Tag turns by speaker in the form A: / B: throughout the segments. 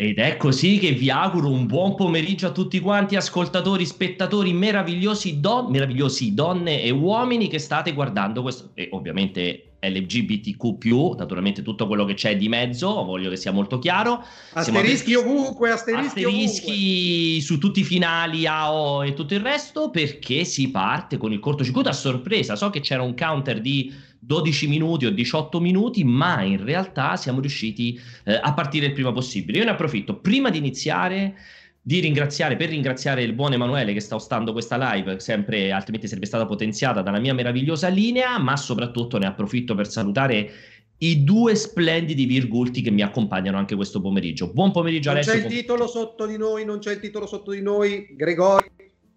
A: Ed è così che vi auguro un buon pomeriggio a tutti quanti, ascoltatori, spettatori meravigliosi, don- meravigliosi donne e uomini che state guardando questo, e ovviamente LGBTQ, naturalmente tutto quello che c'è di mezzo, voglio che sia molto chiaro.
B: Asterischi Siamo ovunque, asterischi,
A: asterischi ovunque. su tutti i finali, AO e tutto il resto, perché si parte con il cortocircuito a sorpresa. So che c'era un counter di 12 minuti o 18 minuti, ma in realtà siamo riusciti eh, a partire il prima possibile. Io ne approfitto prima di iniziare di ringraziare, per ringraziare il buon Emanuele che sta ostando questa live, sempre altrimenti sarebbe stata potenziata dalla mia meravigliosa linea, ma soprattutto ne approfitto per salutare i due splendidi virgulti che mi accompagnano anche questo pomeriggio. Buon pomeriggio
B: non
A: Alessio.
B: Non c'è il titolo sotto di noi, non c'è il titolo sotto di noi, Gregorio.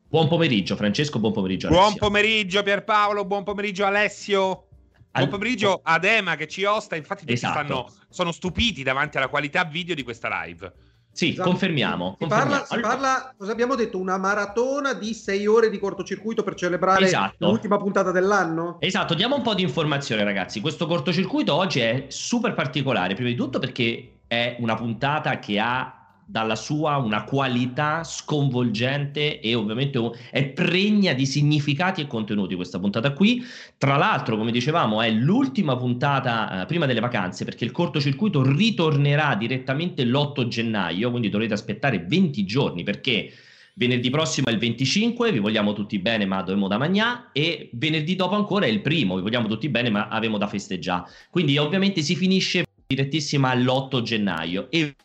A: Buon pomeriggio Francesco, buon pomeriggio Alessio.
C: Buon pomeriggio Pierpaolo, buon pomeriggio Alessio. Buon pomeriggio ad Ema che ci osta, infatti tutti esatto. stanno, sono stupiti davanti alla qualità video di questa live.
A: Sì, esatto. confermiamo.
B: Si, confermiamo. Parla, si parla, cosa abbiamo detto? Una maratona di sei ore di cortocircuito per celebrare esatto. l'ultima puntata dell'anno?
A: Esatto, diamo un po' di informazione ragazzi. Questo cortocircuito oggi è super particolare, prima di tutto perché è una puntata che ha dalla sua una qualità sconvolgente e ovviamente è pregna di significati e contenuti questa puntata qui. Tra l'altro, come dicevamo, è l'ultima puntata eh, prima delle vacanze perché il cortocircuito ritornerà direttamente l'8 gennaio, quindi dovete aspettare 20 giorni perché venerdì prossimo è il 25, vi vogliamo tutti bene, ma dovremo da magnà e venerdì dopo ancora è il primo, vi vogliamo tutti bene, ma avevamo da festeggiare. Quindi ovviamente si finisce direttissima all'8 gennaio e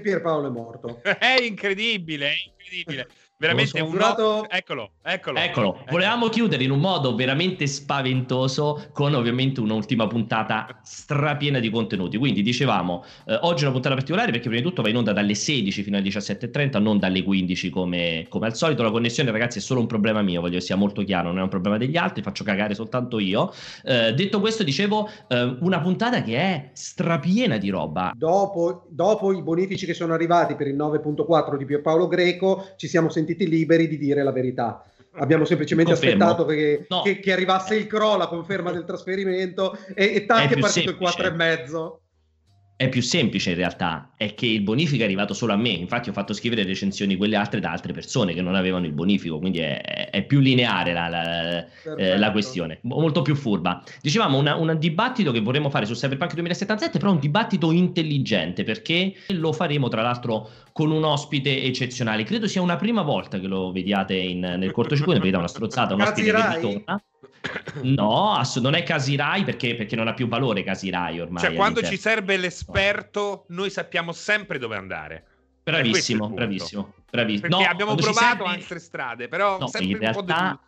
B: Pierpaolo è morto.
C: è incredibile, è incredibile veramente un
B: no...
C: eccolo, eccolo,
A: eccolo. Volevamo chiudere in un modo veramente spaventoso con ovviamente un'ultima puntata strapiena di contenuti. Quindi dicevamo, eh, oggi è una puntata particolare perché prima di tutto va in onda dalle 16 fino alle 17.30, non dalle 15 come, come, al solito. La connessione ragazzi è solo un problema mio, voglio che sia molto chiaro, non è un problema degli altri, faccio cagare soltanto io. Eh, detto questo, dicevo, eh, una puntata che è strapiena di roba.
B: Dopo, dopo i bonifici che sono arrivati per il 9.4 di Pierpaolo Greco, ci siamo sentiti sentiti liberi di dire la verità. Abbiamo semplicemente Confermo. aspettato che, no. che, che, arrivasse il CRO, la conferma del trasferimento, e, e Tac è, è partito semplice. il 4,5
A: è più semplice in realtà, è che il bonifico è arrivato solo a me, infatti ho fatto scrivere recensioni quelle altre da altre persone che non avevano il bonifico, quindi è, è più lineare la, la, eh, la, questione, molto più furba. Dicevamo una, un dibattito che vorremmo fare su Cyberpunk 2077, però un dibattito intelligente, perché lo faremo tra l'altro con un ospite eccezionale. Credo sia una prima volta che lo vediate in, nel cortocircuito, vedete una strozzata, un ospite che ritorna. No, ass- non è Casirai perché, perché non ha più valore Casirai ormai.
C: Cioè, quando ci serve l'esperto, noi sappiamo sempre dove andare.
A: Bravissimo, bravissimo, bravissimo.
C: Perché no, abbiamo provato serve... altre strade, però
A: no,
C: sempre
A: in realtà,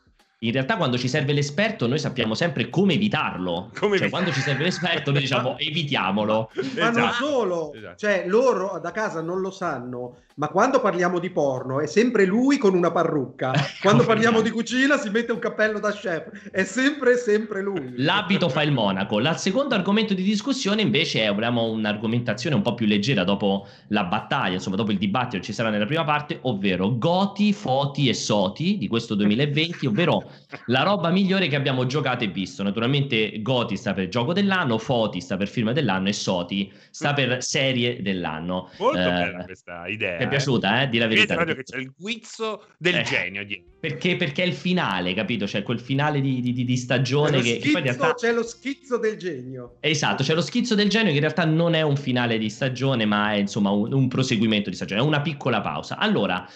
A: in realtà quando ci serve l'esperto noi sappiamo sempre come evitarlo. Come cioè, quando ci serve l'esperto noi diciamo evitiamolo.
B: Ma esatto. non solo, esatto. cioè loro da casa non lo sanno, ma quando parliamo di porno è sempre lui con una parrucca. Quando parliamo di cucina si mette un cappello da chef, è sempre sempre lui.
A: L'abito fa il monaco. Il secondo argomento di discussione invece è abbiamo un'argomentazione un po' più leggera dopo la battaglia, insomma dopo il dibattito che ci sarà nella prima parte, ovvero Goti, Foti e Soti di questo 2020, ovvero la roba migliore che abbiamo giocato e visto. Naturalmente Goti sta per gioco dell'anno, Foti sta per film dell'anno e Soti sta per serie dell'anno.
C: Molto eh, bella questa idea.
A: Piaciuta, eh? Di la verità.
C: proprio che c'è il guizzo del eh, genio.
A: Perché, perché è il finale, capito? C'è quel finale di, di, di stagione che,
B: schizzo, che, in realtà... C'è lo schizzo del genio.
A: Esatto, c'è lo schizzo del genio che in realtà non è un finale di stagione, ma è insomma un, un proseguimento di stagione, è una piccola pausa. Allora...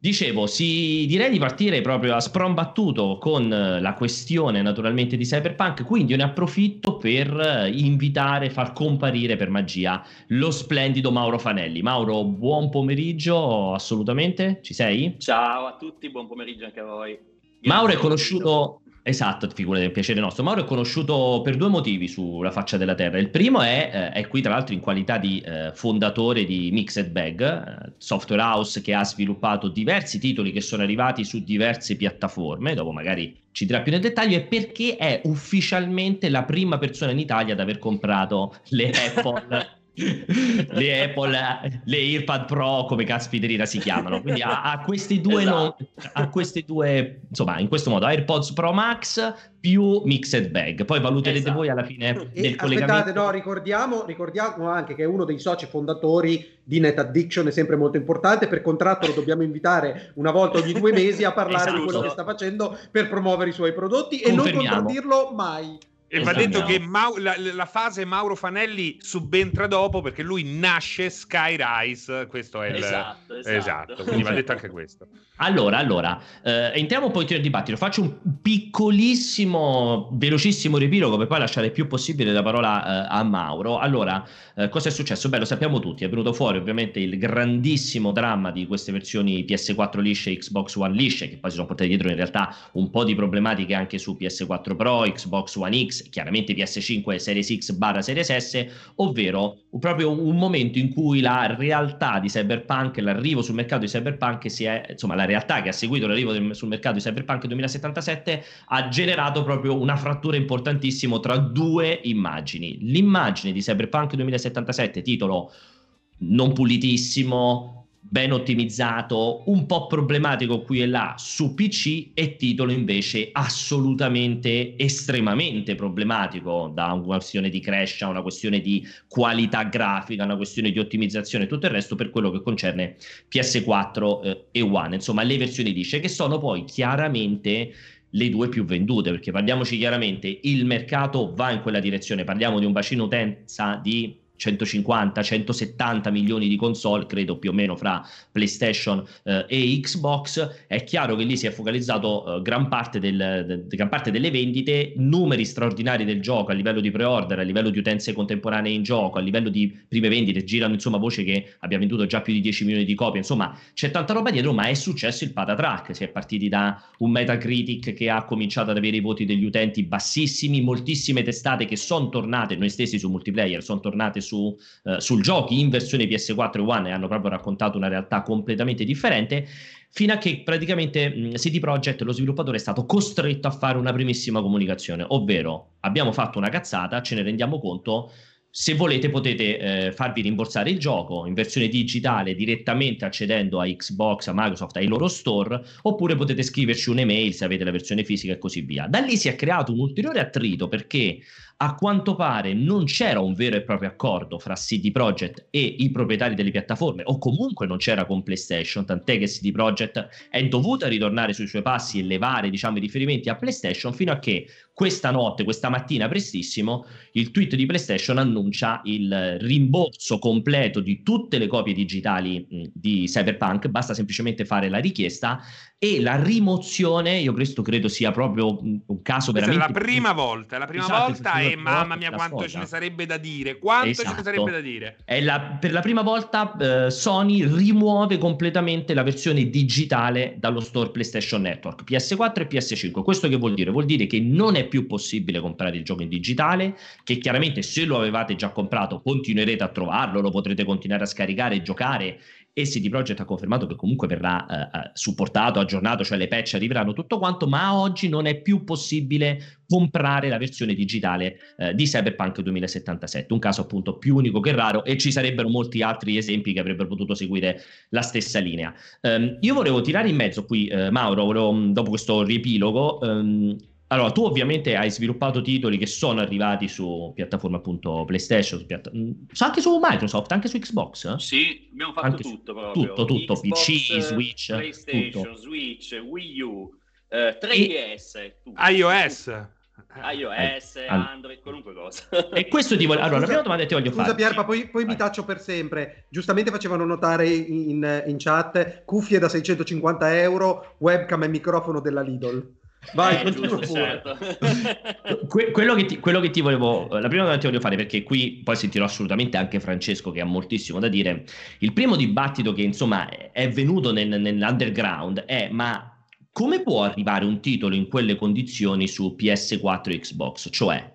A: Dicevo, si, direi di partire proprio a sprombattuto con eh, la questione naturalmente di Cyberpunk, quindi ne approfitto per eh, invitare, far comparire per magia lo splendido Mauro Fanelli. Mauro, buon pomeriggio, assolutamente, ci sei?
D: Ciao a tutti, buon pomeriggio anche a voi.
A: Grazie Mauro è conosciuto Esatto, figura del piacere nostro. Mauro è conosciuto per due motivi sulla faccia della Terra. Il primo è, eh, è qui tra l'altro in qualità di eh, fondatore di Mixed Bag, eh, software house che ha sviluppato diversi titoli che sono arrivati su diverse piattaforme, dopo magari ci dirà più nel dettaglio, e perché è ufficialmente la prima persona in Italia ad aver comprato le Apple le Apple, le EarPad Pro, come caspiterina si chiamano. Quindi a, a questi due, esatto. non, a questi due, insomma, in questo modo AirPods Pro Max più Mixed Bag. Poi valuterete esatto. voi alla fine
B: e del collegamento. Aspettate, no, ricordiamo, ricordiamo anche che è uno dei soci fondatori di Net Addiction, è sempre molto importante. Per contratto lo dobbiamo invitare una volta ogni due mesi a parlare esatto. di quello che sta facendo per promuovere i suoi prodotti e non contraddirlo mai.
C: E va detto che Mau- la, la, fase Mauro Fanelli subentra dopo perché lui nasce Skyrise. Questo è il esatto, esatto. esatto quindi va detto anche questo.
A: Allora, allora eh, entriamo un po' in dibattito. Faccio un piccolissimo, velocissimo riepilogo per poi lasciare il più possibile la parola eh, a Mauro. Allora, eh, cosa è successo? Beh, lo sappiamo tutti. È venuto fuori ovviamente il grandissimo dramma di queste versioni PS4 lisce e Xbox One lisce, che poi si sono portate dietro in realtà un po' di problematiche anche su PS4 Pro, Xbox One X chiaramente PS5 Series X barra Series S, ovvero proprio un momento in cui la realtà di Cyberpunk, l'arrivo sul mercato di Cyberpunk si è, insomma la realtà che ha seguito l'arrivo del, sul mercato di Cyberpunk 2077 ha generato proprio una frattura importantissima tra due immagini. L'immagine di Cyberpunk 2077, titolo non pulitissimo, ben ottimizzato, un po' problematico qui e là su PC e titolo invece assolutamente estremamente problematico da una questione di crash a una questione di qualità grafica, una questione di ottimizzazione e tutto il resto per quello che concerne PS4 eh, e One, insomma le versioni lisce che sono poi chiaramente le due più vendute, perché parliamoci chiaramente, il mercato va in quella direzione, parliamo di un bacino utenza di 150, 170 milioni di console, credo più o meno fra PlayStation eh, e Xbox. È chiaro che lì si è focalizzato eh, gran, parte del, de, gran, parte delle vendite, numeri straordinari del gioco a livello di pre-order, a livello di utenze contemporanee in gioco, a livello di prime vendite. Girano insomma voce che abbia venduto già più di 10 milioni di copie. Insomma, c'è tanta roba dietro, ma è successo il patatrack. Si è partiti da un Metacritic che ha cominciato ad avere i voti degli utenti bassissimi, moltissime testate che sono tornate, noi stessi su multiplayer, sono tornate su, eh, sul giochi in versione PS4 e One e hanno proprio raccontato una realtà completamente differente fino a che praticamente CD Projekt, lo sviluppatore, è stato costretto a fare una primissima comunicazione, ovvero abbiamo fatto una cazzata, ce ne rendiamo conto, se volete potete eh, farvi rimborsare il gioco in versione digitale direttamente accedendo a Xbox, a Microsoft, ai loro store, oppure potete scriverci un'email se avete la versione fisica e così via. Da lì si è creato un ulteriore attrito perché a quanto pare non c'era un vero e proprio accordo fra CD Projekt e i proprietari delle piattaforme, o comunque non c'era con PlayStation, tant'è che CD Projekt è dovuta ritornare sui suoi passi e levare diciamo, i riferimenti a PlayStation fino a che questa notte, questa mattina prestissimo, il tweet di PlayStation annuncia il rimborso completo di tutte le copie digitali di Cyberpunk, basta semplicemente fare la richiesta e la rimozione, io questo credo sia proprio un caso veramente...
C: È la prima volta, la prima esatto, volta e mamma mia quanto ce ne sarebbe da dire, quanto esatto. ce ne sarebbe da dire.
A: La, per la prima volta eh, Sony rimuove completamente la versione digitale dallo store PlayStation Network, PS4 e PS5. Questo che vuol dire? Vuol dire che non è più possibile comprare il gioco in digitale, che chiaramente se lo avevate già comprato continuerete a trovarlo, lo potrete continuare a scaricare e giocare e CD Projekt ha confermato che comunque verrà eh, eh, supportato, aggiornato, cioè le patch arriveranno tutto quanto, ma oggi non è più possibile comprare la versione digitale eh, di Cyberpunk 2077, un caso appunto più unico che raro e ci sarebbero molti altri esempi che avrebbero potuto seguire la stessa linea. Um, io volevo tirare in mezzo qui, eh, Mauro, volevo, dopo questo riepilogo, um, allora, tu ovviamente hai sviluppato titoli che sono arrivati su piattaforme appunto PlayStation, su piatta... Mm, anche su Microsoft, anche su Xbox?
D: Eh? Sì, abbiamo fatto anche tutto proprio.
A: Tutto, tutto, Xbox, PC, Switch,
D: PlayStation,
A: tutto.
D: Switch, Wii U, eh, 3DS,
C: e... iOS.
D: iOS, Android, qualunque cosa.
A: E questo ti voglio... Allora, la prima domanda che ti voglio
B: Scusa,
A: fare.
B: Scusa Pierpa, poi, poi mi taccio per sempre. Giustamente facevano notare in, in chat cuffie da 650 euro, webcam e microfono della Lidl.
A: Vai, eh, giusto, certo. que- quello, che ti, quello, che ti, volevo, la prima domanda che ti voglio fare, perché qui poi sentirò assolutamente anche Francesco che ha moltissimo da dire. Il primo dibattito che insomma è venuto nel, nell'underground è: ma come può arrivare un titolo in quelle condizioni su PS4 e Xbox? Cioè,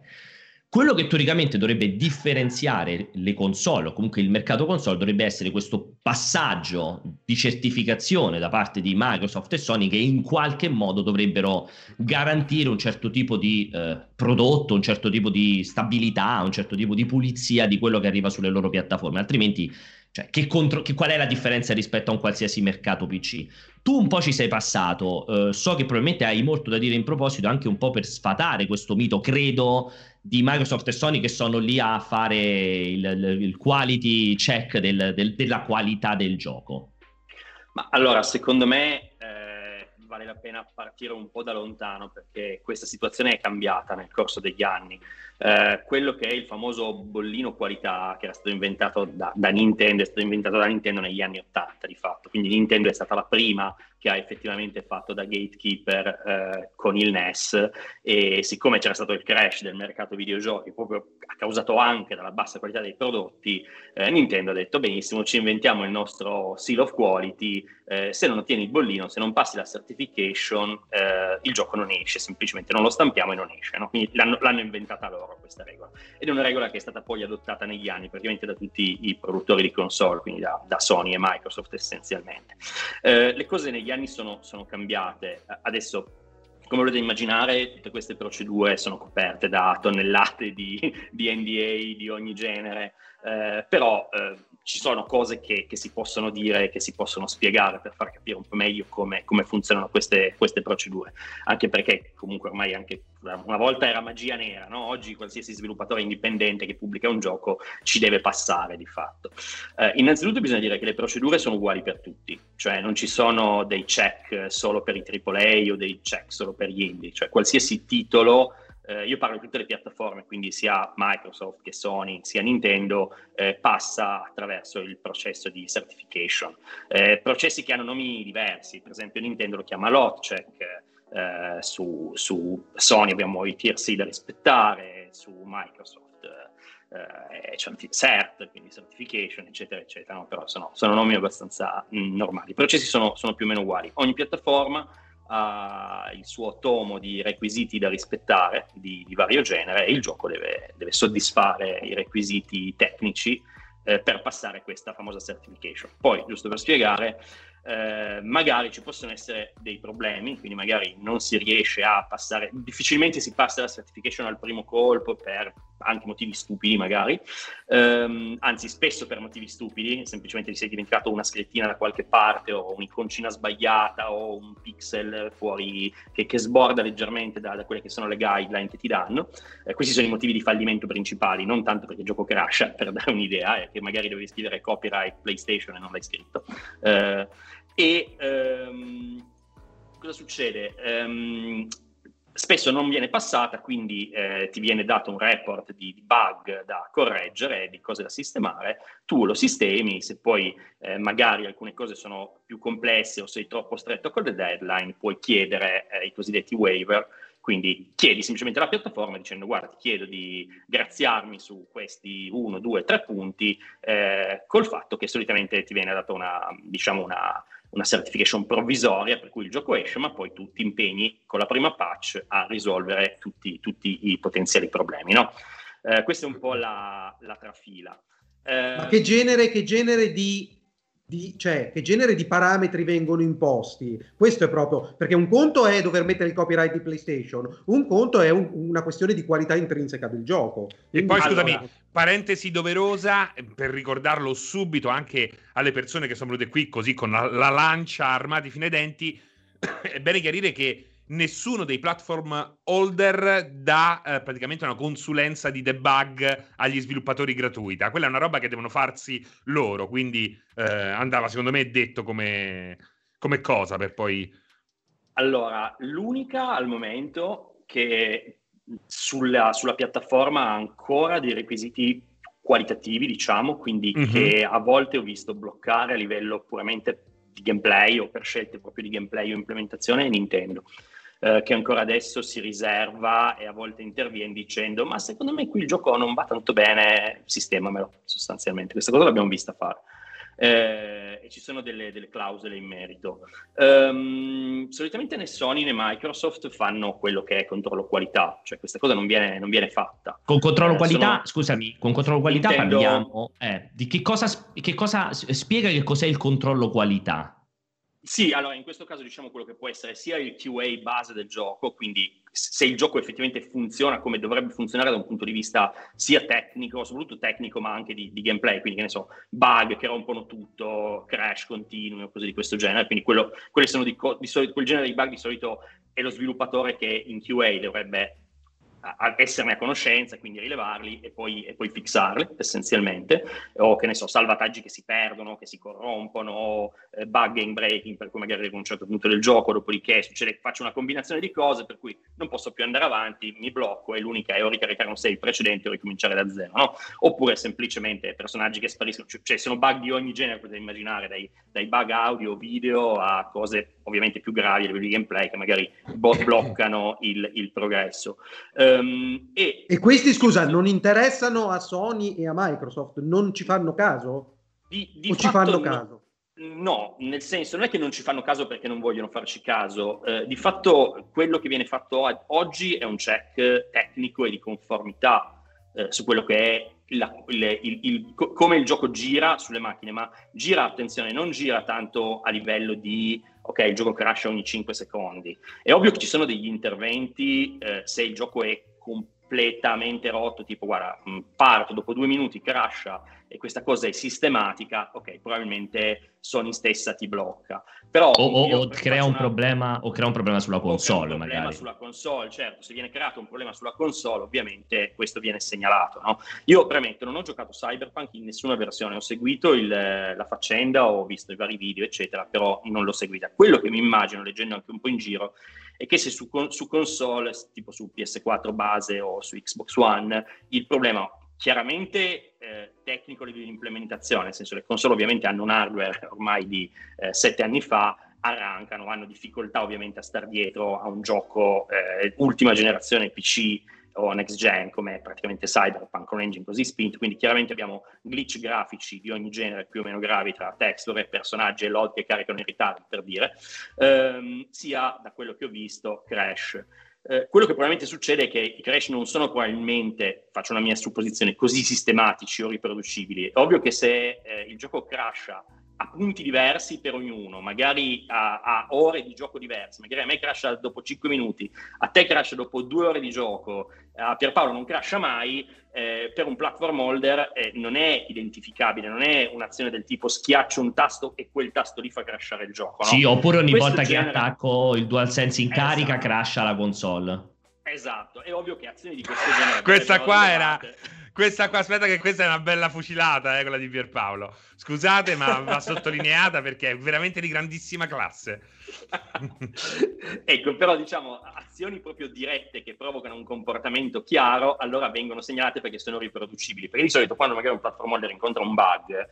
A: quello che teoricamente dovrebbe differenziare le console, o comunque il mercato console, dovrebbe essere questo passaggio di certificazione da parte di Microsoft e Sony che in qualche modo dovrebbero garantire un certo tipo di eh, prodotto, un certo tipo di stabilità, un certo tipo di pulizia di quello che arriva sulle loro piattaforme, altrimenti cioè, che contro, che, qual è la differenza rispetto a un qualsiasi mercato PC? Tu un po' ci sei passato, eh, so che probabilmente hai molto da dire in proposito, anche un po' per sfatare questo mito, credo, di Microsoft e Sony che sono lì a fare il, il quality check del, del, della qualità del gioco.
D: Ma allora, secondo me eh, vale la pena partire un po' da lontano perché questa situazione è cambiata nel corso degli anni. Eh, quello che è il famoso bollino qualità che era stato inventato da, da, Nintendo, è stato inventato da Nintendo negli anni 80 di fatto, quindi Nintendo è stata la prima che ha effettivamente fatto da gatekeeper eh, con il NES e siccome c'era stato il crash del mercato videogiochi proprio causato anche dalla bassa qualità dei prodotti, eh, Nintendo ha detto benissimo ci inventiamo il nostro seal of quality, eh, se non ottieni il bollino, se non passi la certification eh, il gioco non esce, semplicemente non lo stampiamo e non esce, no? quindi l'hanno, l'hanno inventata loro questa regola ed è una regola che è stata poi adottata negli anni praticamente da tutti i produttori di console, quindi da, da Sony e Microsoft essenzialmente. Eh, le cose negli anni sono, sono cambiate. Adesso come potete immaginare, tutte queste procedure sono coperte da tonnellate di, di NDA di ogni genere, eh, però eh, ci sono cose che, che, si possono dire, che si possono spiegare per far capire un po' meglio come, come funzionano queste, queste, procedure. Anche perché comunque ormai anche una volta era magia nera, no? oggi qualsiasi sviluppatore indipendente che pubblica un gioco ci deve passare di fatto. Eh, innanzitutto bisogna dire che le procedure sono uguali per tutti, cioè non ci sono dei check solo per i AAA o dei check solo per gli indie, cioè qualsiasi titolo eh, io parlo di tutte le piattaforme, quindi sia Microsoft che Sony, sia Nintendo, eh, passa attraverso il processo di certification. Eh, processi che hanno nomi diversi, per esempio Nintendo lo chiama LotCheck, eh, su, su, Sony abbiamo i tier C da rispettare, su Microsoft eh, CERT, quindi certification, eccetera, eccetera, no? però sono, sono, nomi abbastanza mh, mm, normali. I processi sono, sono più o meno uguali. Ogni piattaforma ha il suo tomo di requisiti da rispettare di, di vario genere e il gioco deve, deve soddisfare i requisiti tecnici eh, per passare questa famosa certification. Poi, giusto per spiegare, eh, magari ci possono essere dei problemi, quindi magari non si riesce a passare, difficilmente si passa la certification al primo colpo per anche motivi stupidi magari, ehm, anzi spesso per motivi stupidi, semplicemente ti sei dimenticato una scrittina da qualche parte o un'iconcina sbagliata o un pixel fuori che, che sborda leggermente da, da, quelle che sono le guideline che ti danno. Eh, questi sono i motivi di fallimento principali, non tanto perché il gioco crasha, per dare un'idea, è che magari dovevi scrivere copyright PlayStation e non l'hai scritto. Eh, e ehm, cosa succede? Um, spesso non viene passata, quindi eh, ti viene dato un report di, bug da correggere, di cose da sistemare, tu lo sistemi, se poi eh, magari alcune cose sono più complesse o sei troppo stretto con le deadline, puoi chiedere eh, i cosiddetti waiver, quindi chiedi semplicemente alla piattaforma dicendo guarda ti chiedo di graziarmi su questi uno, due, tre punti eh, col fatto che solitamente ti viene data una, diciamo una, una certification provvisoria per cui il gioco esce, ma poi tu ti impegni con la prima patch a risolvere tutti, tutti i potenziali problemi. No? Eh, questa è un po' la, la trafila.
B: Eh, ma che genere, che genere di di, cioè, che genere di parametri vengono imposti. Questo è proprio perché un conto è dover mettere il copyright di PlayStation, un conto è un, una questione di qualità intrinseca del gioco.
C: Quindi, e poi allora... scusami, parentesi doverosa per ricordarlo subito anche alle persone che sono venute qui così con la, la lancia armati fino ai denti. è bene chiarire che nessuno dei platform holder dà eh, praticamente una consulenza di debug agli sviluppatori gratuita. Quella è una roba che devono farsi loro, quindi eh, andava secondo me detto come, come cosa per poi...
D: Allora, l'unica al momento che sulla, sulla piattaforma ha ancora dei requisiti qualitativi, diciamo, quindi mm-hmm. che a volte ho visto bloccare a livello puramente di gameplay o per scelte proprio di gameplay o implementazione è Nintendo. Eh, che ancora adesso si riserva e a volte interviene dicendo ma secondo me qui il gioco non va tanto bene, sistemamelo sostanzialmente. Questa cosa l'abbiamo vista fare. eh, e ci sono delle, delle, clausole in merito. Um, solitamente né Sony né Microsoft fanno quello che è controllo qualità, cioè questa cosa non viene, non viene fatta.
A: Con controllo eh, qualità, sono... scusami, con controllo qualità Intendo... parliamo eh, di che cosa, che cosa spiega che cos'è il controllo qualità?
D: Sì, allora in questo caso diciamo quello che può essere sia il QA base del gioco, quindi se il gioco effettivamente funziona come dovrebbe funzionare da un punto di vista sia tecnico, soprattutto tecnico, ma anche di, di gameplay, quindi che ne so, bug che rompono tutto, crash continui o cose di questo genere, quindi quello, di, di solito, quel genere di bug di solito è lo sviluppatore che in QA dovrebbe a esserne a conoscenza, quindi rilevarli e poi, e poi, fixarli essenzialmente, o che ne so, salvataggi che si perdono, che si corrompono, eh, bug game breaking per cui magari arrivo a un certo punto del gioco, dopodiché succede che faccio una combinazione di cose per cui non posso più andare avanti, mi blocco e l'unica è o ricaricare un save precedente o ricominciare da zero, no? Oppure semplicemente personaggi che spariscono, cioè, cioè sono bug di ogni genere, potete immaginare, dai, dai bug audio, video a cose ovviamente più gravi a livello di gameplay che magari bloccano il, il progresso.
B: Um, e, e, questi, scusa, non interessano a Sony e a Microsoft? Non ci fanno caso?
D: Di, di o ci fanno caso? No, nel senso non è che non ci fanno caso perché non vogliono farci caso, eh, di fatto quello che viene fatto oggi è un check tecnico e di conformità eh, su quello che è la, il, il, il, come il gioco gira sulle macchine, ma gira, attenzione, non gira tanto a livello di ok, il gioco crash ogni 5 secondi. È ovvio che ci sono degli interventi eh, se il gioco è completamente rotto, tipo guarda, parto, dopo due minuti crasha e questa cosa è sistematica, ok, probabilmente Sony stessa ti blocca. Però
A: o, o, o crea, un una... problema, o crea un problema sulla console,
D: un problema magari. sulla console, certo, se viene creato un problema sulla console, ovviamente questo viene segnalato. No? Io premetto, non ho giocato Cyberpunk in nessuna versione, ho seguito il, la faccenda, ho visto i vari video, eccetera, però non l'ho seguita. Quello che mi immagino, leggendo anche un po' in giro, è che se su, su console, tipo su PS4 base o su Xbox One, il problema chiaramente eh, tecnico livello di implementazione, nel senso che le console ovviamente hanno un hardware ormai di eh, sette anni fa, arrancano, hanno difficoltà ovviamente a stare dietro a un gioco eh, ultima generazione PC o next gen come praticamente Cyberpunk con engine così spinto, quindi chiaramente abbiamo glitch grafici di ogni genere più o meno gravi tra texture, personaggi e load che caricano in ritardo per dire, ehm, sia da quello che ho visto crash. Eh, quello che probabilmente succede è che i crash non sono probabilmente, faccio una mia supposizione, così sistematici o riproducibili. È ovvio che se eh, il gioco crasha a punti diversi per ognuno, magari a, a, ore di gioco diverse, magari a me crasha dopo 5 minuti, a te crasha dopo 2 ore di gioco, a Pierpaolo non crasha mai, eh, per un platform holder eh, non è identificabile, non è un'azione del tipo schiaccio un tasto e quel tasto lì fa crashare il gioco. No?
A: Sì, oppure ogni Questo volta genere... che attacco il DualSense in esatto. carica crasha la console.
D: Esatto, è ovvio che azioni di questo genere...
C: Questa qua era... Questa qua, aspetta che questa è una bella fucilata, eh, quella di Pierpaolo. Scusate, ma va sottolineata perché è veramente di grandissima classe.
D: ecco, però diciamo azioni proprio dirette che provocano un comportamento chiaro, allora vengono segnalate perché sono riproducibili. Perché di solito quando magari un platform holder incontra un bug,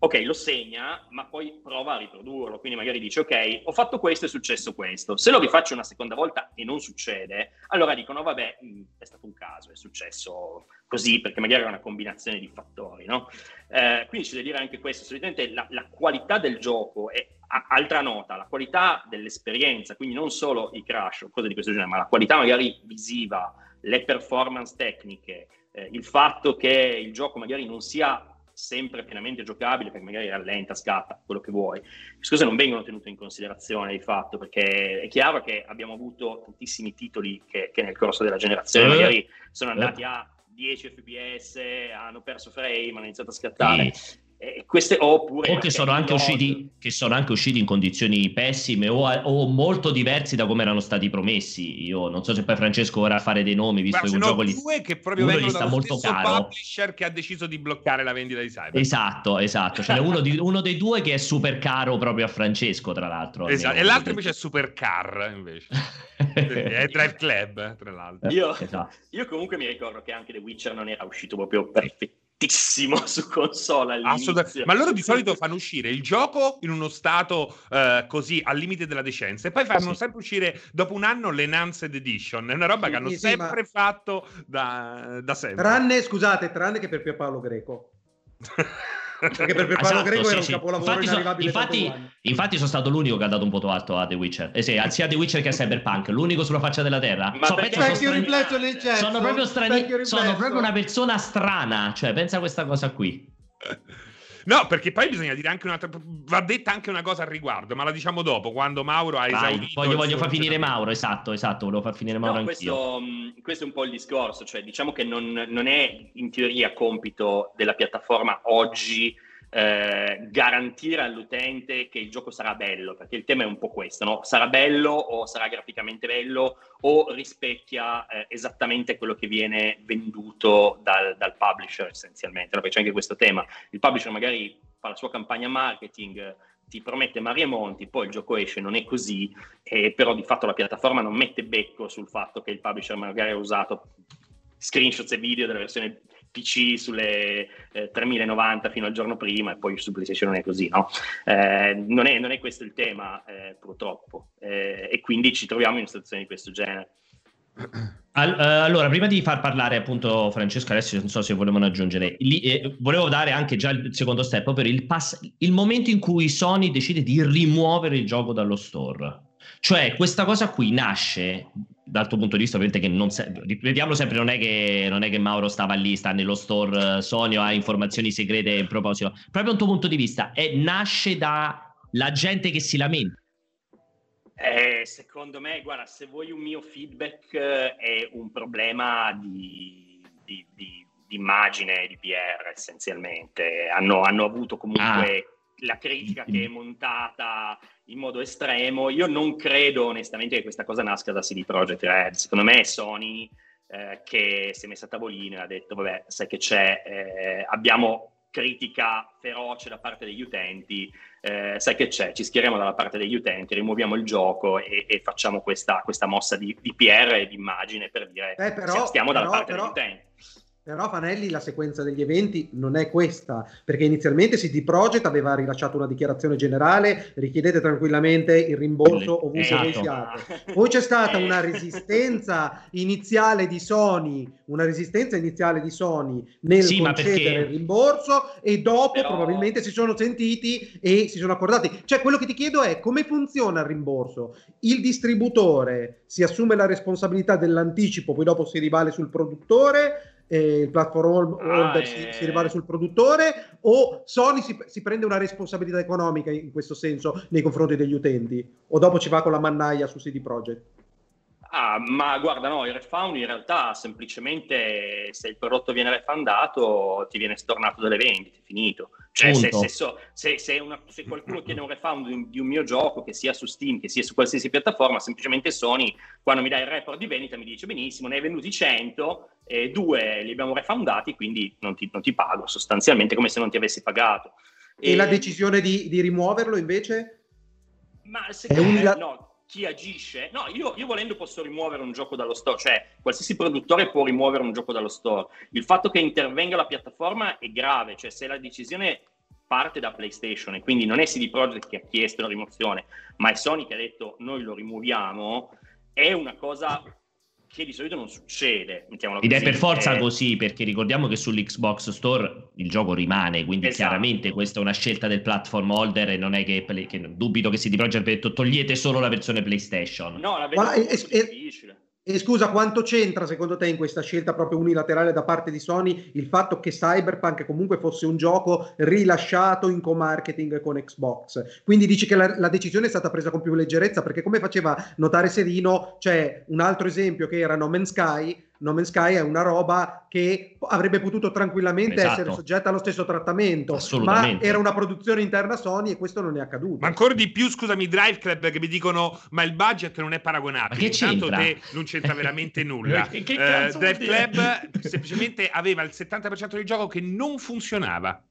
D: ok, lo segna, ma poi prova a riprodurlo. Quindi magari dice, ok, ho fatto questo, è successo questo. Se lo rifaccio una seconda volta e non succede, allora dicono, vabbè, mh, è stato un caso, è successo così, perché magari è una combinazione di fattori, no? Eh, quindi c'è da dire anche questo, solitamente la, la qualità del gioco è a, altra nota, la qualità dell'esperienza, quindi non solo i crash o cose di questo genere, ma la qualità magari visiva, le performance tecniche, eh, il fatto che il gioco magari non sia sempre pienamente giocabile perché magari rallenta, scatta, quello che vuoi. Queste cose non vengono tenute in considerazione di fatto perché è chiaro che abbiamo avuto tantissimi titoli che, che nel corso della generazione eh. magari sono andati eh. a 10 fps, hanno perso frame, hanno iniziato a scattare. Sì.
A: Eh, queste, oppure o che sono, anche usciti, che sono anche usciti in condizioni pessime o, o, molto diversi da come erano stati promessi. Io non so se poi Francesco vorrà fare dei nomi, visto Beh, che un gioco
C: due che proprio uno gli sta molto caro. publisher che ha deciso di bloccare la vendita di Cyber.
A: Esatto, esatto. Ce n'è uno, di, uno, dei due che è super caro proprio a Francesco, tra l'altro.
C: Esatto. E l'altro invece è super car, invece. è Drive Club, tra l'altro.
D: Io, esatto. io comunque mi ricordo che anche The Witcher non era uscito proprio perfetto su console all'inizio.
C: Ma loro di solito fanno uscire il gioco in uno stato uh, così al limite della decenza e poi fanno sì. sempre uscire dopo un anno l'Enhanced Edition. È una roba sì, che hanno sì, sempre ma... fatto da, da, sempre.
B: Tranne, scusate, tranne che per Pierpaolo Greco. Perché per, per Paolo esatto, Greco sì, era un capolavoro
A: infatti, inarrivabile infatti, infatti, sono stato l'unico che ha dato un voto alto a The Witcher. Eh sì, sia a The Witcher che a Cyberpunk, l'unico sulla faccia della terra.
B: Ma so, penso, sono, strani...
A: sono proprio strani... Sono proprio una persona strana. Cioè, pensa a questa cosa qui.
C: No, perché poi bisogna dire anche un'altra. Va detta anche una cosa al riguardo, ma la diciamo dopo, quando Mauro ha esaurito.
A: Voglio, voglio far finire Mauro, esatto, esatto, volevo far finire Mauro no,
D: questo, questo, è un po' il discorso, cioè diciamo che non, non è in teoria compito della piattaforma oggi eh, garantire all'utente che il gioco sarà bello, perché il tema è un po' questo, no? sarà bello o sarà graficamente bello o rispecchia eh, esattamente quello che viene venduto dal, dal publisher essenzialmente, no? perché c'è anche questo tema, il publisher magari fa la sua campagna marketing, ti promette mari e monti, poi il gioco esce, non è così, eh, però di fatto la piattaforma non mette becco sul fatto che il publisher magari ha usato screenshots e video della versione PC sulle eh, 3090 fino al giorno prima e poi su PlayStation non è così, no? Eh, non, è, non, è, questo il tema, eh, purtroppo, eh, e quindi ci troviamo in una situazione di questo genere.
A: Uh, allora, prima di far parlare appunto Francesco, adesso non so se volevano aggiungere, lì, eh, volevo dare anche già il secondo step, ovvero il, pass- il momento in cui Sony decide di rimuovere il gioco dallo store. Cioè, questa cosa qui nasce dal tuo punto di vista, ovviamente, che non se- ripetiamolo sempre, non è, che, non è che Mauro stava lì, sta nello store Sony o ha informazioni segrete in proposito. Proprio dal tuo punto di vista, è, nasce dalla gente che si lamenta.
D: Eh, secondo me, guarda, se vuoi un mio feedback, eh, è un problema di, di, di, di immagine di PR essenzialmente. Hanno, hanno avuto comunque ah la critica che è montata in modo estremo. Io non credo onestamente che questa cosa nasca da CD Projekt Red. Secondo me è Sony eh, che si è messa a tavolino e ha detto, vabbè, sai che c'è, eh, abbiamo critica feroce da parte degli utenti, eh, sai che c'è, ci schieriamo dalla parte degli utenti, rimuoviamo il gioco e, e facciamo questa, questa, mossa di, di, PR e di immagine per dire eh, però, stiamo dalla però, parte però... degli utenti
B: però Fanelli la sequenza degli eventi non è questa, perché inizialmente CD Projekt aveva rilasciato una dichiarazione generale, richiedete tranquillamente il rimborso ovunque esatto. voi siate. Poi c'è stata una resistenza iniziale di Sony, una resistenza iniziale di Sony nel sì, concedere perché... il rimborso e dopo Però... probabilmente si sono sentiti e si sono accordati. Cioè quello che ti chiedo è come funziona il rimborso? Il distributore si assume la responsabilità dell'anticipo, poi dopo si rivale sul produttore eh, il platform holder ah, si, eh... si rivale sul produttore o Sony si, si, prende una responsabilità economica in questo senso nei confronti degli utenti o dopo ci va con la mannaia su CD Projekt?
D: Ah, ma guarda, no, il refund in realtà semplicemente se il prodotto viene refundato ti viene stornato dalle vendite, finito. Cioè, se, se, so, se, se, una, se, qualcuno chiede un refund di un, di un, mio gioco, che sia su Steam, che sia su qualsiasi piattaforma, semplicemente Sony, quando mi dà il report di vendita, mi dice benissimo, ne hai venduti 100, e due li abbiamo refundati, quindi non ti, non ti pago, sostanzialmente come se non ti avessi pagato.
B: E, e la decisione di, di, rimuoverlo invece?
D: Ma secondo me no chi agisce. No, io, io, volendo posso rimuovere un gioco dallo store, cioè qualsiasi produttore può rimuovere un gioco dallo store. Il fatto che intervenga la piattaforma è grave, cioè se la decisione parte da PlayStation e quindi non è CD Projekt che ha chiesto la rimozione, ma è Sony che ha detto noi lo rimuoviamo, è una cosa che di solito non succede.
A: Ed è per forza eh... così, perché ricordiamo che sull'Xbox Store il gioco rimane, quindi esatto. chiaramente questa è una scelta del platform holder e non è che, che dubito che si di Projekt detto togliete solo la versione PlayStation.
D: No, la Ma, è, è, difficile.
B: E scusa, quanto c'entra secondo te in questa scelta proprio unilaterale da parte di Sony il fatto che Cyberpunk comunque fosse un gioco rilasciato in co-marketing con Xbox? Quindi dici che la, la decisione è stata presa con più leggerezza perché come faceva notare Serino c'è un altro esempio che era No Man's Sky No Man's Sky è una roba che avrebbe potuto tranquillamente esatto. essere soggetta allo stesso trattamento, ma era una produzione interna Sony e questo non è accaduto.
C: Ma ancora di più, scusami, Drive Club che mi dicono ma il budget non è paragonabile.
A: Ma che Intanto
C: te non c'entra veramente nulla. che, che uh, Drive Club semplicemente aveva il 70% del gioco che non funzionava.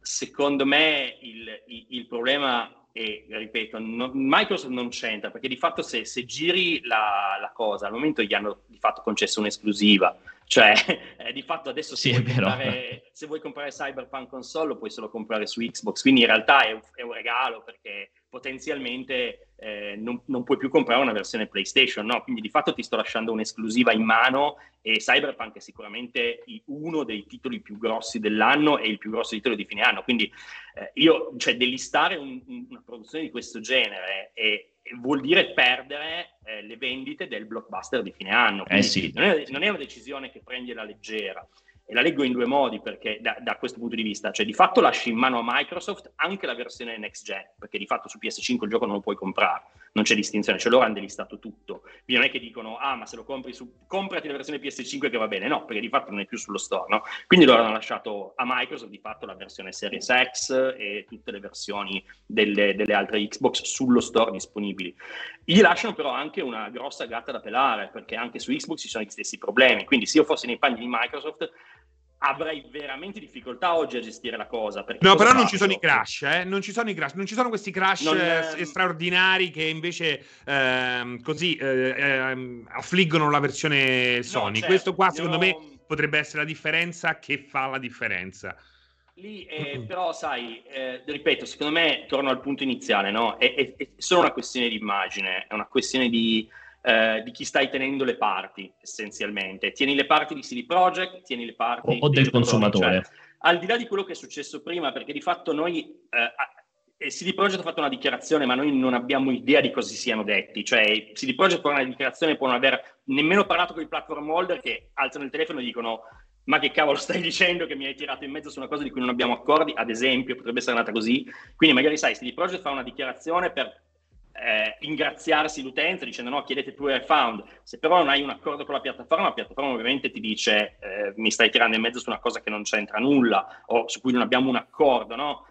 D: Secondo me il, il, il problema e ripeto, no, Microsoft non c'entra perché di fatto se, se giri la, la, cosa, al momento gli hanno di fatto concesso un'esclusiva, cioè eh, di fatto adesso se, sì, vuoi comprare, se, vuoi comprare, Cyberpunk console lo puoi solo comprare su Xbox, quindi in realtà è è un regalo perché potenzialmente eh, non, non, puoi più comprare una versione PlayStation, no? Quindi di fatto ti sto lasciando un'esclusiva in mano e Cyberpunk è sicuramente uno dei titoli più grossi dell'anno e il più grosso titolo di fine anno. Quindi eh, io, cioè, delistare un, una produzione di questo genere e, vuol dire perdere eh, le vendite del blockbuster di fine anno.
A: Eh sì.
D: non, è, non, è, una decisione che prendi alla leggera e la leggo in due modi perché da, da, questo punto di vista, cioè di fatto lasci in mano a Microsoft anche la versione next gen, perché di fatto su PS5 il gioco non lo puoi comprare, non c'è distinzione, cioè loro hanno delistato tutto. Quindi non è che dicono, ah ma se lo compri su, comprati la versione PS5 che va bene, no, perché di fatto non è più sullo store, no? Quindi loro hanno lasciato a Microsoft di fatto la versione Series X e tutte le versioni delle, delle altre Xbox sullo store disponibili. Gli lasciano però anche una grossa gatta da pelare, perché anche su Xbox ci sono gli stessi problemi, quindi se io fossi nei panni di Microsoft avrei veramente difficoltà oggi a gestire la cosa.
C: No, però non ci sono i crash, eh? non ci sono i crash, non ci sono questi crash non, eh, straordinari che invece eh, così eh, ehm, affliggono la versione Sony. No, certo, Questo qua, secondo me, potrebbe essere la differenza che fa la differenza.
D: Lì, eh, però, sai, eh, ripeto, secondo me, torno al punto iniziale, no? È, è, è solo una questione di immagine, è una questione di eh, di chi stai tenendo le parti essenzialmente. Tieni le parti di CD Projekt, tieni le parti
A: o, del consumatore. Cioè,
D: al di là di quello che è successo prima, perché di fatto noi eh, CD Projekt ha fatto una dichiarazione, ma noi non abbiamo idea di cosa si siano detti. Cioè, CD Projekt può una dichiarazione, può non aver nemmeno parlato con i platform holder che alzano il telefono e dicono ma che cavolo stai dicendo che mi hai tirato in mezzo su una cosa di cui non abbiamo accordi, ad esempio, potrebbe essere andata così. Quindi magari sai, CD Projekt fa una dichiarazione per eh, ingraziarsi l'utenza dicendo no, chiedete tu found. Se però non hai un accordo con la piattaforma, la piattaforma ovviamente ti dice eh, mi stai tirando in mezzo su una cosa che non c'entra nulla o su cui non abbiamo un accordo, no?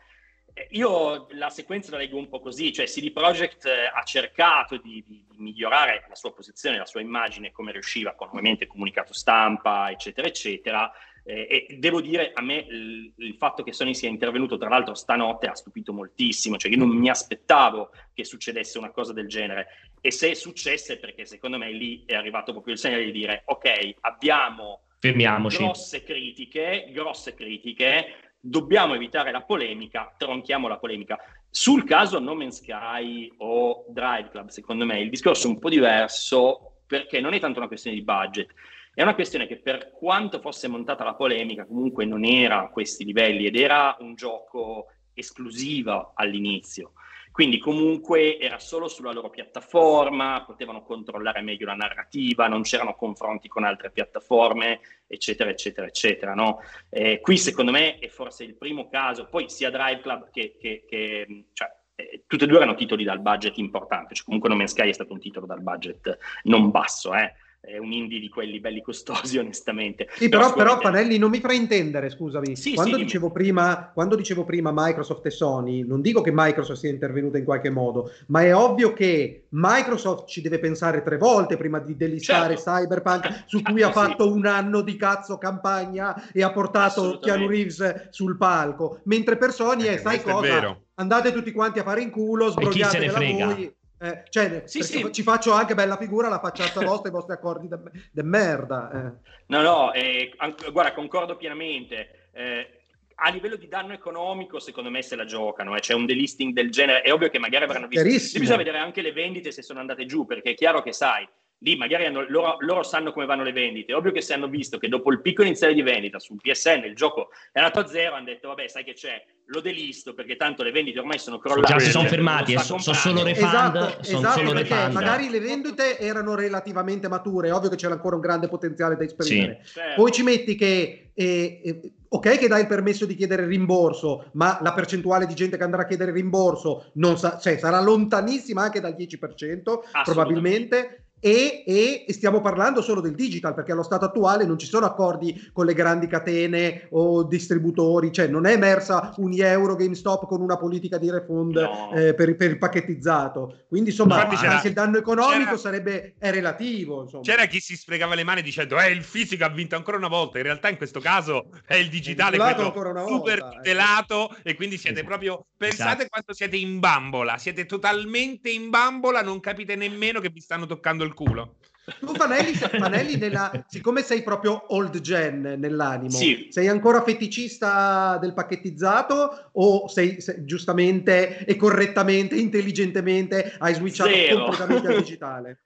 D: Eh, io la sequenza la leggo un po' così, cioè CD Projekt eh, ha cercato di, di, di, migliorare la sua posizione, la sua immagine come riusciva, con ovviamente comunicato stampa, eccetera, eccetera, eh, e devo dire, a me il, il, fatto che Sony sia intervenuto, tra l'altro, stanotte ha stupito moltissimo. Cioè, io non mi aspettavo che succedesse una cosa del genere. E se successe, perché secondo me lì è arrivato proprio il segnale di dire: ok, abbiamo
A: Fermiamoci.
D: grosse critiche, grosse critiche, dobbiamo evitare la polemica, tronchiamo la polemica. Sul caso No Man's Sky o Drive Club, secondo me il discorso è un po' diverso perché non è tanto una questione di budget, è una questione che per quanto fosse montata la polemica, comunque non era a questi livelli ed era un gioco esclusivo all'inizio. Quindi comunque era solo sulla loro piattaforma, potevano controllare meglio la narrativa, non c'erano confronti con altre piattaforme, eccetera, eccetera, eccetera. No? Eh, qui secondo me è forse il primo caso, poi sia Drive Club che, che, che cioè, eh, tutte e due erano titoli dal budget importante, cioè comunque No Man's Sky è stato un titolo dal budget non basso, eh è un indie di quelli belli costosi, onestamente.
B: Sì, però, però, però Fanelli non mi fraintendere, scusami. Sì, quando, sì, dicevo prima, quando, dicevo prima, Microsoft e Sony, non dico che Microsoft sia intervenuta in qualche modo, ma è ovvio che Microsoft ci deve pensare tre volte prima di delistare certo. Cyberpunk, su cui ha fatto un anno di cazzo campagna e ha portato Keanu Reeves sul palco. Mentre per Sony è, eh, sai cosa? È Andate tutti quanti a fare in culo, sbrogliatevela voi eh, cioè, sì, sì. ci faccio anche bella figura la facciata vostra i vostri accordi de, merda. Eh.
D: No, no, eh, guarda, concordo pienamente. Eh, a livello di danno economico, secondo me se la giocano, eh. c'è un delisting del genere. È ovvio che magari avranno visto. Bisogna vedere anche le vendite se sono andate giù, perché è chiaro che sai, lì magari hanno, loro, loro, sanno come vanno le vendite. È ovvio che se hanno visto che dopo il picco iniziale di vendita sul PSN il gioco è andato a zero, hanno detto vabbè, sai che c'è, lo delisto perché tanto le vendite ormai sono crollate.
A: Già si sono fermati, sono so solo refund. Esatto,
B: sono esatto solo refund. magari le vendite erano relativamente mature, è ovvio che c'era ancora un grande potenziale da esprimere. Sì. Certo. Poi ci metti che eh, eh, ok che dai il permesso di chiedere il rimborso, ma la percentuale di gente che andrà a chiedere il rimborso sa- cioè, sarà lontanissima anche dal 10%, probabilmente e, e, stiamo parlando solo del digital perché allo stato attuale non ci sono accordi con le grandi catene o distributori, cioè non è emersa un euro GameStop con una politica di refund no. eh, per, per, il pacchettizzato. Quindi insomma anche il danno economico sarebbe, è relativo. Insomma.
C: C'era chi si sfregava le mani dicendo eh il fisico ha vinto ancora una volta, in realtà in questo caso è il digitale è quello super volta, tutelato eh. e quindi siete proprio, pensate esatto. quanto siete in bambola, siete totalmente in bambola, non capite nemmeno che vi stanno toccando il il culo.
B: Tu Fanelli, Fanelli nella, siccome sei proprio old gen nell'animo, sì. sei ancora feticista del pacchettizzato o sei, sei giustamente e correttamente, intelligentemente hai switchato Zero. completamente al digitale?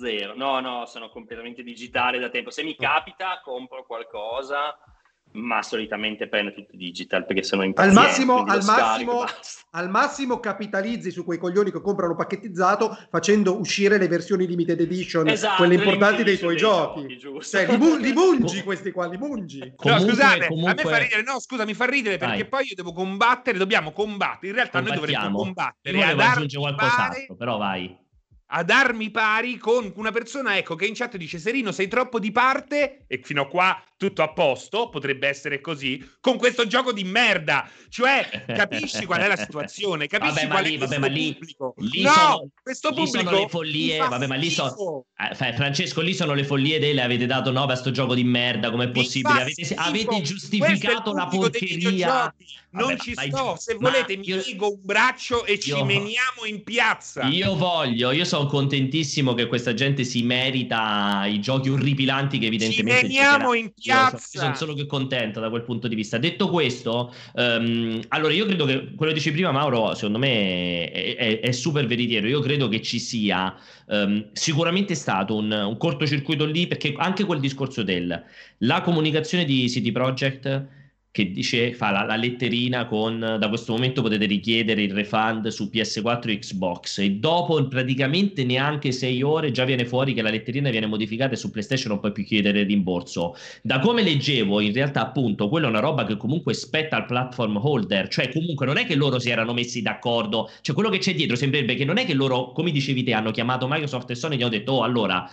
D: Zero, no, no, sono completamente digitale da tempo. Se mi capita, compro qualcosa, ma solitamente prendo tutto digital perché sono impaziente.
B: Al massimo, al massimo, al massimo capitalizzi su quei coglioni che comprano pacchettizzato facendo uscire le versioni limited edition, esatto, quelle importanti dei tuoi giochi. giochi cioè, li, bu- li mungi questi qua, li mungi.
C: Comunque, no, scusate, comunque... a me fa ridere, no, scusa, mi fa ridere perché vai. poi io devo combattere, dobbiamo combattere. In realtà noi dovremmo combattere.
A: Io aggiungere qualcos'altro, però vai
C: ad armi pari con una persona ecco, che in chat dice Serino sei troppo di parte e fino a qua tutto a posto, potrebbe essere così, con questo gioco di merda. Cioè, capisci qual è la situazione? Capisci vabbè, qual lì, vabbè, ma lì, pubblico?
A: Lì no, sono, questo pubblico lì sono le follie, vabbè, ma lì sono eh, Francesco, lì sono le follie delle avete dato 9 a sto gioco di merda, com'è possibile? Avete, avete, giustificato la porcheria.
C: Non vabbè, ci sto, se volete mi io, ligo un braccio e io, ci meniamo in piazza.
A: Io voglio, io sono contentissimo che questa gente si merita i giochi orripilanti che evidentemente
C: ci meniamo in piazza
A: So, sono solo che contento da quel punto di vista. Detto questo, um, allora io credo che quello che dici prima, Mauro, secondo me è, è, è super veritiero. Io credo che ci sia um, sicuramente stato un, un cortocircuito lì, perché anche quel discorso del la comunicazione di City Project che dice, fa la, la, letterina con da questo momento potete richiedere il refund su PS4 e Xbox. E dopo praticamente neanche sei ore già viene fuori che la letterina viene modificata e su PlayStation non puoi più chiedere il rimborso. Da come leggevo, in realtà appunto, quella è una roba che comunque spetta al platform holder, cioè comunque non è che loro si erano messi d'accordo, cioè quello che c'è dietro sembrerebbe che non è che loro, come dicevi te, hanno chiamato Microsoft e Sony e gli hanno detto, oh allora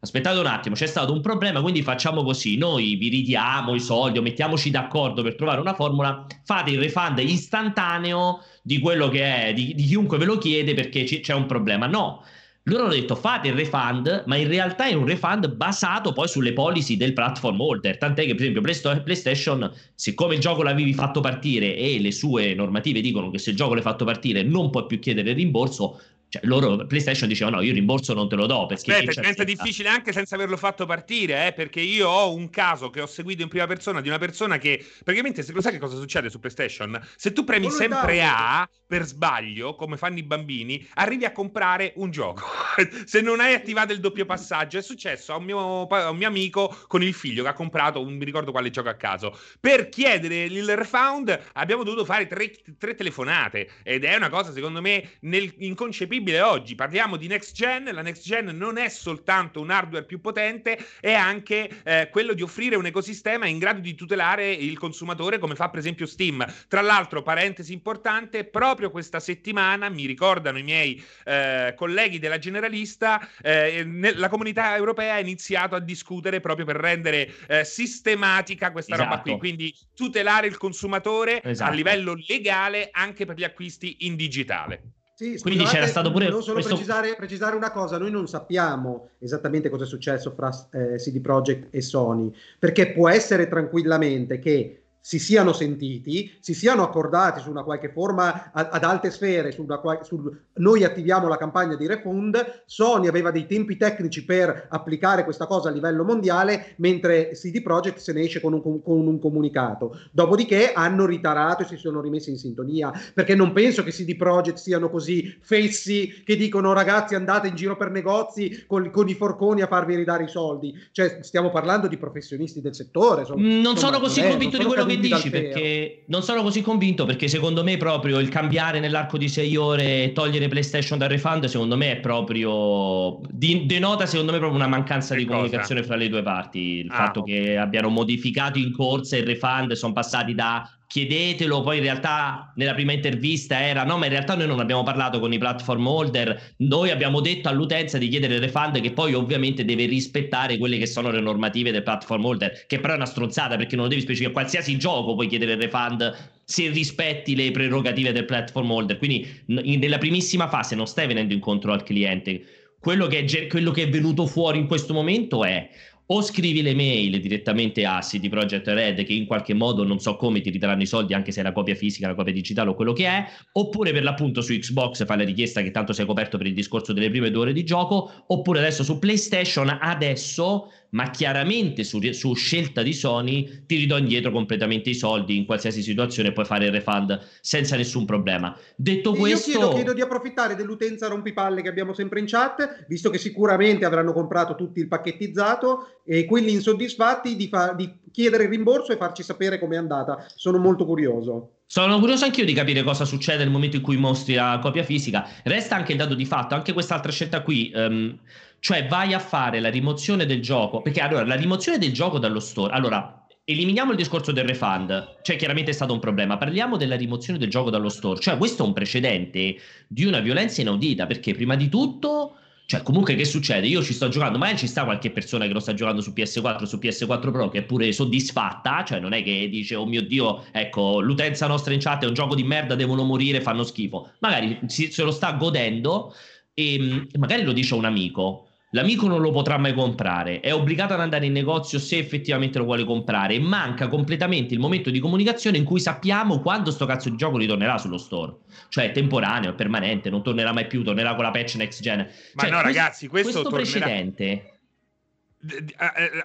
A: aspettate un attimo, c'è stato un problema, quindi facciamo così, noi vi ridiamo i soldi o mettiamoci d'accordo per trovare una formula, fate il refund istantaneo di quello che è, di, di chiunque ve lo chiede perché c- c'è un problema. No, loro hanno detto fate il refund, ma in realtà è un refund basato poi sulle policy del platform holder. Tant'è che, per esempio, PlayStation, siccome il gioco l'avevi fatto partire e le sue normative dicono che se il gioco l'hai fatto partire non puoi più chiedere il rimborso, cioè, loro, PlayStation diceva no, io il rimborso non te lo do perché...
C: Aspetta, diventa difficile anche senza averlo fatto partire, eh, perché io ho un caso che ho seguito in prima persona di una persona che, praticamente, se lo sai che cosa succede su PlayStation? Se tu premi sempre A per sbaglio, come fanno i bambini, arrivi a comprare un gioco. se non hai attivato il doppio passaggio, è successo a un, mio, a un mio amico con il figlio che ha comprato, non mi ricordo quale gioco a caso. Per chiedere il refund abbiamo dovuto fare tre, tre telefonate ed è una cosa, secondo me, nel, inconcepibile disponibile oggi. Parliamo di next gen, la next gen non è soltanto un hardware più potente, è anche eh, quello di offrire un ecosistema in grado di tutelare il consumatore come fa per esempio Steam. Tra l'altro, parentesi importante, proprio questa settimana mi ricordano i miei eh, colleghi della Generalista, eh, la comunità europea ha iniziato a discutere proprio per rendere eh, sistematica questa esatto. roba qui, esatto. quindi tutelare il consumatore esatto. a livello legale anche per gli acquisti in digitale.
B: Sì, Quindi c'era stato pure. Non solo questo... precisare, precisare, una cosa: noi non sappiamo esattamente cosa è successo fra eh, CD Projekt e Sony, perché può essere tranquillamente che si siano sentiti, si siano accordati su una qualche forma ad, ad alte sfere, su qual, su, noi attiviamo la campagna di refund, Sony aveva dei tempi tecnici per applicare questa cosa a livello mondiale, mentre CD Projekt se ne esce con un, con un comunicato. Dopodiché hanno ritarato e si sono rimessi in sintonia, perché non penso che CD Projekt siano così fessi che dicono ragazzi andate in giro per negozi con, con i forconi a farvi ridare i soldi. Cioè stiamo parlando di professionisti del settore.
A: Insomma, non sono così convinto di quello che dici perché non sono così convinto perché secondo me proprio il cambiare nell'arco di sei ore e togliere PlayStation dal refund secondo me è proprio denota secondo me proprio una mancanza che di cosa? comunicazione fra le due parti il ah, fatto okay. che abbiano modificato in corsa il refund sono passati da chiedetelo, poi in realtà nella prima intervista era no, ma in realtà noi non abbiamo parlato con i platform holder, noi abbiamo detto all'utenza di chiedere il refund che poi ovviamente deve rispettare quelle che sono le normative del platform holder, che però è una stronzata perché non lo devi specificare, qualsiasi gioco puoi chiedere il refund se rispetti le prerogative del platform holder, quindi n- nella primissima fase non stai venendo incontro al cliente. Quello che, è, quello che è venuto fuori in questo momento è o scrivi le mail direttamente a CD Projekt Red che in qualche modo non so come ti ridaranno i soldi anche se è la copia fisica, la copia digitale o quello che è, oppure per l'appunto su Xbox fai la richiesta che tanto sei coperto per il discorso delle prime due ore di gioco, oppure adesso su PlayStation adesso ma chiaramente su, su, scelta di Sony ti ridò indietro completamente i soldi in qualsiasi situazione puoi fare il refund senza nessun problema. Detto
B: Io
A: questo...
B: Chiedo, chiedo di approfittare dell'utenza rompipalle che abbiamo sempre in chat, visto che sicuramente avranno comprato tutti il pacchettizzato e quelli insoddisfatti di, fa- di chiedere il rimborso e farci sapere com'è andata. Sono molto curioso.
A: Sono curioso anch'io di capire cosa succede nel momento in cui mostri la copia fisica. Resta anche il dato di fatto, anche quest'altra scelta qui. Um, cioè vai a fare la rimozione del gioco, perché allora la rimozione del gioco dallo store, allora eliminiamo il discorso del refund, cioè chiaramente è stato un problema, parliamo della rimozione del gioco dallo store, cioè questo è un precedente di una violenza inaudita, perché prima di tutto... Cioè, comunque, che succede? Io ci sto giocando, magari ci sta qualche persona che lo sta giocando su PS4, su PS4 Pro, che è pure soddisfatta, cioè non è che dice, oh mio Dio, ecco, l'utenza nostra in chat è un gioco di merda, devono morire, fanno schifo. Magari si, se lo sta godendo e, e magari lo dice a un amico, L'amico non lo potrà mai comprare, è obbligato ad andare in negozio se effettivamente lo vuole comprare e manca completamente il momento di comunicazione in cui sappiamo quando sto cazzo di gioco ritornerà sullo store. Cioè è temporaneo, è permanente, non tornerà mai più, tornerà con la patch next gen.
C: Ma
A: cioè,
C: no ragazzi, questo,
A: questo
C: tornerà...
A: precedente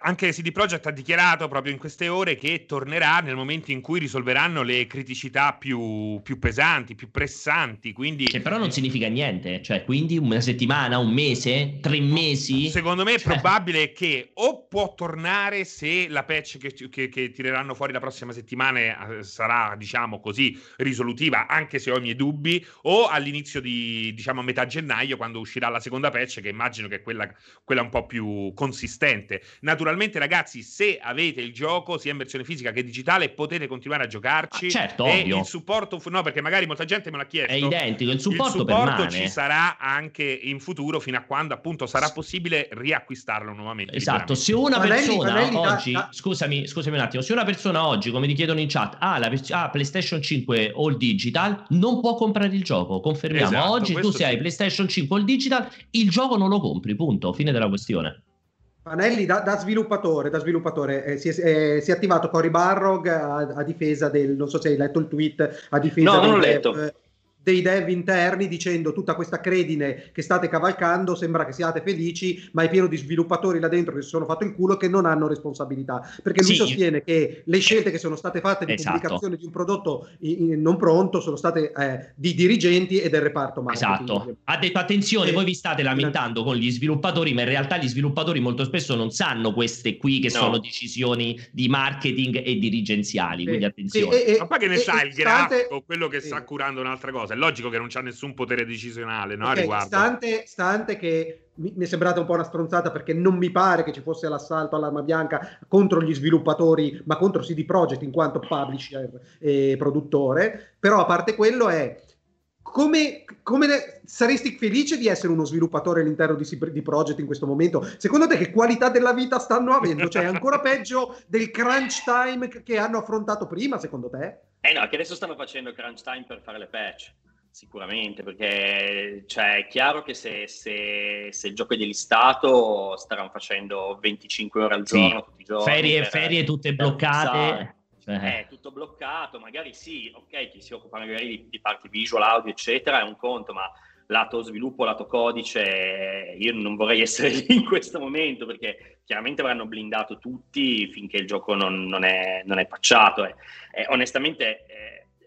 C: anche CD Projekt ha dichiarato proprio in queste ore che tornerà nel momento in cui risolveranno le criticità più, più pesanti, più pressanti. Quindi...
A: Che però non significa niente, cioè quindi una settimana, un mese, tre mesi.
C: Secondo me è
A: cioè...
C: probabile che o può tornare se la patch che, che, che tireranno fuori la prossima settimana eh, sarà, diciamo così, risolutiva, anche se ho i miei dubbi, o all'inizio di, diciamo, a metà gennaio, quando uscirà la seconda patch, che immagino che è quella, quella un po' più consistente consistente. Naturalmente, ragazzi, se avete il gioco sia in versione fisica che digitale, potete continuare a giocarci. Ah,
A: certo,
C: e
A: ovvio.
C: il supporto, no, perché magari molta gente me l'ha chiesto.
A: È identico, il supporto,
C: il supporto ci sarà anche in futuro, fino a quando appunto sarà possibile riacquistarlo nuovamente.
A: Esatto, se una persona Manelli, oggi, da, da... Scusami, scusami un attimo, se una persona oggi, come ti chiedono in chat, ha la ah, PlayStation 5 All Digital, non può comprare il gioco. Confermiamo. Esatto, oggi tu se sì. hai PlayStation 5 All Digital, il gioco non lo compri, punto. Fine della questione.
B: Panelli da, da, sviluppatore, da sviluppatore eh, si, è, eh, si, è, attivato Cory Barrog a, a, difesa del, non so se hai letto il tweet, a difesa
D: no,
B: del,
D: non l'ho letto.
B: Eh, dei dev interni dicendo tutta questa credine che state cavalcando, sembra che siate felici, ma è pieno di sviluppatori là dentro che si sono fatto il culo che non hanno responsabilità. Perché lui sì. sostiene che le scelte che sono state fatte di esatto. pubblicazione di un prodotto in, in non pronto sono state eh, di dirigenti e del reparto
A: marketing. Esatto. Ha detto attenzione, e... voi vi state lamentando con gli sviluppatori, ma in realtà gli sviluppatori molto spesso non sanno queste qui che no. sono decisioni di marketing e dirigenziali, quindi attenzione.
C: E, e, ma poi che ne sa il grafico, quello che sta curando un'altra cosa è logico che non c'ha nessun potere decisionale no, okay, a riguardo.
B: Stante, stante che mi, mi, è sembrata un po' una stronzata perché non mi pare che ci fosse l'assalto all'arma bianca contro gli sviluppatori, ma contro CD Projekt in quanto publisher e produttore. Però a parte quello è come, come ne, saresti felice di essere uno sviluppatore all'interno di, di Project in questo momento? Secondo te che qualità della vita stanno avendo? Cioè è ancora peggio del crunch time che hanno affrontato prima, secondo te?
D: Eh no, che adesso stanno facendo crunch time per fare le patch, sicuramente, perché cioè, è chiaro che se, se, se il gioco è delistato staranno facendo 25 ore al giorno sì. tutti i giorni.
A: Ferie, per, ferie tutte bloccate.
D: Cioè. È tutto bloccato, magari sì, ok, chi si occupa magari di, di parti visual, audio, eccetera, è un conto, ma lato sviluppo, lato codice, io non vorrei essere lì in questo momento perché chiaramente avranno blindato tutti finché il gioco non, non, è, non è patchato. Eh. Eh, onestamente eh,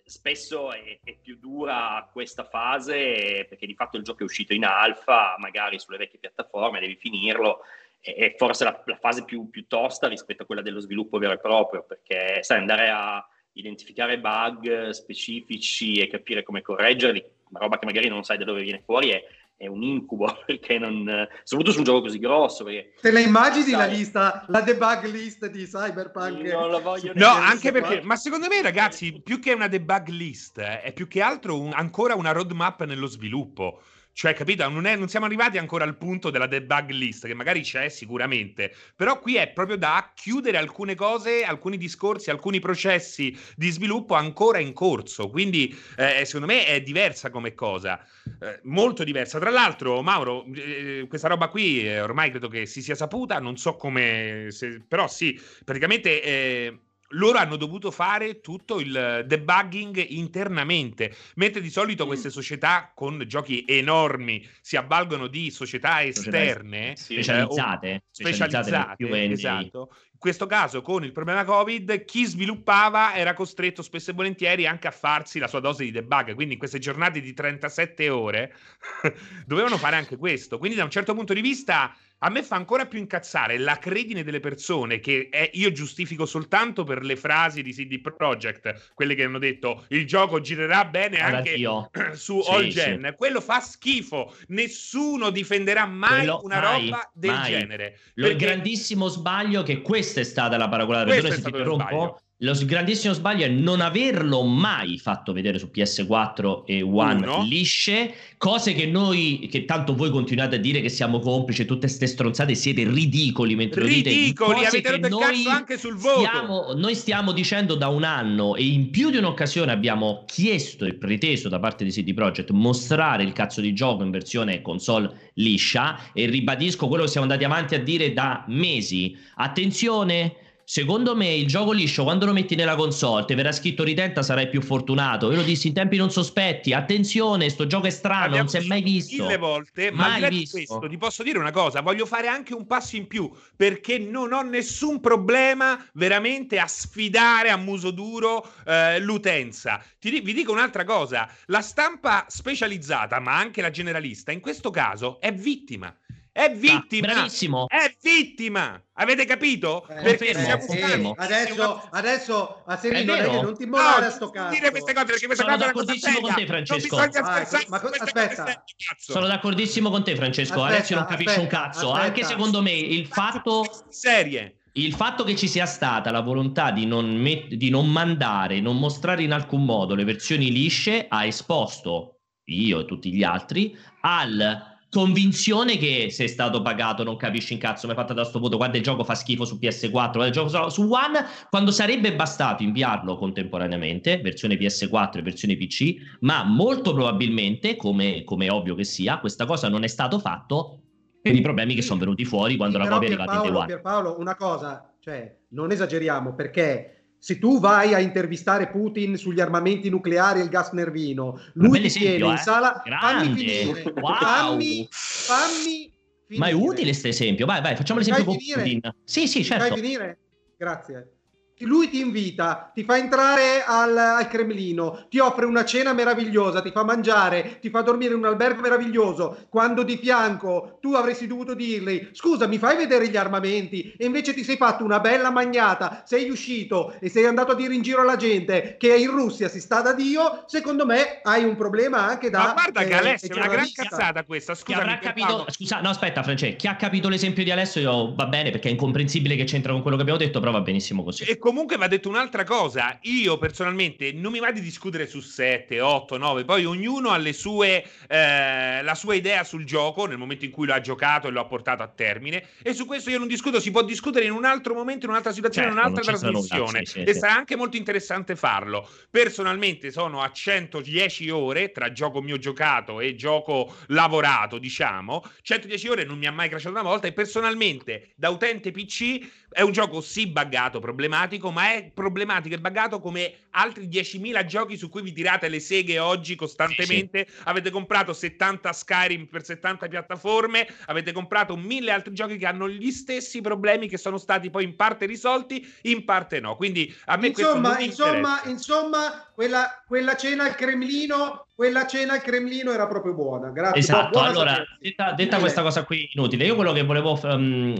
D: spesso è, è, più dura questa fase perché di fatto il gioco è uscito in alfa, magari sulle vecchie piattaforme, devi finirlo. È forse la, la fase più, più tosta rispetto a quella dello sviluppo vero e proprio, perché sai, andare a identificare bug specifici e capire come correggerli roba che magari non sai da dove viene fuori è, è un incubo, perché non, soprattutto su un gioco così grosso. Perché,
B: Te la immagini sai, la lista, la debug list di Cyberpunk?
C: Non la voglio No, anche perché, qua. ma secondo me ragazzi, più che una debug list, eh, è più che altro un, ancora una roadmap nello sviluppo. Cioè, capito? Non, è, non, siamo arrivati ancora al punto della debug list, che magari c'è sicuramente, però qui è proprio da chiudere alcune cose, alcuni discorsi, alcuni processi di sviluppo ancora in corso. Quindi, eh, secondo me, è diversa come cosa. eh, molto diversa. Tra l'altro, Mauro, eh, questa roba qui eh, ormai credo che si sia saputa, non so come, se, però sì, praticamente eh, loro hanno dovuto fare tutto il debugging internamente, mentre di solito mm. queste società con giochi enormi si avvalgono di società esterne
A: specializzate,
C: eh, specializzate, specializzate esatto. In questo caso, con il problema Covid, chi sviluppava era costretto spesso e volentieri anche a farsi la sua dose di debug. Quindi, in queste giornate di 37 ore dovevano fare anche questo. Quindi, da un certo punto di vista, a me fa ancora più incazzare la credine delle persone che è, io giustifico soltanto per le frasi di CD Projekt, quelle che hanno detto il gioco girerà bene anche Addio. su sì, All Gen. Sì. Quello fa schifo, nessuno difenderà mai Quello, una mai, roba del mai. genere.
A: Lo perché... grandissimo sbaglio che questa è stata la paraculata, se ti interrompo, lo grandissimo sbaglio è non averlo mai fatto vedere su PS4 e One Uno. lisce, cose che noi, che tanto voi continuate a dire che siamo complici, tutte ste stronzate, siete ridicoli mentre
C: ridicoli,
A: lo
C: dite. Ridicoli, avete rotto il cazzo anche sul voto.
A: Stiamo, noi stiamo dicendo da un anno e in più di un'occasione abbiamo chiesto e preteso da parte di CD Projekt mostrare il cazzo di gioco in versione console liscia e ribadisco quello che siamo andati avanti a dire da mesi. Attenzione! Secondo me il gioco liscio quando lo metti nella console ti verrà scritto ritenta sarai più fortunato. Io lo dissi in tempi non sospetti. Attenzione, sto gioco è strano, Abbiamo non si è mai visto.
C: Mille volte, mai ma visto. questo ti posso dire una cosa, voglio fare anche un passo in più perché non ho nessun problema veramente a sfidare a muso duro eh, l'utenza. Ti, vi dico un'altra cosa, la stampa specializzata, ma anche la generalista, in questo caso è vittima. È vittima. Ah,
A: bravissimo.
C: È vittima. Avete capito?
B: Eh, perché fermo, siamo adesso, adesso a Serino non, non ti immolare no, a sto cazzo.
C: Dire queste cose perché questa
A: Sono d'accordissimo con te, Francesco. Ah,
B: ma aspetta.
A: Sono d'accordissimo con te, Francesco. Aspetta, Alessio non capisce aspetta, un cazzo. Aspetta. Anche secondo me il fatto
C: serie
A: il fatto che ci sia stata la volontà di non, met- di non mandare, non mostrare in alcun modo le versioni lisce ha esposto io e tutti gli altri al convinzione che sei stato pagato non capisci in cazzo, mi hai fatto da sto voto, guarda il gioco fa schifo su PS4, guarda il gioco su One, quando sarebbe bastato inviarlo contemporaneamente, versione PS4 e versione PC, ma molto probabilmente, come, come è ovvio che sia, questa cosa non è stato fatto per i problemi che sono venuti fuori quando sì, la copia è arrivata in Taiwan.
B: Pierpaolo, una cosa, cioè, non esageriamo, perché se tu vai a intervistare Putin sugli armamenti nucleari e il gas nervino, lui ti tiene in eh? sala,
A: Grande.
B: fammi finire, wow. fammi, fammi finire.
A: Ma è utile questo esempio, vai vai, facciamo l'esempio con Putin. Sì, sì, certo.
B: Fai finire? Grazie lui ti invita, ti fa entrare al, al, Cremlino, ti offre una cena meravigliosa, ti fa mangiare, ti fa dormire in un albergo meraviglioso, quando di fianco tu avresti dovuto dirgli scusa mi fai vedere gli armamenti e invece ti sei fatto una bella magnata, sei uscito e sei andato a dire in giro alla gente che in Russia si sta da Dio, secondo me hai un problema anche da...
C: Ma guarda eh, che Alessio è una gran cazzata questa, scusa.
A: Capito, scusa, no aspetta Francesco, chi ha capito l'esempio di Alessio va bene perché è incomprensibile che c'entra con quello che abbiamo detto, però va benissimo così.
C: E comunque va detto un'altra cosa. Io personalmente non mi va di discutere su 7, 8, 9, poi ognuno ha le sue, eh, la sua idea sul gioco nel momento in cui lo ha giocato e lo ha portato a termine. E su questo io non discuto, si può discutere in un altro momento, in un'altra situazione, certo, in un'altra trasmissione. Sì, sì, e sì. sarà anche molto interessante farlo. Personalmente sono a 110 ore tra gioco mio giocato e gioco lavorato, diciamo. 110 ore non mi ha mai crashato una volta e personalmente da utente PC è un gioco sì buggato, problematico, ma è problematico e buggato come altri 10.000 giochi su cui vi tirate le seghe oggi costantemente. Sì, sì. Avete comprato 70 Skyrim per 70 piattaforme, avete comprato mille altri giochi che hanno gli stessi problemi che sono stati poi in parte risolti, in parte no. Quindi a me
B: insomma, insomma, insomma quella, quella cena al Cremlino quella cena al Cremlino era proprio buona. Grazie.
A: Esatto,
B: buona
A: allora, detta, detta questa cosa qui inutile, io quello che volevo um,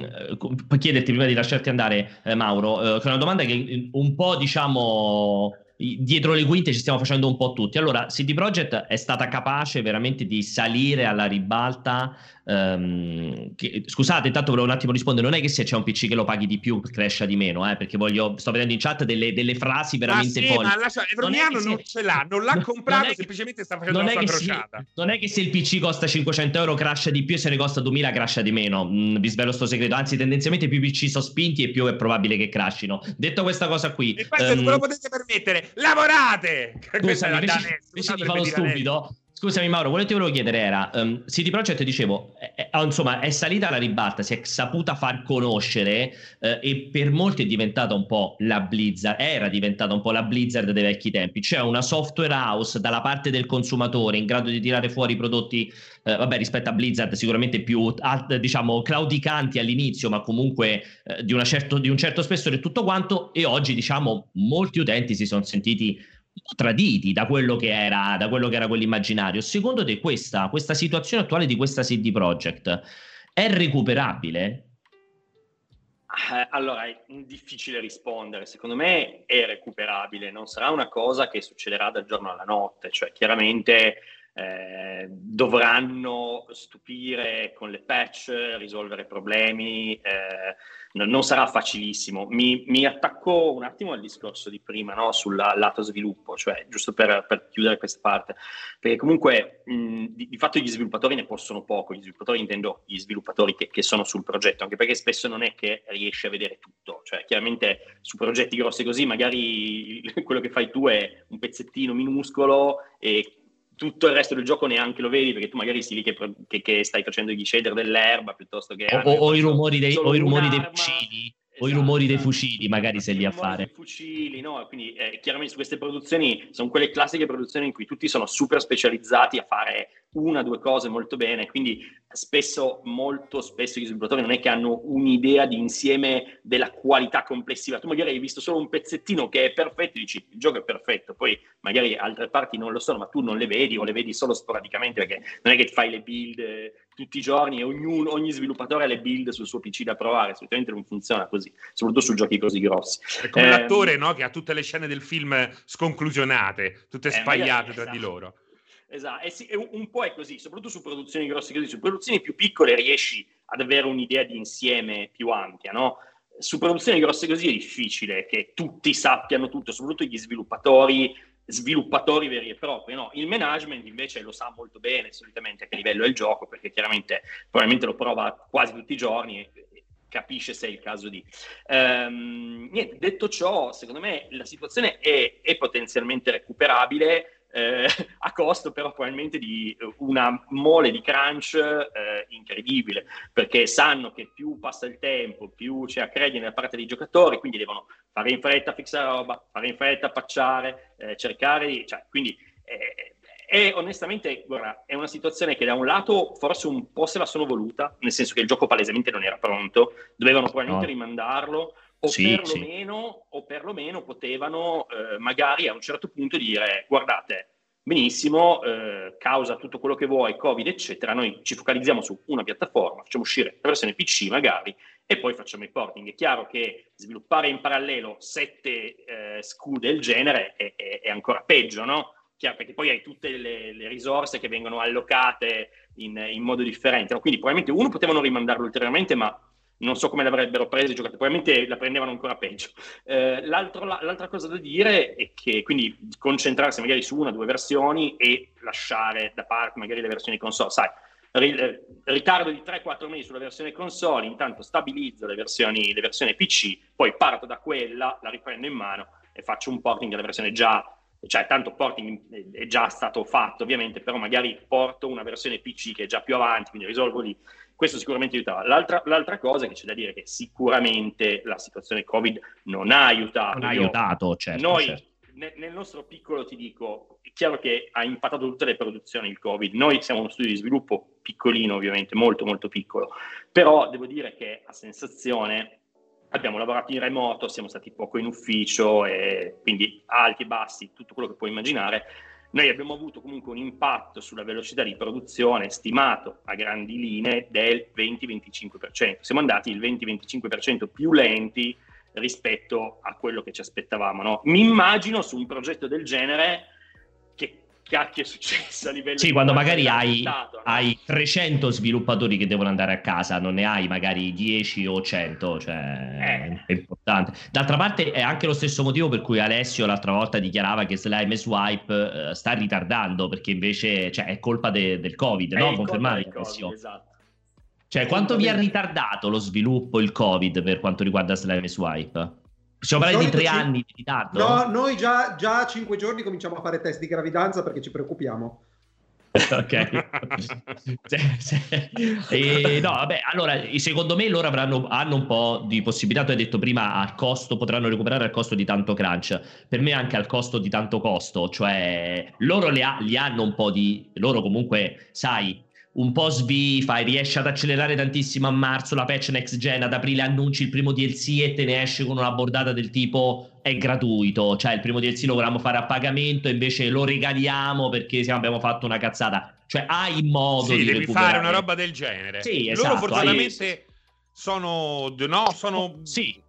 A: chiederti prima di lasciarti andare, eh, Mauro, eh, che è una domanda che un po' diciamo dietro le quinte ci stiamo facendo un po' tutti. Allora, CD Projekt è stata capace veramente di salire alla ribalta Um, che, scusate, intanto volevo un attimo rispondere. Non è che se c'è un PC che lo paghi di più, cresce di meno, eh, perché voglio, sto vedendo in chat delle, delle frasi veramente
C: ma sì, Ma lascia, Evroniano non, non ce l'ha, non l'ha comprato, non semplicemente sta facendo non la sua crociata.
A: Si, non è che se il PC costa 500 euro crasha di più e se ne costa 2000 crasha di meno. Mm, vi svelo sto segreto. Anzi, tendenzialmente più PC sono spinti e più è probabile che crashino. Detto questa cosa qui,
C: e poi um, se ve lo potete permettere, lavorate!
A: Scusa, invece, invece di fare lo stupido Scusami Mauro, quello che ti volevo chiedere era, um, CD Projekt dicevo, è, è, insomma è salita alla ribalta, si è saputa far conoscere eh, e per molti è diventata un po' la Blizzard, era diventata un po' la Blizzard dei vecchi tempi, cioè una software house dalla parte del consumatore in grado di tirare fuori prodotti, eh, vabbè rispetto a Blizzard sicuramente più diciamo claudicanti all'inizio ma comunque eh, di, certo, di un certo spessore e tutto quanto e oggi diciamo molti utenti si sono sentiti traditi da quello che era, da quello che era quell'immaginario. Secondo te questa, questa situazione attuale di questa CD Projekt è recuperabile?
D: Eh, allora, è difficile rispondere. Secondo me è recuperabile, non sarà una cosa che succederà dal giorno alla notte, cioè chiaramente eh, dovranno stupire con le patch, risolvere problemi, eh, non sarà facilissimo. Mi, mi, attacco un attimo al discorso di prima, no? sul lato sviluppo, cioè giusto per, per chiudere questa parte, perché comunque mh, di, di, fatto gli sviluppatori ne possono poco, gli sviluppatori intendo gli sviluppatori che, che, sono sul progetto, anche perché spesso non è che riesci a vedere tutto, cioè chiaramente su progetti grossi così magari quello che fai tu è un pezzettino minuscolo e tutto il resto del gioco neanche lo vedi perché tu magari sei lì che, che, che stai facendo gli shader dell'erba piuttosto che...
A: O, o, o i rumori dei, o i rumori dei fucili. Esatto, o i rumori dei esatto. fucili, magari sei lì a fare. I
D: fucili, no? Quindi eh, chiaramente su queste produzioni sono quelle classiche produzioni in cui tutti sono super specializzati a fare una o due cose molto bene, quindi spesso, molto spesso gli sviluppatori non è che hanno un'idea di insieme della qualità complessiva. Tu magari hai visto solo un pezzettino che è perfetto e dici il gioco è perfetto, poi magari altre parti non lo sono, ma tu non le vedi o le vedi solo sporadicamente perché non è che fai le build eh, tutti i giorni e ognuno, ogni sviluppatore ha le build sul suo PC da provare, assolutamente non funziona così, soprattutto su giochi così grossi.
C: È come eh, l'attore no? che ha tutte le scene del film sconclusionate, tutte eh, spagliate tra di esatto. loro.
D: Esatto, sì, un po' è così, soprattutto su produzioni grosse così, su produzioni più piccole riesci ad avere un'idea di insieme più ampia, no? Su produzioni grosse così è difficile che tutti sappiano tutto, soprattutto gli sviluppatori, sviluppatori veri e propri, no? Il management invece lo sa molto bene solitamente a che livello è il gioco, perché chiaramente probabilmente lo prova quasi tutti i giorni e, capisce se è il caso di. Um, niente, detto ciò, secondo me la situazione è, è potenzialmente recuperabile eh, a costo però probabilmente di una mole di crunch eh, incredibile, perché sanno che più passa il tempo, più c'è accredito nella parte dei giocatori, quindi devono fare in fretta a fissare roba, fare in fretta a pacciare, eh, cercare di... Cioè, quindi eh, e onestamente, guarda, è una situazione che da un lato forse un po' se la sono voluta, nel senso che il gioco palesemente non era pronto, dovevano probabilmente no. rimandarlo, o, sì, perlomeno, sì. o perlomeno potevano eh, magari a un certo punto dire guardate, benissimo, eh, causa tutto quello che vuoi, Covid, eccetera, noi ci focalizziamo su una piattaforma, facciamo uscire la versione PC magari e poi facciamo i porting. È chiaro che sviluppare in parallelo sette eh, SKU del genere è, è, è ancora peggio, no? Chiaro, perché poi hai tutte le, le risorse che vengono allocate in, in modo differente. No? Quindi probabilmente uno potevano rimandarlo ulteriormente, ma non so come l'avrebbero preso i giocatori, probabilmente la prendevano ancora peggio. Eh, l'altra cosa da dire è che quindi concentrarsi magari su una o due versioni e lasciare da parte magari le versioni console, sai, eh, ritardo di 3-4 mesi sulla versione console, intanto stabilizzo le versioni, le versioni PC, poi parto da quella, la riprendo in mano e faccio un porting della versione già cioè tanto porting è già stato fatto ovviamente, però magari porto una versione PC che è già più avanti, quindi risolvo lì questo sicuramente aiutava. L'altra, l'altra, cosa che c'è da dire è che sicuramente la situazione Covid non ha aiutato.
A: Non ha aiutato, certo.
D: Noi,
A: certo.
D: Ne, nel nostro piccolo, ti dico, è chiaro che ha impattato tutte le produzioni il Covid. Noi siamo uno studio di sviluppo piccolino, ovviamente, molto, molto piccolo. Però devo dire che a sensazione abbiamo lavorato in remoto, siamo stati poco in ufficio, e quindi alti e bassi, tutto quello che puoi immaginare noi abbiamo avuto comunque un impatto sulla velocità di produzione stimato a grandi linee del 20-25%. Siamo andati il 20-25% più lenti rispetto a quello che ci aspettavamo. No? Mi immagino su un progetto del genere cacchio è successo a livello
A: sì, quando magari hai, no? hai, 300 sviluppatori che devono andare a casa, non ne hai magari 10 o 100, cioè eh. è importante. D'altra parte è anche lo stesso motivo per cui Alessio l'altra volta dichiarava che Slime Swipe uh, sta ritardando, perché invece cioè, è colpa de- del Covid, è no? Confermare Alessio. Esatto. Cioè, quanto vi ha ritardato lo sviluppo il Covid per quanto riguarda Slime Swipe? Stiamo parlando di tre anni di ritardo?
B: No, noi già, già a cinque giorni cominciamo a fare test di gravidanza perché ci preoccupiamo.
A: ok. e, no, vabbè, allora, secondo me loro avranno, hanno un po' di possibilità, tu hai detto prima, al costo, potranno recuperare al costo di tanto crunch, per me anche al costo di tanto costo, cioè loro li, ha, li hanno un po' di, loro comunque, sai, un po' svi, fai, riesci ad accelerare tantissimo a marzo la patch next gen, ad aprile annunci il primo DLC e te ne esci con una bordata del tipo è gratuito, cioè il primo DLC lo volevamo fare a pagamento, invece lo regaliamo perché siamo, abbiamo fatto una cazzata. Cioè hai modo
C: sì,
A: di
C: devi
A: recuperare.
C: fare una roba del genere.
A: Sì,
C: Loro
A: esatto,
C: fortunatamente
A: hai...
C: sono, no, sono
A: sì,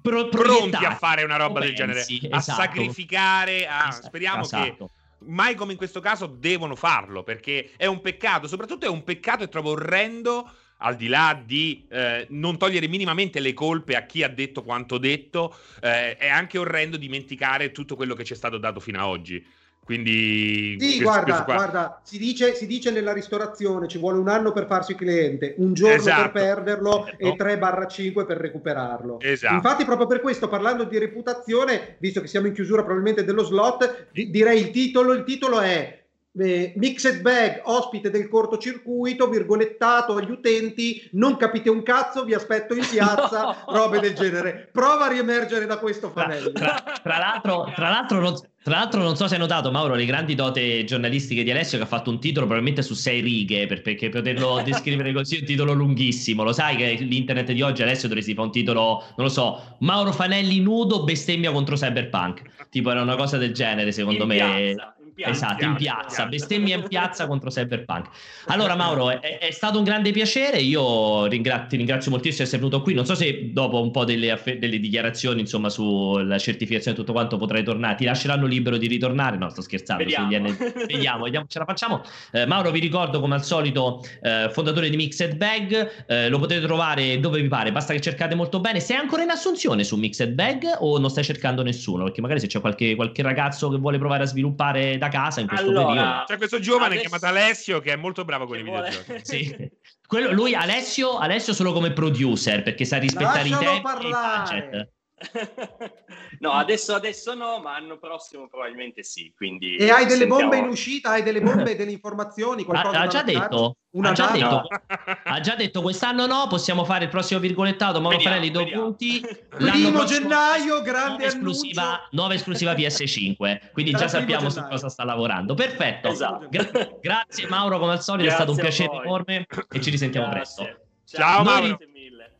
C: pro- pronti a fare una roba
A: pensi,
C: del genere,
A: esatto.
C: a sacrificare, a... Speriamo
A: esatto.
C: che mai come in questo caso devono farlo perché è un peccato, soprattutto è un peccato e trovo orrendo al di là di eh, non togliere minimamente le colpe a chi ha detto quanto detto, eh, è anche orrendo dimenticare tutto quello che ci è stato dato fino ad oggi. Quindi,
B: sì, guarda, guarda si, dice, si, dice, nella ristorazione ci vuole un anno per farsi cliente, un giorno esatto. per perderlo e 3-5 per recuperarlo.
C: Esatto.
B: Infatti, proprio per questo, parlando di reputazione, visto che siamo in chiusura probabilmente dello slot, direi il titolo, il titolo è eh, Mixed Bag, ospite del cortocircuito, virgolettato agli utenti, non capite un cazzo, vi aspetto in piazza, robe del genere. Prova a riemergere da questo fanello.
A: Tra, tra, tra l'altro, tra l'altro non, tra l'altro, non so se hai notato, Mauro, le grandi dote giornalistiche di Alessio che ha fatto un titolo probabilmente su sei righe, per, perché poterlo descrivere così è un titolo lunghissimo. Lo sai che l'internet di oggi Alessio dovresti fare un titolo, non lo so, Mauro Fanelli nudo bestemmia contro Cyberpunk. Tipo era una cosa del genere, secondo
D: in
A: me.
D: Piazza, piazza,
A: esatto, in piazza, bestemmia in piazza contro Cyberpunk. Allora, Mauro, è, è stato un grande piacere. Io ringra- ti ringrazio moltissimo di essere venuto qui. Non so se dopo un po' delle, aff- delle dichiarazioni, insomma, sulla certificazione e tutto quanto potrai tornare. Ti lasceranno libero di ritornare. No, sto scherzando.
D: Vediamo.
A: vediamo, vediamo, ce la facciamo. Eh, Mauro, vi ricordo come al solito, eh, fondatore di Mixed Bag. Eh, lo potete trovare dove vi pare. Basta che cercate molto bene. Sei ancora in assunzione su Mixed Bag o non stai cercando nessuno? Perché magari se c'è qualche, qualche ragazzo che vuole provare a sviluppare da casa in questo
D: allora,
A: periodo.
C: C'è questo giovane
D: adesso...
C: chiamato Alessio che è molto bravo con i
D: vuole...
C: videogiochi.
A: sì. Quello, lui, Alessio, Alessio solo come producer perché sa rispettare
B: Lascialo
A: i tempi
B: parlare.
A: e il budget.
D: no, adesso, adesso no, ma l'anno prossimo probabilmente sì. Quindi
B: e hai delle
D: sentiamo...
B: bombe in uscita, hai delle bombe, delle informazioni, qualcosa
A: ha, ha già detto,
B: una
A: ha già detto, ha già detto quest'anno no, possiamo fare il prossimo virgolettato, Mauro
D: Vediamo,
A: Farelli, due punti.
B: Primo
A: prossimo-
B: gennaio, grande
A: nuova esclusiva, nuova esclusiva PS5, quindi
B: Dal
A: già sappiamo su
B: gennaio.
A: cosa sta lavorando. Perfetto.
D: Esatto.
A: Gra- grazie Mauro, come al solito, è
D: Grazie
A: stato un piacere enorme e ci risentiamo
D: Grazie.
A: presto.
C: Ciao,
A: Noi-
C: Mauro.
D: Grazie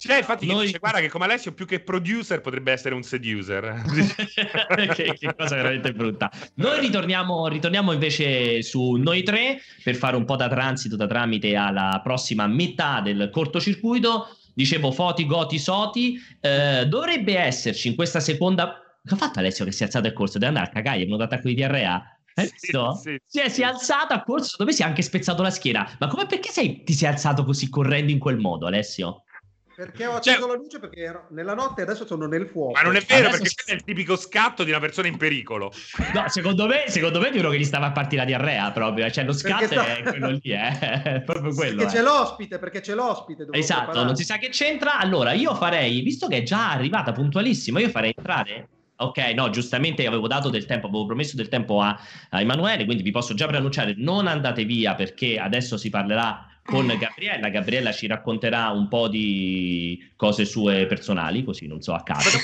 C: C'è infatti
A: Noi-
C: dice guarda che come Alessio più che producer potrebbe essere un seducer.
A: che, che cosa veramente brutta. Noi ritorniamo, ritorniamo invece su noi tre per fare un po' da transito, da tramite alla prossima metà del cortocircuito. Dicevo Foti, Goti, Soti. Eh, dovrebbe esserci in questa seconda. Che ha fatto Alessio che si è alzato al corso? Deve andare a cagare, è venuto attacco di diarrea. Hai
C: Sì, sì,
A: Si è,
C: sì.
A: si è alzato a corso, me si è anche spezzato la schiena. Ma come perché sei, ti sei alzato così correndo in quel modo, Alessio?
B: Perché ho
C: Cioè-
B: acceso la luce perché ero nella notte e adesso sono nel fuoco.
C: Ma non è vero
A: Adesso-
C: perché è il tipico scatto di una persona in pericolo.
A: No, secondo me, secondo me è uno che gli stava a partire la diarrea proprio. Cioè, lo scatto
B: Perché sta-
A: è quello lì, eh. è proprio quello.
B: Perché
A: eh.
B: c'è l'ospite, perché c'è l'ospite.
A: Esatto,
B: preparare.
A: non si sa che c'entra. Allora, io farei, visto che è già arrivata puntualissimo, io farei entrare. Ok, no, giustamente avevo dato del tempo, avevo promesso del tempo a, a Emanuele, quindi vi posso già preannunciare, non andate via perché adesso si parlerà con Gabriella. Gabriella ci racconterà un po' di cose sue personali, così non so a caso.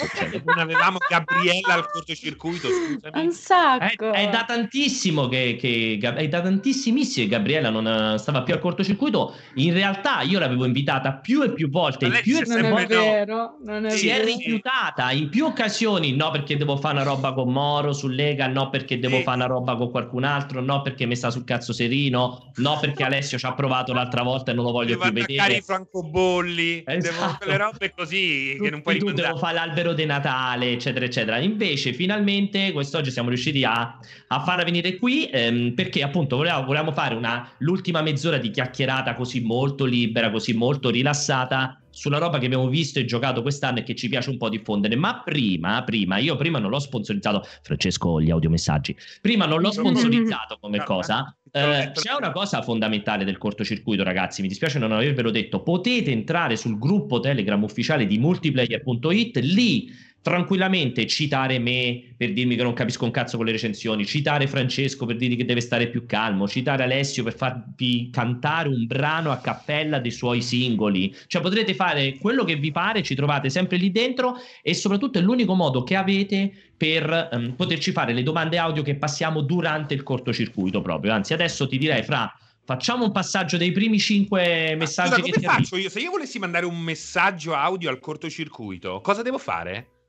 C: Non avevamo Gabriella al cortocircuito, scusami.
E: Un
A: È,
E: sacco.
A: è da tantissimo che, che è da tantissimissimo che Gabriella non eh, stava più al cortocircuito. In realtà io l'avevo invitata più e più volte, in più e più
E: è
C: no.
E: vero, non è
A: si è
E: vero.
A: rifiutata in più occasioni, no perché devo fare una roba con Moro su Lega, no perché devo
C: Sì.
A: fare una roba con qualcun altro, no perché mi sta sul cazzo serino, no perché Alessio ci ha provato l'altra volta e non lo voglio
C: Devo
A: più
C: attaccare
A: vedere.
C: i francobolli, devo
A: Esatto.
C: quelle robe così che non puoi
A: tu
C: rimandare.
A: devo fare l'albero di Natale, eccetera, eccetera. Invece, finalmente, quest'oggi siamo riusciti a, a farla venire qui ehm, perché appunto volevamo, volevamo fare una, l'ultima mezz'ora di chiacchierata così molto libera, così molto rilassata sulla roba che abbiamo visto e giocato quest'anno e che ci piace un po' diffondere. Ma prima, prima, io prima non l'ho sponsorizzato, Francesco, gli audiomessaggi, prima non l'ho sponsorizzato come cosa. Eh, c'è una cosa fondamentale del cortocircuito, ragazzi. Mi dispiace non avervelo detto. Potete entrare sul gruppo Telegram ufficiale di multiplayer.it. Lì tranquillamente citare me per dirmi che non capisco un cazzo con le recensioni, citare Francesco per dirgli che deve stare più calmo, citare Alessio per farvi cantare un brano a cappella dei suoi singoli. Cioè potrete fare quello che vi pare, ci trovate sempre lì dentro e soprattutto è l'unico modo che avete per um, poterci fare le domande audio che passiamo durante il cortocircuito proprio. Anzi, adesso ti direi fra Facciamo un passaggio dei primi cinque messaggi.
C: Scusa, come faccio io? Se io volessi mandare un messaggio audio al cortocircuito, cosa devo fare?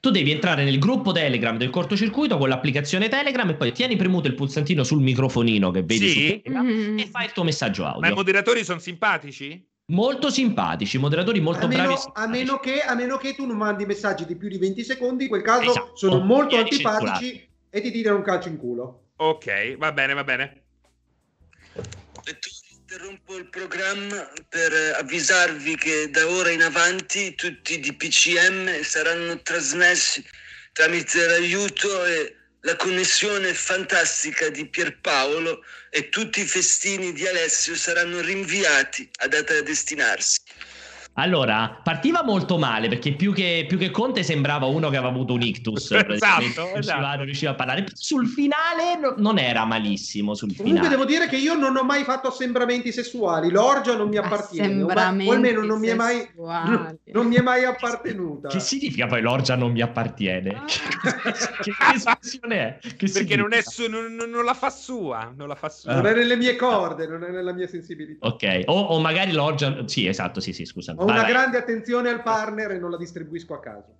A: Tu devi entrare nel gruppo Telegram del cortocircuito con l'applicazione Telegram e poi tieni premuto il pulsantino sul microfonino che vedi sì? Telegram, mm-hmm. e fai il tuo messaggio audio.
C: Ma i moderatori sono simpatici?
A: Molto simpatici, moderatori molto
B: a meno,
A: bravi.
B: A meno, che, a meno, che, tu non mandi messaggi di più di 20 secondi, in quel caso esatto. sono molto antipatici censurati. e ti tirano un calcio in culo.
C: Ok, va bene, va bene.
E: Interrompo il programma per avvisarvi che da ora in avanti tutti i DPCM saranno trasmessi tramite l'aiuto e la connessione fantastica di Pierpaolo e tutti i festini di Alessio saranno rinviati a data da destinarsi.
A: Allora, partiva molto male perché più che, più che, Conte sembrava uno che aveva avuto un ictus.
C: esatto,
A: esatto. riusciva a parlare. Sul finale no, non era malissimo. Sul
B: Comunque
A: finale.
B: devo dire che io non ho mai fatto assembramenti sessuali. L'orgia non mi appartiene. O, o almeno non mi, mai, non, non mi, è mai, appartenuta.
A: Che significa poi l'orgia non mi appartiene? Ah. che, espressione è?
C: Che perché non, è su, non, non, la fa sua. Non, la fa sua.
B: non è nelle mie corde, non è nella mia sensibilità.
A: Ok, o, o magari l'orgia... Sì, esatto, sì, sì, scusa
B: una vai, grande attenzione al partner e non la distribuisco a caso.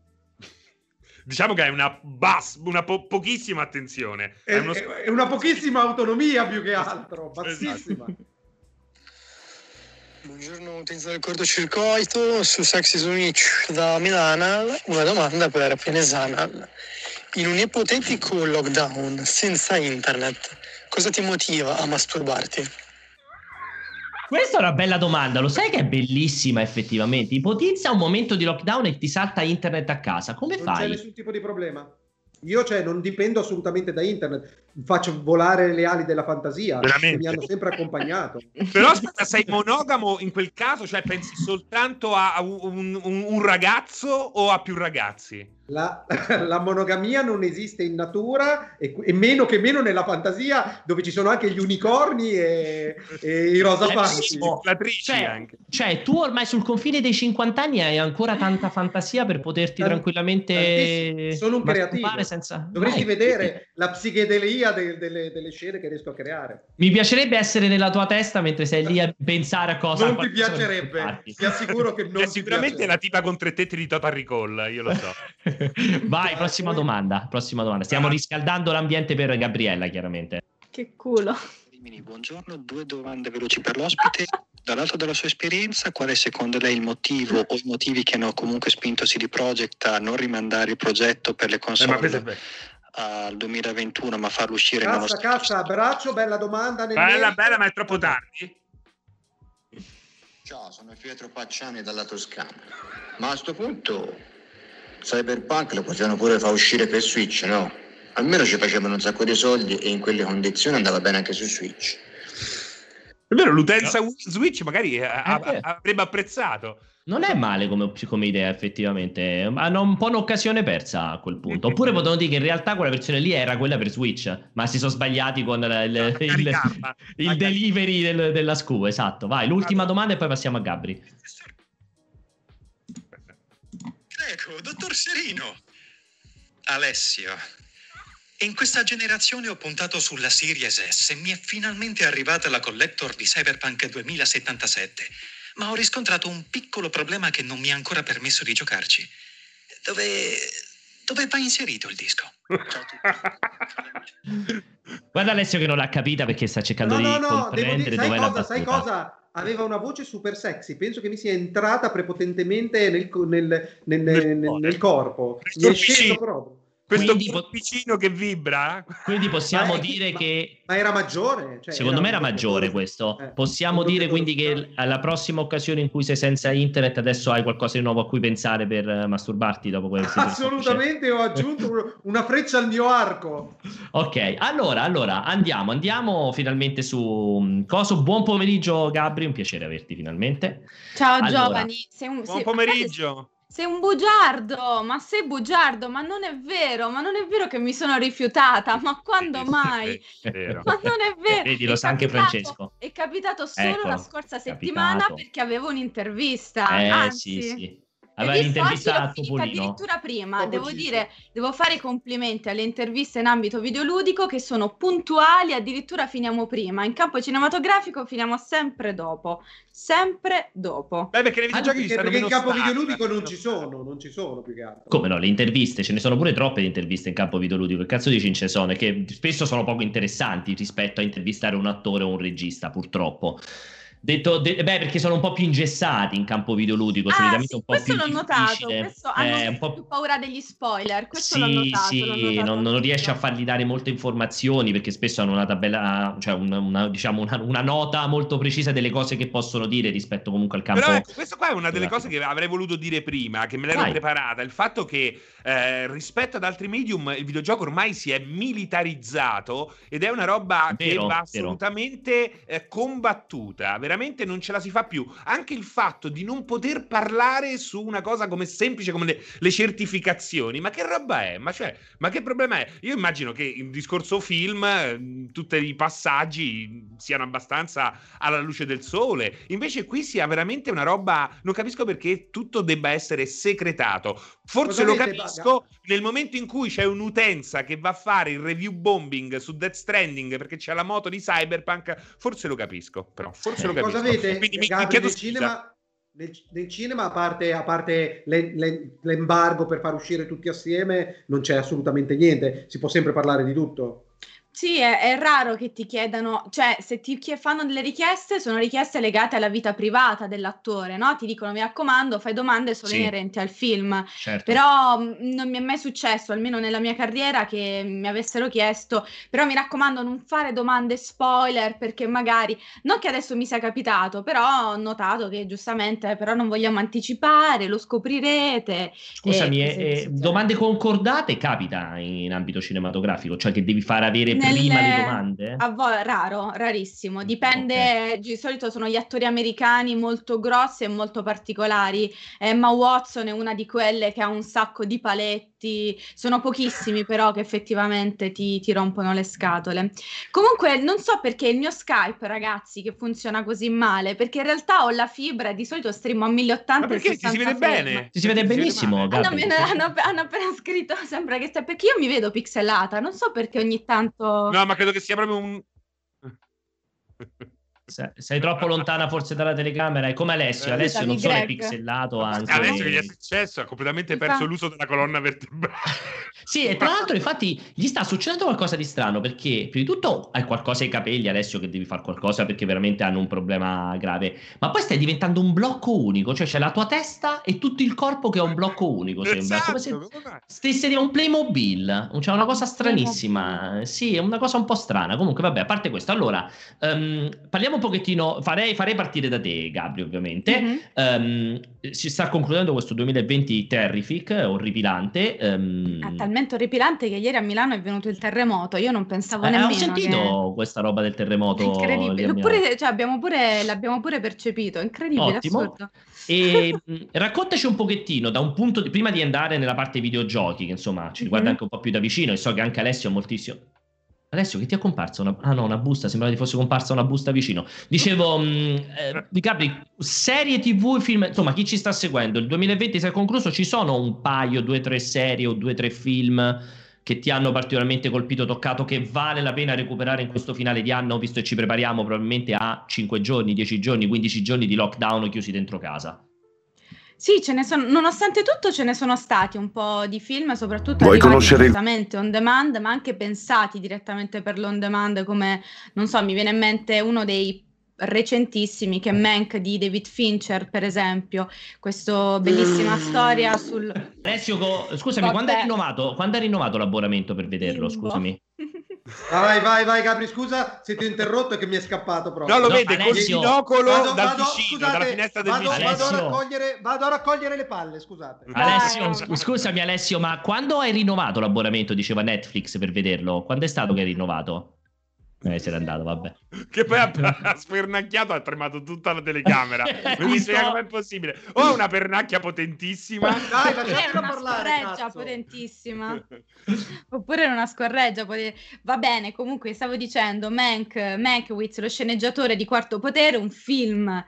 C: Diciamo che è una, bas- una po- pochissima attenzione.
B: È, è, uno... è, una pochissima autonomia più che altro, bassissima. Esatto.
F: Buongiorno utenti del cortocircuito, su Sexy Switch da Milano, una domanda per Pianesana. In un ipotetico lockdown senza internet, cosa ti motiva a masturbarti?
A: Questa è una bella domanda, lo sai che è bellissima effettivamente. Ipotizza un momento di lockdown e ti salta internet a casa, come
B: non
A: fai?
B: Non c'è nessun tipo di problema. Io cioè, non dipendo assolutamente da internet, faccio volare le ali della fantasia Veramente? che mi hanno sempre accompagnato.
C: Però aspetta, sei monogamo in quel caso? Cioè pensi soltanto a un, un, un ragazzo o a più ragazzi?
B: La, la, monogamia non esiste in natura e, e, meno che meno nella fantasia dove ci sono anche gli unicorni e, e i rosafanti.
A: Cioè, cioè, tu ormai sul confine dei 50 anni hai ancora tanta fantasia per poterti Tant- tranquillamente
B: sono un creativo
A: senza...
B: dovresti Vai. vedere la psichedelia de- delle, delle, scene che riesco a creare
A: mi piacerebbe essere nella tua testa mentre sei lì a pensare a cosa
B: non ti piacerebbe ti assicuro che non
C: sicuramente è la tipa con tre tetti di Total Recall io lo so
A: Vai, prossima domanda. Prossima domanda. Stiamo riscaldando l'ambiente per Gabriella, chiaramente.
G: Che culo.
H: Buongiorno, due domande veloci per l'ospite. Dall'alto della sua esperienza, qual è secondo lei il motivo o i motivi che hanno comunque spinto CD Projekt a non rimandare il progetto per le console eh, al 2021, ma farlo uscire
B: cassa, nello Cassa, abbraccio, bella domanda.
C: Bella, merito. bella, ma è troppo tardi.
I: Ciao, sono Pietro Pacciani dalla Toscana. Ma a questo punto Cyberpunk lo potevano pure far uscire per Switch, no? Almeno ci facevano un sacco di soldi e in quelle condizioni andava bene anche su Switch.
C: È vero, l'utenza no. Switch magari eh, avrebbe apprezzato.
A: Non è male come, come, idea, effettivamente. Hanno un po' un'occasione persa a quel punto. Oppure potevano dire che in realtà quella versione lì era quella per Switch, ma si sono sbagliati con il, il, il, il delivery del, della SCU. Esatto. Vai, l'ultima domanda e poi passiamo a Gabri.
J: Ecco, dottor Serino. Alessio. In questa generazione ho puntato sulla Series S e mi è finalmente arrivata la collector di Cyberpunk 2077, ma ho riscontrato un piccolo problema che non mi ha ancora permesso di giocarci. Dove... dove va inserito il disco?
A: Guarda Alessio che non l'ha capita perché sta cercando
B: no,
A: di
B: no, no,
A: comprendere
B: dire, sai cosa, sai cosa? aveva una voce super sexy, penso che mi sia entrata prepotentemente nel, nel, nel, nel, nel corpo. Mi è sceso proprio.
C: Questo quindi, vicino che vibra.
A: Quindi possiamo ma dire
B: ma,
A: che...
B: Ma era maggiore?
A: Cioè secondo era me era maggiore questo. Eh, possiamo dire quindi che alla prossima occasione in cui sei senza internet adesso hai qualcosa di nuovo a cui pensare per uh, masturbarti dopo questo.
B: Assolutamente ho aggiunto una freccia al mio arco.
A: Ok, allora, allora andiamo, andiamo finalmente su mm, Coso. Buon pomeriggio Gabri, un piacere averti finalmente.
G: Ciao allora, giovani.
C: Sei un, buon pomeriggio.
G: Sei un bugiardo, ma sei bugiardo, ma non è vero, ma non è vero che mi sono rifiutata, ma quando mai? È vero. Ma non è vero.
A: Vedi, lo sa anche Francesco.
G: È capitato solo ecco, la scorsa settimana capitato. perché avevo un'intervista.
A: Eh,
G: Anzi,
A: sì, sì aveva l'intervista a Topolino.
G: Addirittura prima, Topo devo dire, devo fare i complimenti alle interviste in ambito videoludico che sono puntuali, addirittura finiamo prima. In campo cinematografico finiamo sempre dopo, sempre dopo.
C: Beh, perché nei videogiochi
B: perché, perché in campo videoludico non ci sono, non ci sono più che altro.
A: Come no, le interviste, ce ne sono pure troppe di interviste in campo videoludico. Che cazzo dici in ce sono? Che spesso sono poco interessanti rispetto a intervistare un attore o un regista, purtroppo. Detto, de- beh, perché sono un po' più ingessati in campo videoludico,
G: ah,
A: solitamente
G: sì,
A: un po' più
G: l'ho notato, questo hanno eh, un po' più paura degli spoiler, questo
A: sì,
G: l'ho notato,
A: sì,
G: l'ho notato
A: non, non riesce a fargli dare molte informazioni perché spesso hanno una tabella, cioè una, una, diciamo una, una, nota molto precisa delle cose che possono dire rispetto comunque al campo.
C: Però ecco, questo qua è una delle cose che avrei voluto dire prima, che me l'ero Vai. preparata, il fatto che eh, rispetto ad altri medium il videogioco ormai si è militarizzato ed è una roba vero, che va assolutamente eh, combattuta, veramente non ce la si fa più. Anche il fatto di non poter parlare su una cosa come semplice come le, le certificazioni, ma che roba è? Ma, cioè, ma che problema è? Io immagino che in discorso film tutti i passaggi siano abbastanza alla luce del sole, invece qui sia veramente una roba, non capisco perché tutto debba essere secretato. Forse lo capisco nel momento in cui c'è un'utenza che va a fare il review bombing su Death Stranding perché c'è la moto di Cyberpunk, forse lo capisco, però forse lo capisco.
B: Cosa avete? Quindi mi, mi chiedo nel cinema, nel, nel, cinema, a parte, a parte le, le, l'embargo per far uscire tutti assieme, non c'è assolutamente niente, si può sempre parlare di tutto.
G: Sì, è, è, raro che ti chiedano, cioè se ti fanno delle richieste, sono richieste legate alla vita privata dell'attore, no? Ti dicono mi raccomando, fai domande solo sì. inerenti al film. Certo. Però mh, mm, non mi è mai successo, almeno nella mia carriera, che mi avessero chiesto, però mi raccomando non fare domande spoiler perché magari, non che adesso mi sia capitato, però ho notato che giustamente, però non vogliamo anticipare, lo scoprirete.
A: Scusami, e, eh, eh, domande concordate capita in ambito cinematografico, cioè che devi far avere prima le domande?
G: A vo- raro, rarissimo. Dipende, okay. di solito sono gli attori americani molto grossi e molto particolari. Emma Watson è una di quelle che ha un sacco di paletti, sono pochissimi però che effettivamente ti, ti rompono le scatole. Comunque non so perché il mio Skype, ragazzi, che funziona così male, perché in realtà ho la fibra e di solito streamo a 1080 Ma
C: perché ti si vede bene?
A: Ti si vede benissimo.
G: Hanno, hanno, hanno, appena scritto, sembra che stia perché io mi vedo pixelata, non so perché ogni tanto
C: No, ma credo che sia proprio un...
A: sei troppo lontana forse dalla telecamera. È come Alessio. Eh, Alessio non solo è pixelato, anche.
C: Alessio che gli è successo? Ha completamente perso l'uso della colonna vertebrale.
A: sì, e tra l'altro, infatti, gli sta succedendo qualcosa di strano perché, prima di tutto, hai qualcosa ai capelli, Alessio, che devi fare qualcosa perché veramente hanno un problema grave. Ma poi stai diventando un blocco unico, cioè c'è la tua testa e tutto il corpo che è un blocco unico. Sembra esatto, come se stesse un Playmobil. C'è una cosa stranissima. Sì, è una cosa un po' strana. Comunque, vabbè, a parte questo, allora um, parliamo un pochettino, farei, farei, partire da te, Gabri, ovviamente. Mm-hmm. Um, si sta concludendo questo 2020 terrific, orripilante. Um...
G: Ah, talmente orripilante che ieri a Milano è venuto il terremoto. Io non pensavo eh, nemmeno.
A: Ho sentito che... questa roba del terremoto. È
G: incredibile. Pure, cioè, abbiamo pure, l'abbiamo pure percepito. Incredibile, Ottimo. assurdo.
A: E raccontaci un pochettino da un punto di, prima di andare nella parte videogiochi, che insomma ci riguarda mm-hmm. anche un po' più da vicino, e so che anche Alessio ha moltissimo. Alessio, che ti è comparsa? Una... Ah no, una busta, sembrava ti fosse comparsa una busta vicino. Dicevo, mh, mm, eh, Di serie tv, film, insomma, chi ci sta seguendo? Il 2020 si è concluso, ci sono un paio, due tre serie o due tre film che ti hanno particolarmente colpito, toccato, che vale la pena recuperare in questo finale di anno, visto che ci prepariamo probabilmente a 5 giorni, 10 giorni, 15 giorni di lockdown chiusi dentro casa?
G: Sì, ce ne sono, nonostante tutto ce ne sono stati un po' di film, soprattutto Vuoi conoscere direttamente on demand, ma anche pensati direttamente per l'on demand, come, non so, mi viene in mente uno dei recentissimi che è Mank di David Fincher per esempio questa bellissima storia sul
A: Alessio scusami quando hai, rinnovato, quando hai rinnovato l'abbonamento per vederlo scusami
B: Vai, vai, vai, Gabri, scusa se ti ho interrotto e che mi è scappato proprio.
C: No, lo no, vede Alessio... con il binocolo vado, dal vado, vicino, scusate, dalla finestra del
B: vado,
C: vicino.
B: Vado a, raccogliere, vado a raccogliere le palle, scusate.
A: Alessio, sc- scusami Alessio, ma quando hai rinnovato l'abbonamento, diceva Netflix, per vederlo? Quando è stato che hai rinnovato? Eh, se n'è andato, vabbè.
C: Che poi ha, ha spernacchiato, ha tremato tutta la telecamera. Non mi spiega com'è possibile. O oh, una pernacchia potentissima.
G: Dai, facciamola una parlare, scorreggia cazzo. potentissima. Oppure una scorreggia. Pot- Va bene, comunque stavo dicendo, Mank, Mankiewicz, lo sceneggiatore di Quarto Potere, un film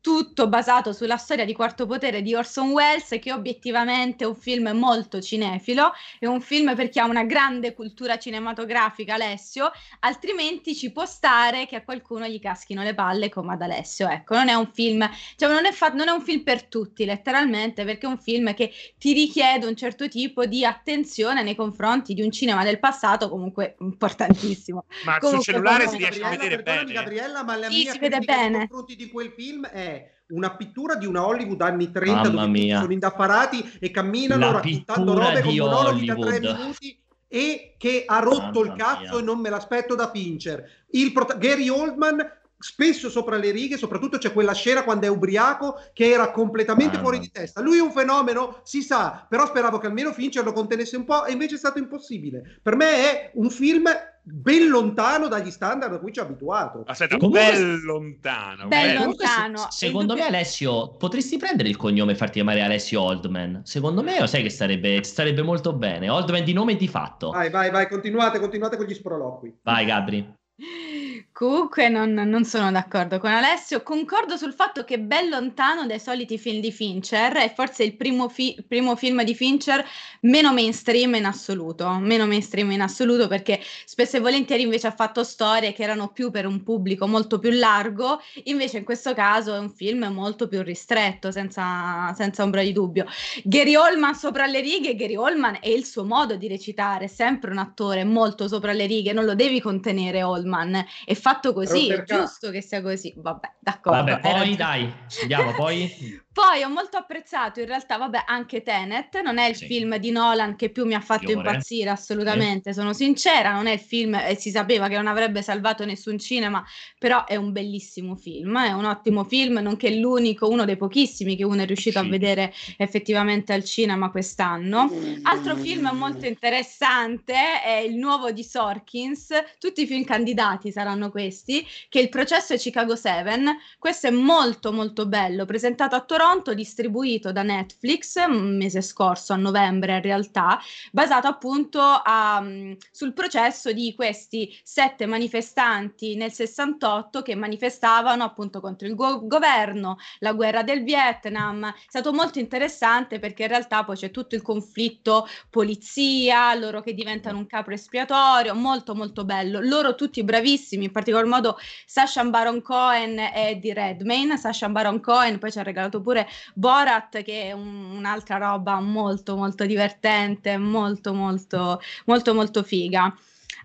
G: tutto basato sulla storia di Quarto Potere di Orson Welles, che obiettivamente è un film molto cinefilo, è un film per chi ha una grande cultura cinematografica, Alessio, altrimenti ci può stare che a qualcuno gli caschino le palle come ad Alessio. Ecco, non è un film, cioè non è, fa- non è un film per tutti, letteralmente, perché è un film che ti richiede un certo tipo di attenzione nei confronti di un cinema del passato, comunque importantissimo.
C: Ma
G: comunque,
C: sul cellulare si riesce a vedere bene.
B: Gabriella, ma la
G: sì,
B: mia
G: si vede bene. nei
B: confronti di quel film è una pittura di una Hollywood anni 30 Mamma dove mia. sono indaffarati e camminano raccontando robe con monologhi da tre minuti e che ha rotto Mamma il cazzo mia. e non me l'aspetto da Fincher. Il prot- Gary Oldman spesso sopra le righe, soprattutto c'è quella scena quando è ubriaco che era completamente ah, fuori di testa. Lui è un fenomeno, si sa, però speravo che almeno Fincher lo contenesse un po' e invece è stato impossibile. Per me è un film ben lontano dagli standard a cui ci ho abituato.
C: Aspetta, Comunque, ben lontano.
G: Ben lontano.
A: Se, secondo me Alessio, potresti prendere il cognome e farti chiamare Alessio Oldman? Secondo me, lo sai che starebbe, starebbe molto bene. Oldman di nome e di fatto.
B: Vai, vai, vai, continuate, continuate con gli sproloqui.
A: Vai, Gabri.
G: Comunque non, non, sono d'accordo con Alessio, concordo sul fatto che ben lontano dai soliti film di Fincher, è forse il primo, fi- primo, film di Fincher meno mainstream in assoluto, meno mainstream in assoluto perché spesso e volentieri invece ha fatto storie che erano più per un pubblico molto più largo, invece in questo caso è un film molto più ristretto, senza, senza ombra di dubbio. Gary Oldman sopra le righe, Gary Oldman è il suo modo di recitare, sempre un attore molto sopra le righe, non lo devi contenere Oldman, fa fatto così, è giusto che sia così. Vabbè, d'accordo.
A: Vabbè, poi dai, andiamo, poi...
G: poi ho molto apprezzato in realtà, vabbè, anche Tenet, non è il sì. film di Nolan che più mi ha fatto Fiore. impazzire assolutamente, sì. sono sincera, non è il film, e si sapeva che non avrebbe salvato nessun cinema, però è un bellissimo film, è un ottimo film, nonché l'unico, uno dei pochissimi che uno è riuscito sì. a vedere effettivamente al cinema quest'anno. Altro film molto interessante è il nuovo di Sorkins, tutti i film candidati saranno questi, che il processo è Chicago 7. Questo è molto molto bello, presentato a Toronto, distribuito da Netflix un mese scorso, a novembre in realtà, basato appunto a, mm, sul processo di questi sette manifestanti nel 68 che manifestavano appunto contro il go- governo, la guerra del Vietnam. È stato molto interessante perché in realtà poi c'è tutto il conflitto polizia, loro che diventano un capo espiatorio, molto molto bello. Loro tutti bravissimi, in particolar modo Sasha Baron Cohen e di Redmayne. Sasha Baron Cohen poi ci ha regalato pure Borat che è un, un'altra roba molto molto divertente, molto molto molto molto figa.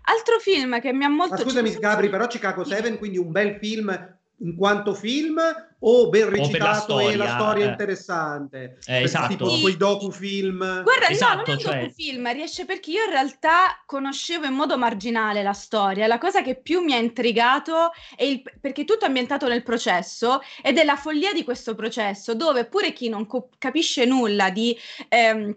G: Altro film che mi ha molto... Ma
B: scusami Gabri, però Chicago 7, quindi un bel film in quanto film o ben recitato e la storia eh. interessante
A: eh, esatto
B: tipo sì. quei docufilm
G: guarda
A: esatto,
G: no non è
A: cioè...
G: docufilm riesce perché io in realtà conoscevo in modo marginale la storia la cosa che più mi ha intrigato è il perché è tutto ambientato nel processo ed è la follia di questo processo dove pure chi non co- capisce nulla di ehm,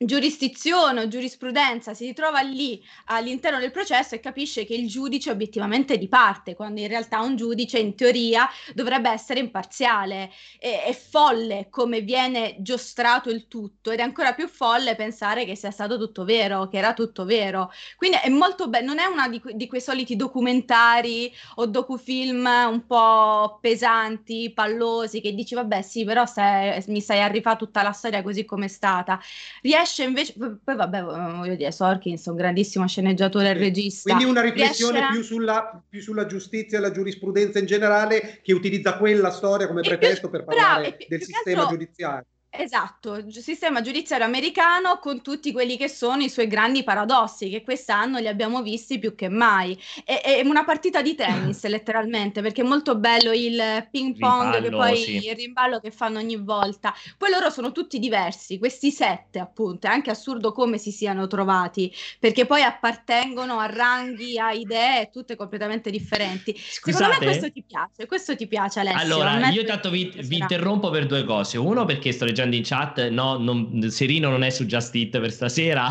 G: giurisdizione o giurisprudenza si ritrova lì all'interno del processo e capisce che il giudice è obiettivamente di parte, quando in realtà un giudice in teoria dovrebbe essere imparziale. È, è folle come viene giostrato il tutto ed è ancora più folle pensare che sia stato tutto vero, che era tutto vero. Quindi è molto bello, non è una di, di quei soliti documentari o docufilm un po' pesanti, pallosi, che dici vabbè sì, però se, mi sai arrivare tutta la storia così come è stata. Riesce riesce invece, poi vabbè, voglio dire, Sorkins è un grandissimo sceneggiatore e regista.
B: Quindi una riflessione riesce... più, sulla, più, sulla, giustizia e la giurisprudenza in generale che utilizza quella storia come pretesto per parlare bravo, del sistema altro... giudiziario.
G: Esatto, il sistema giudiziario americano con tutti quelli che sono i suoi grandi paradossi, che quest'anno li abbiamo visti più che mai. È, è una partita di tennis, letteralmente, perché è molto bello il ping pong, rimballo, che poi sì. il rimballo che fanno ogni volta. Poi loro sono tutti diversi, questi sette, appunto. È anche assurdo come si siano trovati, perché poi appartengono a ranghi, a idee tutte completamente differenti. Scusate. Secondo me questo ti piace, questo ti piace Alessio.
A: Allora, io intanto vi, vi interrompo per due cose. Uno, perché sto leggendo leggendo in chat, no, non, Serino non è su Just Eat per stasera,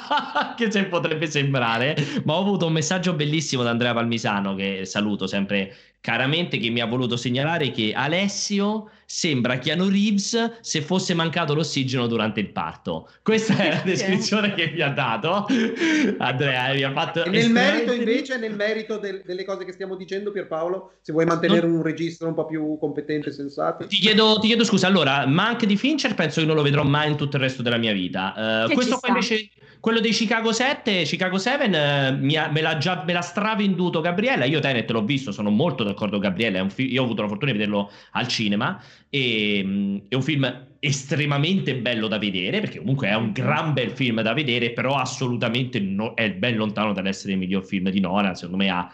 A: che se potrebbe sembrare, ma ho avuto un messaggio bellissimo da Andrea Palmisano, che saluto sempre caramente, che mi ha voluto segnalare che Alessio sembra Keanu Reeves se fosse mancato l'ossigeno durante il parto. Questa è la descrizione che mi ha dato Andrea. Mi ha fatto
B: nel merito invece, nel merito del, delle cose che stiamo dicendo Pierpaolo, se vuoi mantenere non... un registro un po' più competente e sensato.
A: Ti chiedo, ti chiedo scusa, allora, Mank di Fincher penso che non lo vedrò mai in tutto il resto della mia vita. Uh, questo qua invece quello dei Chicago 7, Chicago 7 eh, ha, me, l'ha già, me l'ha stravenduto Gabriella. Io Tenet l'ho visto, sono molto d'accordo con Gabriella. Fi- io ho avuto la fortuna di vederlo al cinema. E, mm, è un film estremamente bello da vedere, perché comunque è un gran bel film da vedere, però assolutamente no, è ben lontano dall'essere il miglior film di Nolan. Secondo me ha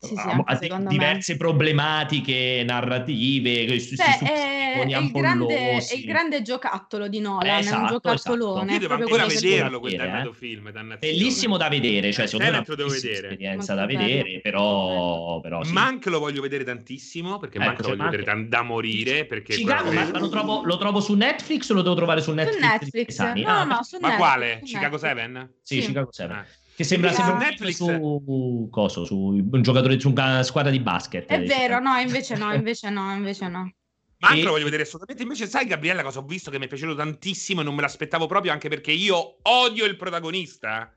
A: sì, sì, ha, ha diverse me. problematiche narrative, questi
G: cioè, è, è, il grande, è, il grande, giocattolo di Nolan, esatto, è un esatto, giocattolone.
C: Esatto. Io devo ancora vederlo quel dannato
A: eh?
C: film,
A: Bellissimo da vedere, cioè secondo
C: me è una
A: esperienza da vedere, però, però
C: sì. Mank lo voglio vedere tantissimo, perché ecco, Mank lo voglio vedere da, da morire, perché
A: Chicago, ma lo trovo, lo trovo, su Netflix o lo devo trovare su Netflix?
G: Su Netflix, no,
A: ah,
G: no, su
C: Ma
G: Netflix,
C: quale? Chicago 7?
A: Sì, Chicago 7. Che sembra, sembra Netflix su coso, su un giocatore su una squadra di basket.
G: È diciamo. vero, no, invece no, invece no, invece no.
C: Ma anche e... lo voglio vedere assolutamente. Invece, sai, Gabriella, cosa ho visto che mi è piaciuto tantissimo e non me l'aspettavo proprio, anche perché io odio il protagonista.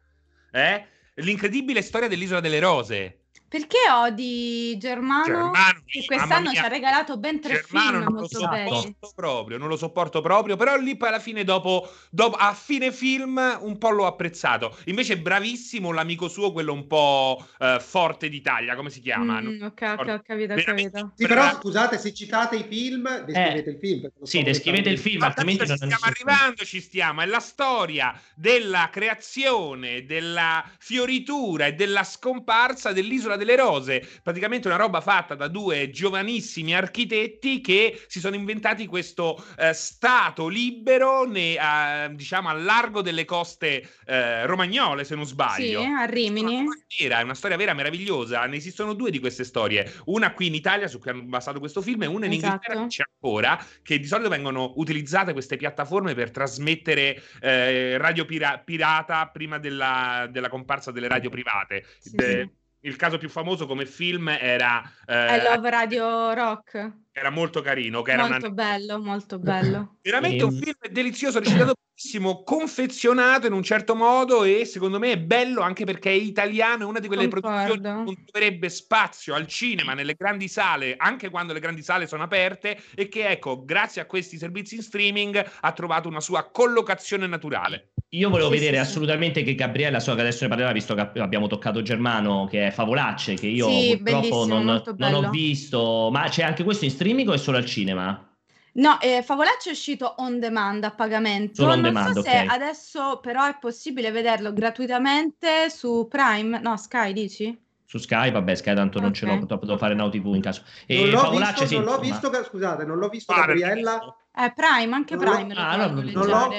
C: Eh? L'incredibile storia dell'Isola delle Rose.
G: Perché odi Germano? Germano che quest'anno ci ha regalato ben tre Germano film molto belli.
C: Proprio, non lo sopporto proprio, però lì poi alla fine dopo, dopo, a fine film un po' l'ho apprezzato. Invece bravissimo l'amico suo, quello un po' uh, forte d'Italia, come si chiama?
G: Mm, ok, ok, ho capito, ho capito.
B: Sì, però scusate, se citate i film, descrivete eh, il film.
A: Sì, descrivete il film, altrimenti
C: non stiamo arrivando, ci stiamo. È la storia della creazione, della fioritura e della scomparsa dell'isola delle rose, praticamente una roba fatta da due giovanissimi architetti che si sono inventati questo eh, stato libero ne, a, diciamo al largo delle coste eh, romagnole, se non sbaglio.
G: Sì, a Rimini.
C: È una, una storia vera, meravigliosa. Ne esistono due di queste storie, una qui in Italia su cui hanno basato questo film e una in esatto. Inghilterra che c'è ancora, che di solito vengono utilizzate queste piattaforme per trasmettere eh, radio pira- pirata prima della, della, comparsa delle radio private. Sì, De- sì il caso più famoso come film era
G: eh, I Love Radio Rock.
C: Era molto carino che
G: era
C: molto
G: una... bello molto bello.
C: Veramente un film delizioso recitato benissimo confezionato in un certo modo e secondo me è bello anche perché è italiano è una di quelle Concordo. produzioni che non troverebbe spazio al cinema nelle grandi sale anche quando le grandi sale sono aperte e che ecco grazie a questi servizi in streaming ha trovato una sua collocazione naturale
A: io volevo sì, vedere sì, assolutamente sì. che Gabriella, so che adesso ne parlerà, visto che abbiamo toccato Germano, che è Favolacce, che io purtroppo non, non, ho visto. Ma c'è anche questo in streaming o è solo al cinema?
G: No, eh, Favolacce è uscito on demand a pagamento.
A: Solo on
G: non
A: demand,
G: so
A: okay.
G: se adesso però è possibile vederlo gratuitamente su Prime, no, Sky dici?
A: Su Sky, vabbè, Sky tanto okay. non ce l'ho, purtroppo devo fare Now TV in caso.
B: E non l'ho Favolacce, visto, non l'ho visto, scusate, non l'ho visto Gabriella.
G: Eh, Prime, anche Prime.
A: Ah, no, non l'ho,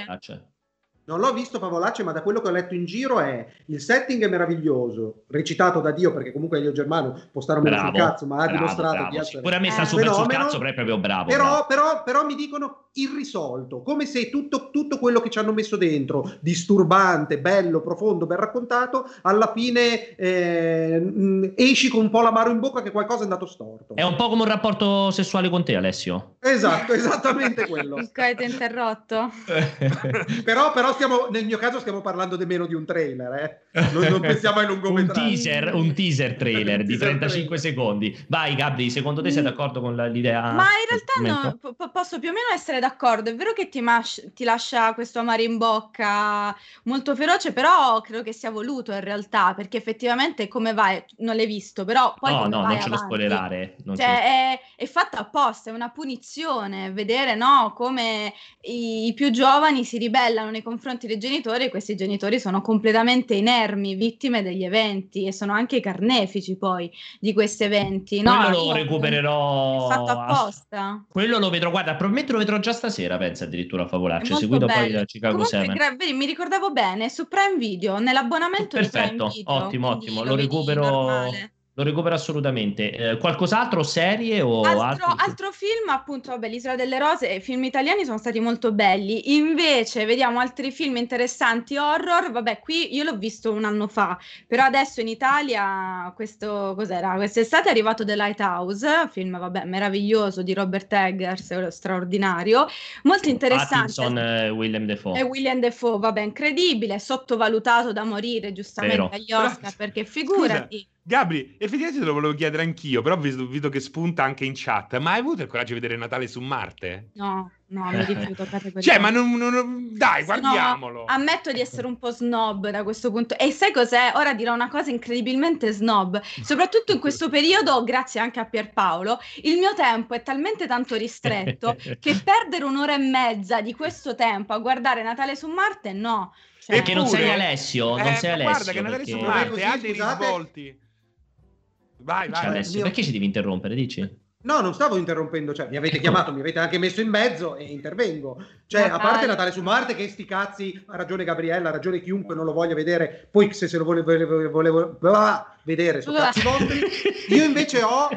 B: non l'ho visto Favolacce, ma da quello che ho letto in giro è il setting è meraviglioso, recitato da Dio, perché comunque Elio Germano può stare un po' sul cazzo, ma ha bravo, dimostrato
A: bravo,
B: di essere
A: sicuramente sta super sul cazzo, però è proprio bravo.
B: Però,
A: bravo.
B: Però, però, mi dicono irrisolto, come se tutto, tutto, quello che ci hanno messo dentro, disturbante, bello, profondo, ben raccontato, alla fine eh, mh, esci con un po' l'amaro in bocca che qualcosa è andato storto.
A: È un po' come un rapporto sessuale con te, Alessio.
B: Esatto, esattamente quello.
G: Il coito interrotto.
B: però, però stiamo, nel mio caso stiamo parlando di meno di un trailer, eh? Non, non pensiamo ai lungometraggi.
A: un, teaser, un teaser trailer un di 35 trailer. secondi. Vai Gabri, secondo te sei mm. d'accordo con l'idea?
G: Ma in realtà no, p- posso più o meno essere d'accordo, è vero che ti, mas- ti lascia questo amare in bocca molto feroce, però credo che sia voluto in realtà, perché effettivamente come vai, non l'hai visto, però poi...
A: No,
G: no,
A: non ce
G: lo
A: spoilerare.
G: Non cioè, è, è, fatta apposta, è una punizione, vedere no, come i, i più giovani si ribellano nei confronti dei genitori e questi genitori sono completamente inermi, vittime degli eventi e sono anche i carnefici poi di questi eventi.
A: No, Quello lo recupererò.
G: È fatto apposta.
A: Quello lo vedrò, guarda, probabilmente lo vedrò già stasera, penso addirittura a favolaccio, seguito bello. poi da Chicago Comunque, 7.
G: Gra- vedi, mi ricordavo bene, su Prime Video, nell'abbonamento
A: Perfetto, ottimo, ottimo, lo, lo recupero... lo recupero assolutamente. Eh, qualcos'altro, serie o
G: altro, altro, film? Appunto, vabbè, L'Isola delle Rose, i film italiani sono stati molto belli. Invece, vediamo altri film interessanti horror. Vabbè, qui io l'ho visto un anno fa, però adesso in Italia questo cos'era? Quest'estate è arrivato The Lighthouse, film vabbè, meraviglioso di Robert Eggers, straordinario, molto interessante.
A: Pattinson e William Defoe.
G: E William Defoe, vabbè, incredibile, sottovalutato da morire giustamente Vero. agli Oscar perché figurati.
C: Scusa Gabri, effettivamente te lo volevo chiedere anch'io, però vedo, vedo, che spunta anche in chat. Ma hai avuto il coraggio di vedere Natale su Marte?
G: No, no, mi rifiuto.
C: Cioè, ma non, non, dai, guardiamolo. No,
G: ammetto di essere un po' snob da questo punto. E sai cos'è? Ora dirò una cosa incredibilmente snob. Soprattutto in questo periodo, grazie anche a Pierpaolo, il mio tempo è talmente tanto ristretto che perdere un'ora e mezza di questo tempo a guardare Natale su Marte, no.
A: Cioè, perché non sei Alessio, non
C: eh,
A: sei Alessio.
C: Guarda che Natale
A: perché...
C: su Marte ha dei risvolti.
A: Vai, vai. Alessio, mio... perché ci devi interrompere? Dici?
B: No, non stavo interrompendo, cioè mi avete ecco. chiamato, mi avete anche messo in mezzo e intervengo. Cioè, a parte Natale su Marte, che sti cazzi, ha ragione Gabriella, ha ragione chiunque non lo voglia vedere, poi se se lo volevo, volevo, volevo blah, vedere, sono cazzi vostri. Io invece ho,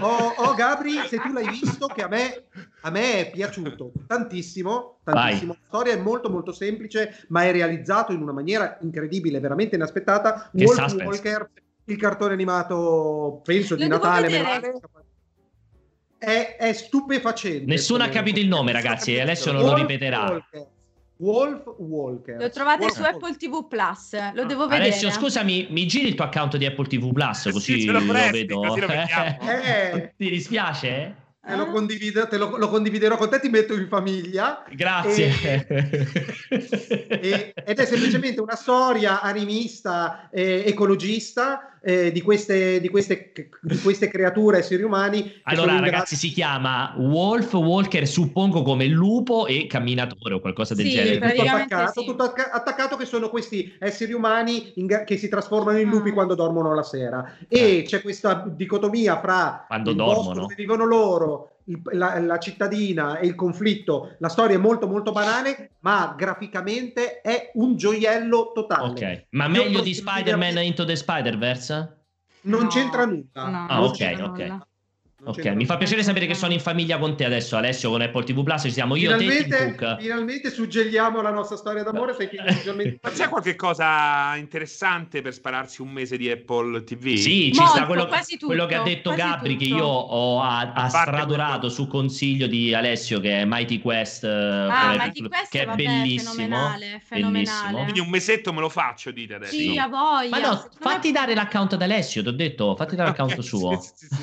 B: ho, ho, Gabri, se tu l'hai visto, che a me, a me è piaciuto tantissimo, tantissimo. Vai. La storia è molto molto semplice, ma è realizzato in una maniera incredibile, veramente inaspettata.
A: Che Wolf Walker
B: il cartone animato, penso di Natale, è, è, stupefacente.
A: Nessuno ha capito il nome, ragazzi, e Alessio non Wolf lo ripeterà.
B: Walker. Wolf Walker.
G: Lo trovate
B: Wolf
G: su Apple TV Plus, lo devo vedere.
A: Alessio, scusami, mi giri il tuo account di Apple TV Plus così sì, lo, presti, vedo. Così lo eh. Ti dispiace?
B: te, lo, condivido, te lo, lo, condividerò con te, ti metto in famiglia.
A: Grazie.
B: E, e, ed è semplicemente una storia animista, eh, ecologista eh, di, queste, di, queste, di, queste, creature, esseri umani.
A: Allora, ragazzi, si chiama Wolf Walker, suppongo come lupo e camminatore o qualcosa del
G: sì,
A: genere.
B: Tutto attaccato, sì. tutto attaccato, che sono questi esseri umani in, che si trasformano in lupi ah. quando dormono la sera. E eh. c'è questa dicotomia fra
A: quando il dormono.
B: dove vivono loro il, la, la, cittadina e il conflitto, la storia è molto molto banale, ma graficamente è un gioiello totale.
A: Ok, ma meglio di Spider-Man Into the Spider-Verse?
B: Non no, c'entra nulla.
A: No, ah, ok, ok. Ok, mi fa piacere sapere che sono in famiglia con te adesso, Alessio, con Apple TV Plus. Ci siamo io,
B: finalmente,
A: te.
B: Finalmente suggelliamo la nostra storia d'amore.
C: Ma c'è qualche cosa interessante per spararsi un mese di Apple TV?
A: Sì, ci Molto, sta quello, quello, che ha detto Gabri, tutto. che io ho ha, ha stradorato su consiglio di Alessio, che è Mighty Quest,
G: ah, Mighty Quest che è vabbè, bellissimo. Fenomenale, fenomenale. Bellissimo.
C: Quindi un mesetto me lo faccio, dite adesso.
G: Sì, a voglia.
A: Ma no, fatti dare l'account ad Alessio, ti ho detto, fatti dare l'account suo.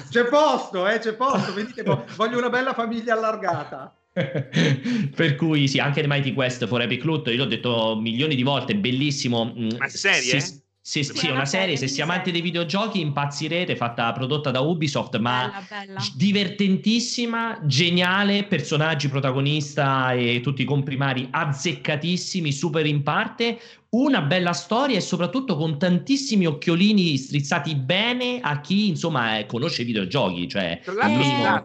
B: C'è posto, eh eh, c'è posto, venite, voglio una bella famiglia allargata.
A: per cui sì, anche The Mighty Quest for Epic Loot, io l'ho detto milioni di volte, bellissimo.
C: Mm, Ma serie?
A: Si, sì, sì, è una serie, se siete amanti dei videogiochi impazzirete, fatta prodotta da Ubisoft, ma bella, bella. divertentissima, geniale, personaggi protagonista e tutti i comprimari azzeccatissimi, super in parte, una bella storia e soprattutto con tantissimi occhiolini strizzati bene a chi insomma eh, conosce i videogiochi, cioè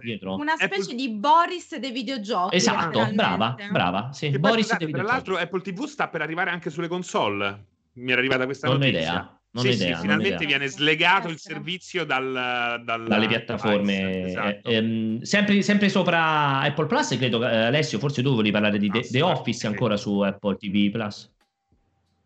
G: dietro. una specie Apple... di Boris dei videogiochi.
A: Esatto, brava, brava, sì, Boris
C: dei videogiochi. Tra l'altro Apple TV sta per arrivare anche sulle console mi era arrivata questa
A: non
C: notizia.
A: Idea. Non
C: sì,
A: idea,
C: sì, finalmente viene slegato il servizio dal, dal
A: dalle piattaforme. Esatto. Eh, sempre, sempre, sopra Apple Plus, credo, eh, Alessio, forse tu volevi parlare di The, The Office ancora su Apple TV Plus.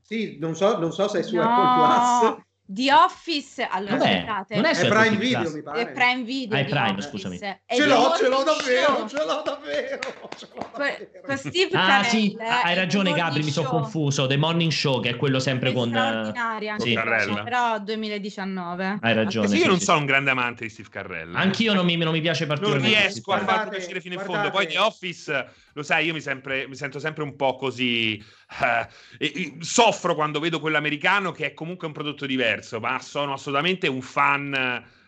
B: Sì, non so, non so se è su no. Apple Plus.
G: The Office, allora Vabbè, aspettate,
A: non è,
B: è Prime Video, mi pare.
G: È Prime Video.
A: Ah, è Prime, scusami.
B: Ce l'ho, ce l'ho davvero, ce l'ho davvero. Ce l'ho
G: davvero. Con Steve
A: ah, Carell, sì, hai ragione Gabri, mi sono confuso. The Morning Show, che è quello sempre è con...
G: Straordinaria, sì. Carrella. però 2019.
A: Hai ragione.
C: Sì, io non sono un grande amante di Steve Carrell.
A: Anch'io non mi, non mi piace particolarmente.
C: Non riesco a farlo piacere fino in fondo. Poi The Office lo sai, io mi, sempre, mi sento sempre un po' così. Eh, soffro quando vedo quello americano che è comunque un prodotto diverso, ma sono assolutamente un fan.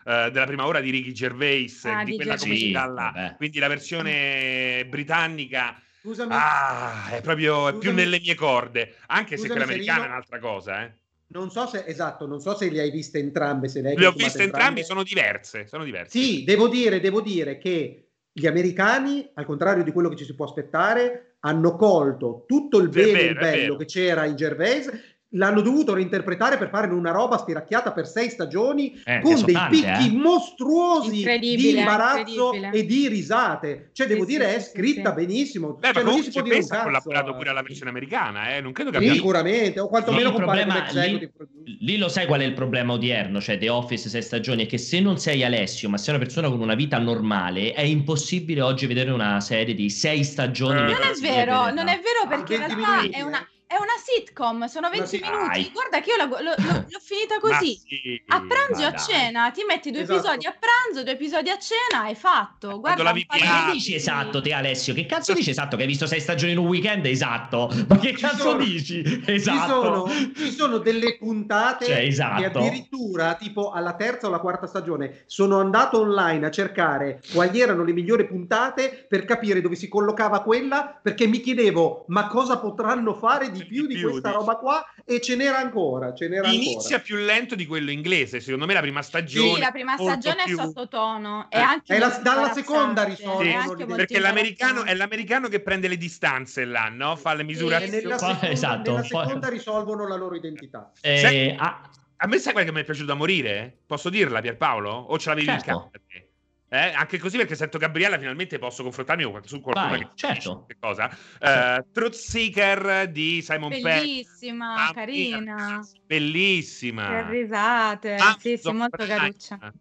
C: Eh, della prima ora di Ricky Gervais, ah, di quella comicità là. Vabbè. Quindi la versione britannica Scusami. Ah, è proprio è più nelle mie corde, anche Scusami se quella americana io... è un'altra cosa, eh.
B: Non so se, esatto, non so se le hai viste entrambe. Se le,
C: le ho viste entrambe, sono diverse, sono diverse.
B: Sì, devo dire, devo dire che gli americani, al contrario di quello che ci si può aspettare, hanno colto tutto il bene e il bello che c'era in Gervais, l'hanno dovuto reinterpretare per fare una roba stiracchiata per sei stagioni eh, con dei tante, picchi eh? mostruosi di imbarazzo e di risate. Cioè, devo sì, dire, sì, è scritta sì. benissimo.
C: Beh,
B: cioè,
C: ma non si può dire ha collaborato pure alla versione americana, eh? Non credo che
B: abbia... Sicuramente, o quantomeno
A: no, problema, lì, lì, lo sai qual è il problema odierno, cioè The Office sei stagioni, è che se non sei Alessio, ma sei una persona con una vita normale, è impossibile oggi vedere una serie di sei stagioni.
G: Eh, non è vero, non è vero perché in realtà è una è una sitcom, sono 20 minuti. Guarda che io la, lo, lo, l'ho finita così. Sì, a pranzo e a cena, ti metti due esatto. episodi a pranzo, due episodi a cena, hai fatto. Guarda,
A: la vi- che dici esatto te Alessio? Che cazzo dici esatto che hai visto sei stagioni in un weekend? Esatto. Ma che cazzo sono, dici? Esatto.
B: Ci sono, ci sono delle puntate
A: cioè, esatto.
B: che addirittura tipo alla terza o alla quarta stagione sono andato online a cercare quali erano le migliori puntate per capire dove si collocava quella perché mi chiedevo ma cosa potranno fare di più di, più, questa dici. roba qua e ce n'era ancora. Ce n'era
C: Inizia
B: ancora.
C: più lento di quello inglese, secondo me la prima stagione.
G: Sì, la prima stagione
C: più...
G: è sottotono. Eh. E anche
B: è la, dalla seconda risolvono.
C: Sì, perché l'americano, è l'americano che prende le distanze là, no? Fa le misurazioni.
B: Sì, nella seconda, esatto, nella seconda risolvono la loro identità.
A: Eh,
C: Sai, a... a me sai quella che mi è piaciuta da morire? Posso dirla Pierpaolo? O ce l'avevi certo. in casa? Eh, anche così perché sento Gabriella finalmente posso confrontarmi su qualcuno
A: Vai,
C: che
A: certo.
C: che cosa. Uh, Truth Seeker di Simon
G: Pegg. Bellissima, Pegg. carina.
C: Bellissima.
G: Che risate. Ah, sì, sì, molto caruccia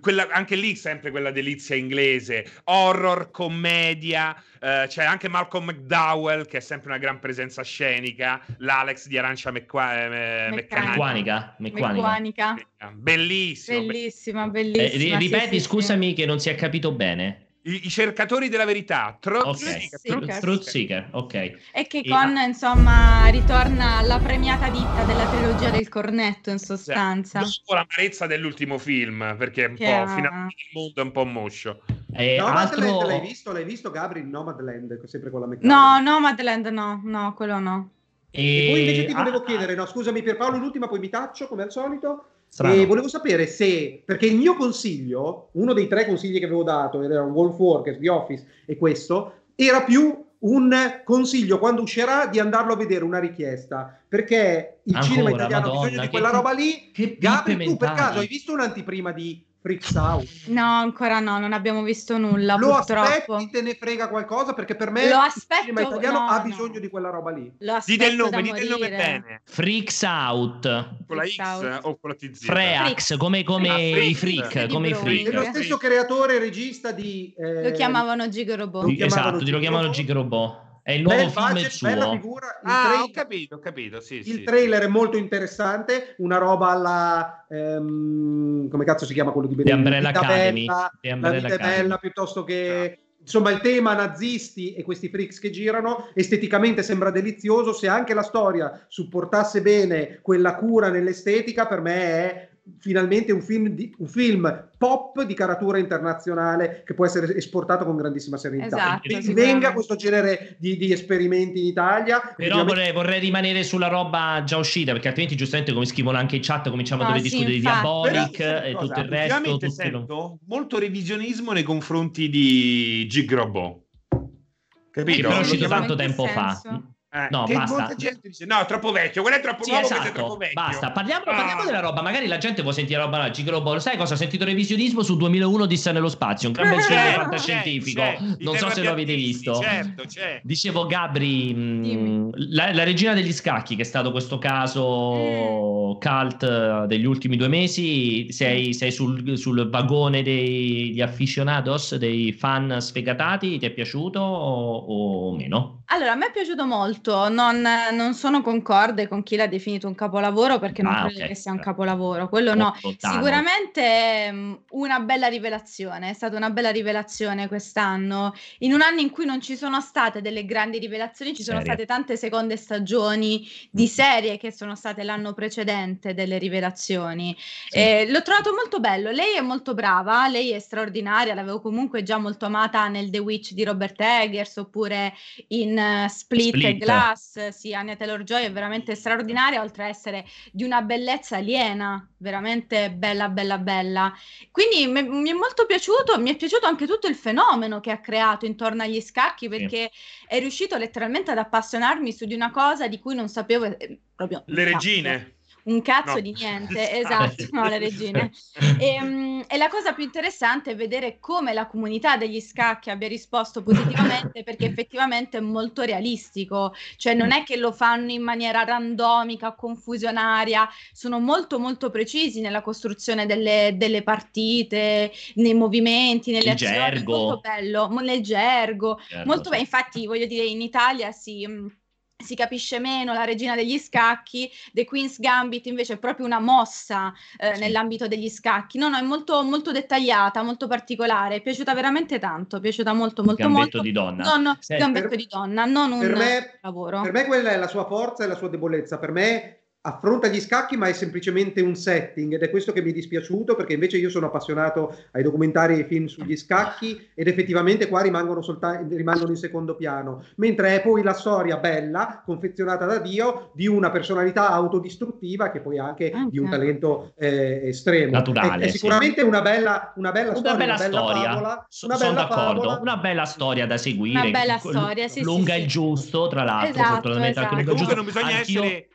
C: quella, anche lì sempre quella delizia inglese, horror, commedia, eh, c'è anche Malcolm McDowell che è sempre una gran presenza scenica, l'Alex di Arancia Mecqua-
A: eh, Meccanica. Meccanica.
C: Bellissimo.
G: Bellissima, bellissima.
A: Eh, ripeti, sì, scusami sì. che non si è capito bene.
C: I, I, cercatori della verità, Truth,
A: okay. Ok.
G: E che con, e... insomma, ritorna alla premiata ditta della trilogia del cornetto, in sostanza.
C: Sì, dopo l'amarezza dell'ultimo film, perché è un che po' ha... finalmente il mondo è un po' moscio.
B: E Nomadland altro... l'hai visto? L'hai visto, Gabri? Nomadland, sempre con la meccanica.
G: No, Nomadland no, no, quello no.
B: E, e poi invece ti volevo ah, chiedere, no, scusami Pierpaolo, l'ultima, poi mi taccio, come al solito Strano. E volevo sapere se, perché il mio consiglio, uno dei tre consigli che avevo dato, era un Wolf Walkers, The Office e questo, era più un consiglio quando uscirà di andarlo a vedere, una richiesta, perché il Ancora, cinema italiano Madonna, ha bisogno di quella roba lì. Che Gabri, tu per caso hai visto un'antiprima di Freaks Out.
G: No, ancora no, non abbiamo visto nulla.
B: Lo
G: purtroppo.
B: aspetti, te ne frega qualcosa perché per me
G: Lo aspetto,
B: il cinema italiano
G: no,
B: ha bisogno no. di quella roba lì.
G: Lo aspetto
C: dite il nome, dite il nome bene.
A: Freaks Out.
C: Con la X out. o con la TZ?
A: Freaks, come, come ah, i freak, come i freak.
B: È lo stesso creatore e regista di...
G: Eh, lo chiamavano Gigorobo.
A: Esatto, lo chiamavano Gigorobo. È il nuovo Bel film budget, suo. Bella figura.
C: Il ah, trailer, ho capito, ho capito. Sì,
B: il
C: sì,
B: trailer sì. è molto interessante. Una roba alla. Ehm, come cazzo si chiama quello di
A: The Umbrella Academy.
B: Bella, The Umbrella la vita è bella piuttosto che. Insomma, il tema nazisti e questi freaks che girano esteticamente sembra delizioso. Se anche la storia supportasse bene quella cura nell'estetica, per me è finalmente un film, di, un film, pop di caratura internazionale che può essere esportato con grandissima serenità.
G: Esatto,
B: venga questo genere di, di, esperimenti in Italia.
A: Però vorrei, vorrei, rimanere sulla roba già uscita, perché altrimenti giustamente come scrivono anche in chat cominciamo no, a dover sì, discutere infatti. di Diabolic Però, e cosa, tutto il resto.
C: Sento lo... molto revisionismo nei confronti di Gig Robot.
A: Capito? Però è uscito tanto tempo senso? fa.
C: Eh, no, basta. Molta gente dice: No, è troppo vecchio. Quello è troppo sì, nuovo. Esatto, è troppo vecchio.
A: Basta. Parliamo, ah. parliamo, della roba. Magari la gente vuole sentire roba là. Gigrobo. Sai cosa? Ho sentito revisionismo su 2001 Disse nello spazio. Un gran bel film fantascientifico. Non so se lo avete visto.
C: Certo, c'è.
A: Dicevo, Gabri, mh, mm, la, la, regina degli scacchi, che è stato questo caso mm. cult degli ultimi due mesi. Sei, sei sul, sul, vagone degli aficionados, dei fan sfegatati. Ti è piaciuto o, o meno?
G: Allora, a me è piaciuto molto, non, non, sono concorde con chi l'ha definito un capolavoro perché non ah, credo okay. che sia un capolavoro, quello no. Sicuramente mm, una bella rivelazione, è stata una bella rivelazione quest'anno, in un anno in cui non ci sono state delle grandi rivelazioni, ci serie. sono state tante seconde stagioni di mm. serie che sono state l'anno precedente delle rivelazioni. Sì. Eh, l'ho trovato molto bello, lei è molto brava, lei è straordinaria, l'avevo comunque già molto amata nel The Witch di Robert Eggers oppure in Split, Split Glass, sì, Anya Taylor-Joy è veramente straordinaria, oltre a essere di una bellezza aliena, veramente bella, bella, bella. Quindi mi, mi è molto piaciuto, mi è piaciuto anche tutto il fenomeno che ha creato intorno agli scacchi, perché sì. è riuscito letteralmente ad appassionarmi su di una cosa di cui non sapevo eh, proprio...
C: Le regine
G: un cazzo no. di niente, esatto, no, le regine. E, um, e, la cosa più interessante è vedere come la comunità degli scacchi abbia risposto positivamente perché effettivamente è molto realistico, cioè non è che lo fanno in maniera randomica, confusionaria, sono molto molto precisi nella costruzione delle, delle partite, nei movimenti, nelle Il azioni, gergo. molto bello, nel gergo, gergo molto bello, infatti voglio dire in Italia si si capisce meno la regina degli scacchi, The Queen's Gambit invece è proprio una mossa eh, sì. nell'ambito degli scacchi. No, no, è molto, molto dettagliata, molto particolare, è piaciuta veramente tanto, è piaciuta molto, molto,
A: gambetto
G: molto.
A: di donna.
G: Non, Senti, gambetto per, di donna, non un me, lavoro.
B: Per me quella è la sua forza e la sua debolezza. Per me affronta gli scacchi ma è semplicemente un setting ed è questo che mi è dispiaciuto perché invece io sono appassionato ai documentari e ai film sugli scacchi ed effettivamente qua rimangono, solta- rimangono in secondo piano mentre è poi la storia bella confezionata da Dio di una personalità autodistruttiva che poi anche okay. di un talento eh, estremo
A: naturale
B: è, è sicuramente sì. una bella, una bella
A: una
B: storia
A: bella una bella storia favola, una sono bella d'accordo favola. una bella storia da seguire
G: una bella storia sì,
A: lunga
G: sì,
A: e giusto tra l'altro
G: esatto, esatto.
C: comunque non bisogna Anch'io... essere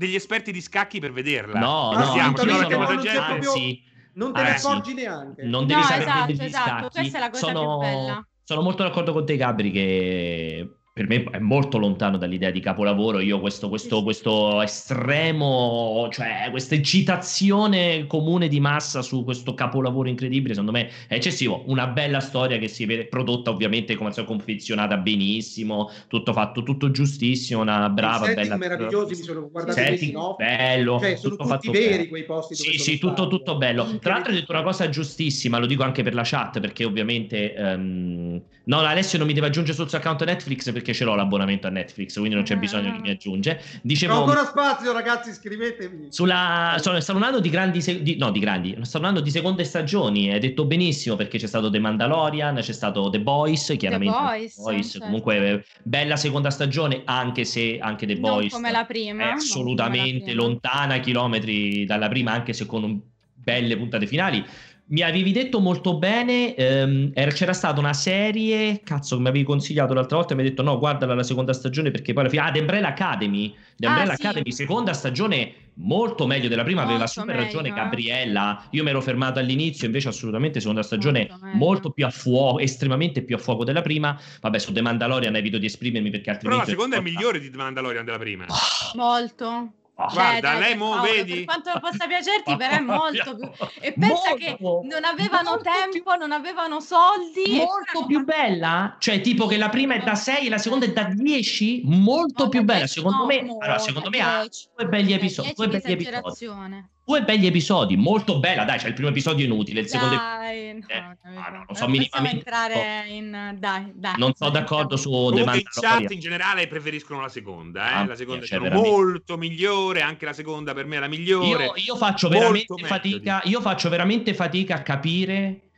C: degli esperti di scacchi per vederla.
A: No, no,
C: siamo,
B: ci
C: sono
B: non, non, anzi, non te ne accorgi neanche.
A: Non devi
G: no,
A: sapere
G: esatto,
A: degli
G: esatto.
A: scacchi.
G: Questa è la cosa
A: sono,
G: più bella.
A: Sono molto d'accordo con te, Gabri, che per me è molto lontano dall'idea di capolavoro. Io questo, questo, questo estremo, cioè questa eccitazione comune di massa su questo capolavoro incredibile, secondo me è eccessivo. Una bella storia che si vede prodotta ovviamente come se confezionata benissimo, tutto fatto, tutto giustissimo, una brava, bella...
B: meravigliosi, mi sono guardato
A: setting, no? bello,
B: cioè, sono tutto tutti veri bello. quei posti
A: Sì, sì, tutto, tutto bello. Tra l'altro hai detto una cosa giustissima, lo dico anche per la chat, perché ovviamente... Um... No, Alessio non mi deve aggiungere sul suo account Netflix perché ce l'ho l'abbonamento a Netflix, quindi non c'è bisogno che mi aggiunge.
B: Dicevo, C'ho ancora spazio, ragazzi, iscrivetevi.
A: Sulla, sono, stanno andando di grandi, di, no, di grandi, stanno andando di seconde stagioni. Hai detto benissimo perché c'è stato The Mandalorian, c'è stato The Boys, chiaramente. The Boys, The Boys certo. comunque bella seconda stagione, anche se anche The
G: non
A: Boys
G: come la prima,
A: è assolutamente lontana chilometri dalla prima, anche se con belle puntate finali mi avevi detto molto bene, ehm, c'era stata una serie, cazzo, che mi avevi consigliato l'altra volta, mi hai detto no, guardala la seconda stagione perché poi alla fine... Ah, The Umbrella Academy, The ah, Umbrella sì. Academy, seconda stagione molto meglio della prima, molto aveva super meglio, ragione eh. Gabriella, io mi ero fermato all'inizio, invece assolutamente seconda stagione molto, molto, più a fuoco, estremamente più a fuoco della prima, vabbè su The Mandalorian evito di esprimermi perché altrimenti...
C: Però la seconda è migliore di The Mandalorian della prima.
G: Molto.
C: Guarda, lei mo oh, vedi.
G: Per quanto possa piacerti, però è molto più. E pensa molto, che non avevano tempo, più, non avevano soldi.
A: Molto più bella, cioè tipo che la prima è da 6 e la seconda è da 10. Molto no, più bella. Secondo no, me, allora, secondo me ha due belli episodi. Due belli episodi due belli episodi, molto bella, dai, c'è il primo episodio inutile, il secondo
G: dai, no,
A: eh, no, non so minimamente
G: entrare in dai, dai.
A: Non sono d'accordo su
C: Comunque in chat in generale preferiscono la seconda, eh? Ah, la seconda è molto migliore, anche la seconda per me è la migliore.
A: Io, io faccio veramente fatica, io faccio veramente fatica a capire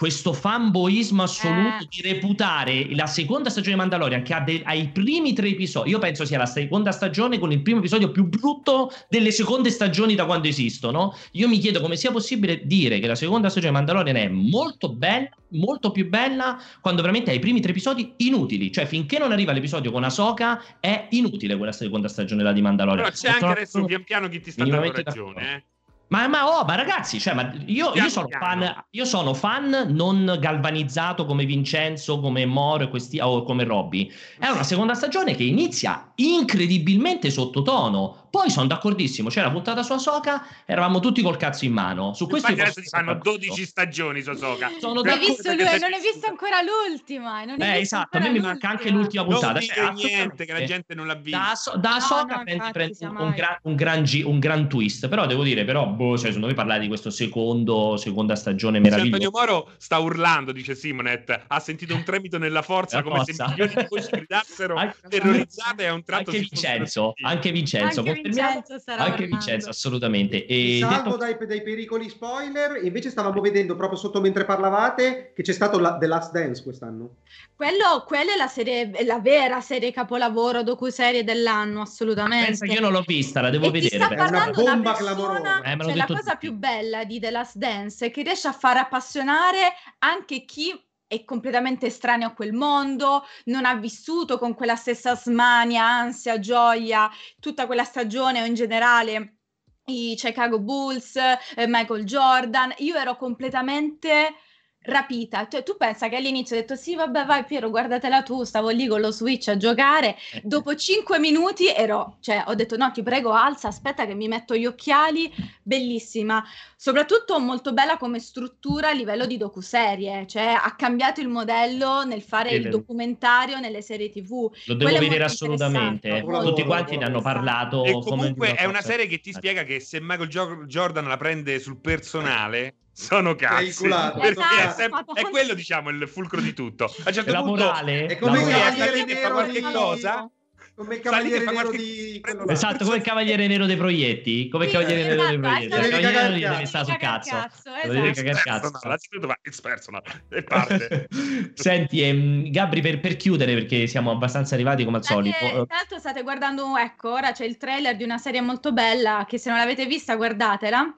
A: questo fanboismo assoluto eh. di reputare la seconda stagione di Mandalorian che ha, de- ha, i primi tre episodi. Io penso sia la seconda stagione con il primo episodio più brutto delle seconde stagioni da quando esistono. Io mi chiedo come sia possibile dire che la seconda stagione di Mandalorian è molto bella, molto più bella, quando veramente ha i primi tre episodi inutili. Cioè, finché non arriva l'episodio con Ahsoka, è inutile quella seconda stagione là di Mandalorian.
C: Però c'è anche adesso pian piano chi ti sta dando ragione, eh.
A: Ma, ma, oh, ma ragazzi, cioè, ma io, io, sono fan, io, sono fan, non galvanizzato come Vincenzo, come Moro questi, o come Robby. È una seconda stagione che inizia incredibilmente sottotono. Poi sono d'accordissimo, c'è la puntata su Asoka, eravamo tutti col cazzo in mano. Su questo
C: adesso ti fanno 12 stagioni su Asoka.
G: Sono non hai visto lui, non hai visto ancora l'ultima. Non
A: eh, esatto, a me mi manca anche l'ultima puntata.
C: Non cioè, niente, che la gente non l'ha vista.
A: Da, da Asoka no, no, prende un, un, gran, un, gran, un gran twist, però devo dire, però boh, cioè, secondo me parlare di questo secondo, seconda stagione meravigliosa.
C: Antonio Moro sta urlando, dice Simonet, ha sentito un tremito nella forza la come forza. se milioni di voci gridassero terrorizzate a un tratto
A: anche Vincenzo, anche Vincenzo,
G: anche Vincenzo,
A: anche Vincenzo assolutamente.
B: E salvo detto... dai, dai, pericoli spoiler, invece stavamo vedendo proprio sotto mentre parlavate che c'è stato la, The Last Dance quest'anno.
G: Quello, quella è la serie, la vera serie capolavoro docu-serie dell'anno, assolutamente.
A: Pensa che io non l'ho vista, la devo
G: e
A: vedere.
G: Sta parlando una bomba clamorosa. Eh, cioè, la cosa tutti. più bella di The Last Dance è che riesce a far appassionare anche chi è completamente estraneo a quel mondo, non ha vissuto con quella stessa smania, ansia, gioia, tutta quella stagione o in generale i Chicago Bulls, eh, Michael Jordan. Io ero completamente rapita. Cioè, tu pensa che all'inizio ho detto sì, vabbè, vai Piero, guardatela tu, stavo lì con lo Switch a giocare. Eh. Dopo cinque minuti ero, cioè, ho detto no, ti prego, alza, aspetta che mi metto gli occhiali. Bellissima. Soprattutto molto bella come struttura a livello di docuserie, cioè ha cambiato il modello nel fare il documentario nelle serie TV.
A: Lo devo vedere assolutamente. Tutti quanti ne hanno parlato.
C: E comunque è una serie che ti spiega che se Michael Jordan la prende sul personale sono cazzi. Perché esatto, è, è, quello diciamo il fulcro di tutto. A un certo
A: la
C: punto
A: morale?
B: è come
C: lui è fa qualche di... cosa.
B: come il cavaliere nero qualche... di
A: esatto come il cavaliere nero dei proietti. Come il cavaliere nero dei proietti. il cavaliere nero gli deve stare sul cazzo. deve cagare cazzo.
C: it's personal e parte.
A: Senti ehm, Gabri per, per, chiudere perché siamo abbastanza arrivati come al solito
G: tra l'altro state guardando ecco ora c'è il trailer di una serie molto bella che se non l'avete vista guardatela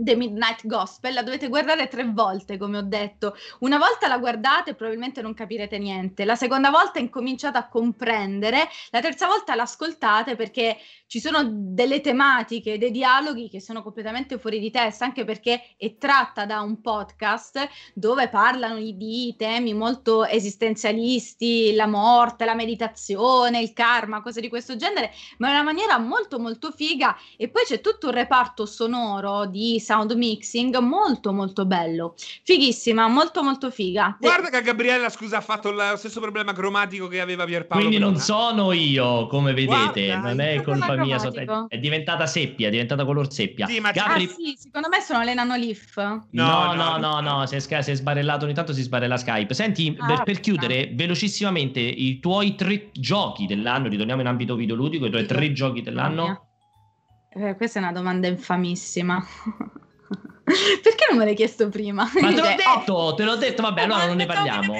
G: The Midnight Gospel, la dovete guardare tre volte, come ho detto. Una volta la guardate e probabilmente non capirete niente, la seconda volta incominciate a comprendere, la terza volta l'ascoltate perché ci sono delle tematiche, dei dialoghi che sono completamente fuori di testa, anche perché è tratta da un podcast dove parlano di temi molto esistenzialisti, la morte, la meditazione, il karma, cose di questo genere, ma in una maniera molto molto figa e poi c'è tutto un reparto sonoro di sound mixing molto molto bello. Fighissima, molto molto figa.
C: Guarda che Gabriella, scusa, ha fatto lo stesso problema cromatico che aveva Pierpaolo.
A: Quindi non sono io, come vedete, Guarda, non è colpa mia, so, è diventata seppia, è diventata color seppia.
G: Sì, ma Gabri... ah, sì, secondo me sono le nanolif.
A: No, no, no, no, no, si, è, si è sbarellato, ogni tanto si sbarella Skype. Senti, ah, per, per, chiudere velocissimamente i tuoi tre giochi dell'anno, ritorniamo in ambito videoludico, i tuoi tre giochi dell'anno.
G: Eh, questa è una domanda infamissima. Perché non me l'hai chiesto prima?
A: Ma te l'ho detto, oh. te l'ho detto, vabbè, allora non ne parliamo.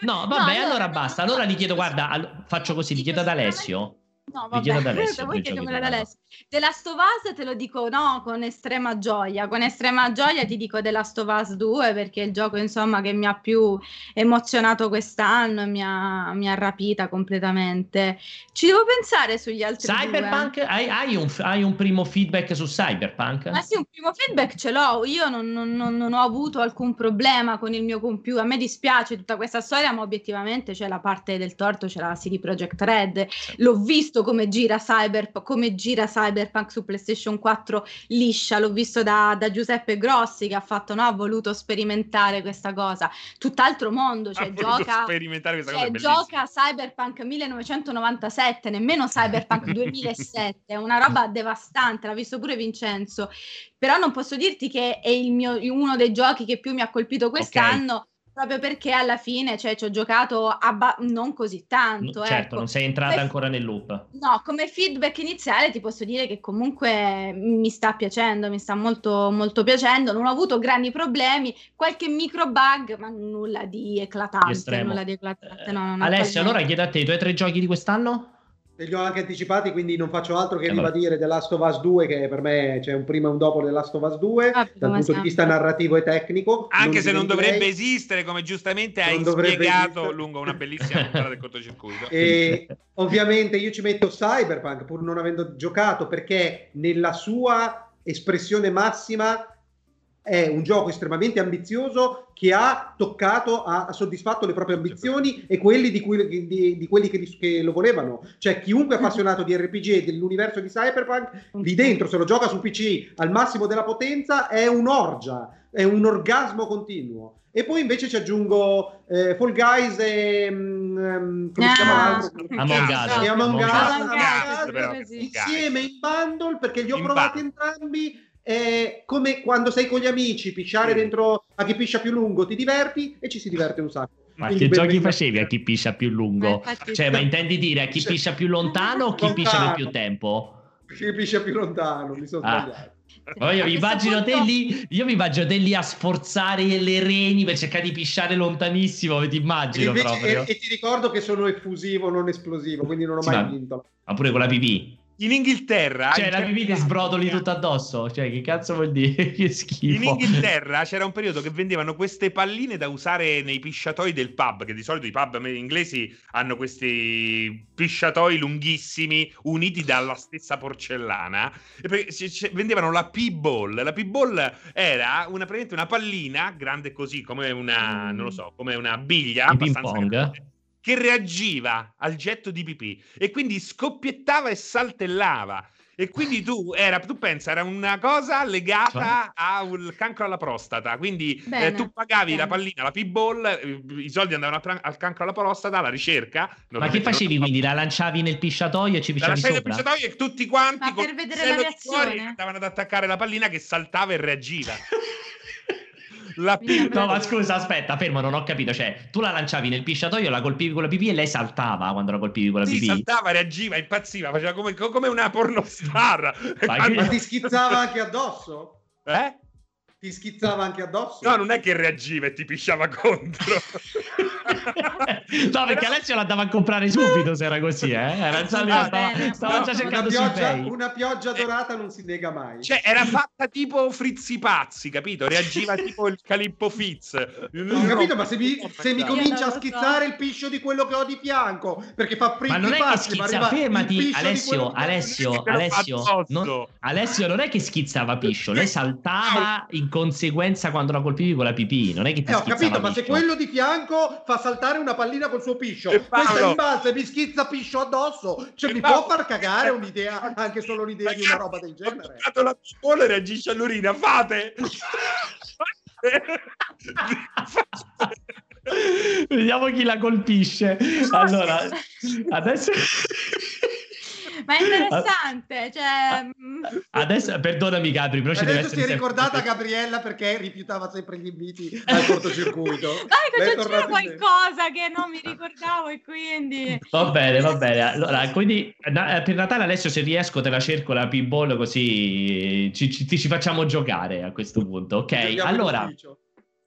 A: No, vabbè, no, allora basta. Allora gli chiedo, guarda, faccio così, gli chiedo ad Alessio
G: No, vabbè, ad Alessio, voi chiediamela ad Alessio. The Last of Us te lo dico no, con estrema gioia. Con estrema gioia ti dico The Last of Us 2 perché è il gioco insomma che mi ha più emozionato quest'anno e mi ha, mi ha rapita completamente. Ci devo pensare sugli altri
A: Cyberpunk? Hai, hai, un, hai, un, primo feedback su Cyberpunk?
G: Ma sì, un primo feedback ce l'ho. Io non, non, non, non ho avuto alcun problema con il mio computer. A me dispiace tutta questa storia, ma obiettivamente c'è la parte del torto, c'è la CD Projekt Red. L'ho visto come gira Cyberpunk, come gira Cyberpunk su PlayStation 4 liscia, l'ho visto da, da Giuseppe Grossi che ha fatto, no, ha voluto sperimentare questa cosa, tutt'altro mondo, cioè gioca,
C: sperimentare questa
G: cioè, gioca Cyberpunk 1997, nemmeno Cyberpunk 2007, è una roba devastante, l'ha visto pure Vincenzo, però non posso dirti che è mio, uno dei giochi che più mi ha colpito quest'anno. Okay proprio perché alla fine cioè, ci ho giocato abba- non così tanto.
A: certo,
G: ecco.
A: non sei entrata come ancora nel loop.
G: No, come feedback iniziale ti posso dire che comunque mi sta piacendo, mi sta molto, molto piacendo. Non ho avuto grandi problemi, qualche micro bug, ma nulla di eclatante. Nulla di eclatante no,
A: Alessio, allora chiedo a te i tuoi tre giochi di quest'anno?
B: Li ho anche anticipati, quindi non faccio altro che allora. ribadire The Last of Us 2, che per me c'è un prima e un dopo The Last of Us 2, ah, dal punto di vista narrativo e tecnico.
C: Anche non se non dovrebbe esistere, come giustamente hai spiegato esistere. lungo una bellissima puntata del cortocircuito.
B: E ovviamente io ci metto Cyberpunk, pur non avendo giocato, perché nella sua espressione massima è un gioco estremamente ambizioso che ha toccato, ha, soddisfatto le proprie ambizioni e quelli di, cui, di, di quelli che, che, lo volevano. Cioè, chiunque è appassionato di RPG e dell'universo di Cyberpunk, lì dentro, se lo gioca su PC al massimo della potenza, è un'orgia, è un orgasmo continuo. E poi invece ci aggiungo eh, Fall Guys e um, come si chiama
A: Among Us,
B: e Among Us, Among Us, Among Us insieme in bundle perché li ho in provati entrambi è come quando sei con gli amici, pisciare sì. dentro a chi piscia più lungo, ti diverti e ci si diverte un sacco.
A: Ma Quindi che giochi facevi a chi piscia più lungo? Ma cioè, ma intendi dire a chi piscia più lontano o chi lontano. piscia per più tempo?
B: Chi piscia più lontano, mi sono ah. sbagliato.
A: Oh, io, mi immagino te lì, io mi immagino te lì a sforzare le reni per cercare di pisciare lontanissimo, ti immagino
B: e
A: proprio.
B: E, e, ti ricordo che sono effusivo, non esplosivo, quindi non ho sì, mai ma, vinto.
A: Ma pure con la pipì?
C: In Inghilterra
A: cioè la pipì ti sbrodoli tutto addosso. Cioè che cazzo vuol dire? Che schifo.
C: In Inghilterra c'era un periodo che vendevano queste palline da usare nei pisciatoi del pub che di solito i pub inglesi hanno questi pisciatoi lunghissimi uniti dalla stessa porcellana. Vendevano la P-ball. La P-ball era una, una pallina grande così come una non lo so come una biglia
A: ping pong? grande
C: che reagiva al getto di pipì e quindi scoppiettava e saltellava. E quindi tu, era, tu pensa, era una cosa legata al cancro alla prostata. Quindi eh, tu pagavi bene. la pallina, la P-ball, eh, i soldi andavano al, al cancro alla prostata, alla ricerca.
A: Ma che facevi non... quindi? La lanciavi nel pisciatoio e ci pisciavi sopra? nel
C: pisciatoio e tutti quanti
G: Ma per vedere la reazione
C: andavano ad attaccare la pallina che saltava e reagiva.
A: La P- no, ma scusa, aspetta, fermo, non ho capito. Cioè, tu la lanciavi nel pisciatoio, la colpivi con la pipì e lei saltava quando la colpivi con la pipì.
C: Sì, saltava, reagiva, impazziva, faceva come, come una pornostar.
B: Ma, ma ti schizzava anche addosso?
C: Eh?
B: Ti schizzava anche addosso.
C: No, non è che reagiva e ti pisciava contro.
A: no, perché Alessio l'andava a comprare subito se era così, eh? Era già lì, stava, stava
B: no, già cercando una pioggia, una pioggia dorata non si nega mai.
C: Cioè, era fatta tipo Frizzi Pazzi, capito? Reagiva tipo il Calippo Fizz.
B: Non ho capito, ma se mi, se mi comincia a schizzare il piscio di quello che ho di fianco, perché fa Frizzi
A: Ma non è
B: Pazzi,
A: che schizza, fermati, Alessio, Alessio, Alessio, non, Alessio, non è che schizzava piscio, lei saltava in conseguenza quando la colpivi con la pipì, non è che ti eh, ho capito,
B: ma se quello di fianco fa saltare una pallina col suo piscio, questa in base mi schizza piscio addosso, cioè mi può far cagare un'idea, anche solo l'idea di una roba del genere.
C: Ha la pistola e reagisce all'urina, fate!
A: Vediamo chi la colpisce. Allora, adesso
G: ma è interessante. Cioè... Mm.
A: Adesso, perdonami, Gabri, però ci deve essere.
B: si è ricordata Gabriella perché rifiutava sempre gli inviti al cortocircuito.
G: Dai, che c'era qualcosa che non mi ricordavo e quindi.
A: Va bene, va bene. Allora, quindi per Natale adesso se riesco te la cerco la pinball così ci, ci, ci facciamo giocare a questo punto. Ok, allora.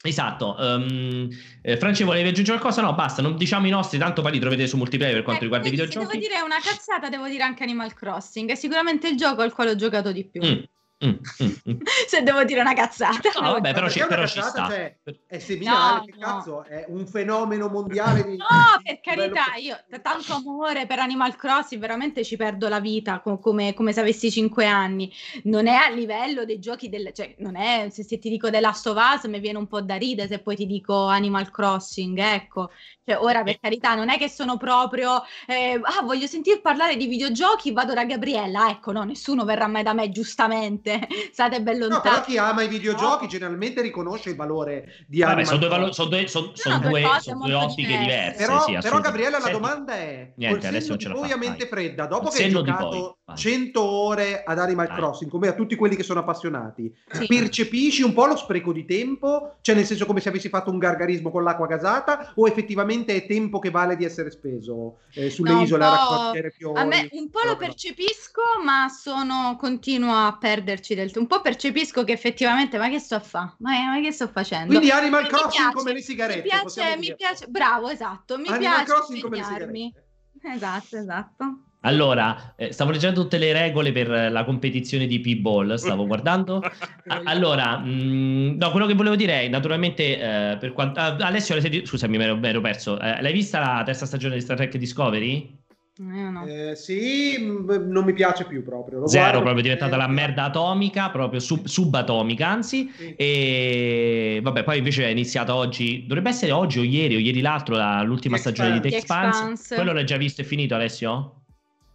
A: Esatto, um, eh, Franci volevi aggiungere qualcosa? No, basta, non diciamo i nostri, tanto poi li trovate su multiplayer per quanto eh, riguarda i videogiochi.
G: Se devo dire una cazzata, devo dire anche Animal Crossing, è sicuramente il gioco al quale ho giocato di più. Mm. Mm, mm, mm. Se devo dire una cazzata.
A: No, vabbè, però, ci, però ci sta. Cioè,
B: è seminale, no, che no. cazzo, è un fenomeno mondiale di...
G: No, per carità, io tanto amore per Animal Crossing, veramente ci perdo la vita come, come se avessi 5 anni. Non è a livello dei giochi del... Cioè, non è, se, se ti dico The Last of Us mi viene un po' da ridere se poi ti dico Animal Crossing, ecco. Cioè, ora per carità, non è che sono proprio... Eh, ah, voglio sentir parlare di videogiochi, vado da Gabriella. Ecco, no, nessuno verrà mai da me, giustamente state, state ben lontani. No,
B: però chi ama i videogiochi no. generalmente riconosce il valore di Vabbè,
A: sono due, valo- sono due, sono, sono no, due, sono due ottiche diverse.
B: Però,
A: sì,
B: però Gabriella, la domanda è: Niente, adesso non ce la poi a mente fredda, dopo che hai giocato 100 ore ad Animal Vai. Crossing, come a tutti quelli che sono appassionati, sì. percepisci un po' lo spreco di tempo? Cioè, nel senso, come se avessi fatto un gargarismo con l'acqua gasata, o effettivamente è tempo che vale di essere speso eh, sulle no, isole a raccogliere
G: più? A me un po' lo percepisco, ma sono continuo a perderci del tempo. Un po' percepisco che effettivamente, ma che sto a fare? Ma, ma, che sto facendo?
B: Quindi Animal Crossing piace, come le sigarette.
G: Mi piace, mi piace, bravo, esatto. Mi Animal piace Crossing come le sigarette. Esatto, esatto.
A: Allora, eh, stavo leggendo tutte le regole per la competizione di P-Ball, stavo guardando. A- allora, mh, mm, no, quello che volevo dire è, naturalmente, eh, per quanto... Uh, Alessio, scusami, mi ero, mi ero perso. Eh, l'hai vista la terza stagione di Star Trek Discovery?
B: No. Eh, sì, non mi piace più proprio.
A: Lo Zero, guardo, proprio è diventata eh, la merda atomica, proprio sub, subatomica, anzi. Sì. E vabbè, poi invece è iniziata oggi, dovrebbe essere oggi o ieri o ieri l'altro, la, l'ultima The stagione Expanse. di The Expanse. Quello l'hai già visto e finito, Alessio?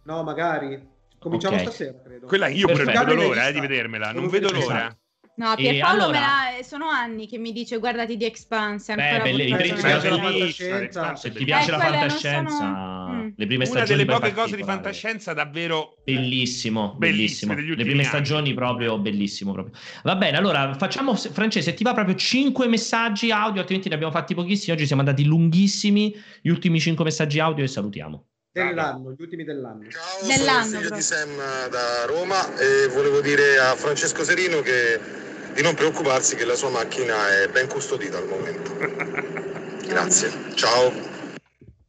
B: No, magari. Cominciamo okay. stasera, credo.
C: Quella io pure non vedo l'ora eh, di vedermela, non vedo l'ora.
G: No, Pierpaolo allora... la... sono anni che mi dice guardati di Expanse.
A: Beh, belle, i primi se ti piace la fantascienza, sono... mm. le prime
C: stagioni. Una delle poche cose di fantascienza davvero
A: bellissimo, bellissimo. bellissimo. Le prime stagioni proprio bellissimo. Proprio. Va bene, allora facciamo, Francesco, ti va proprio 5 messaggi audio, altrimenti ne abbiamo fatti pochissimi. Oggi siamo andati lunghissimi, gli ultimi 5 messaggi audio e salutiamo
B: dell'anno, gli ultimi dell'anno.
K: Ciao, dell'anno, sono il figlio di Sam da Roma e volevo dire a Francesco Serino che di non preoccuparsi che la sua macchina è ben custodita al momento. Grazie, ciao.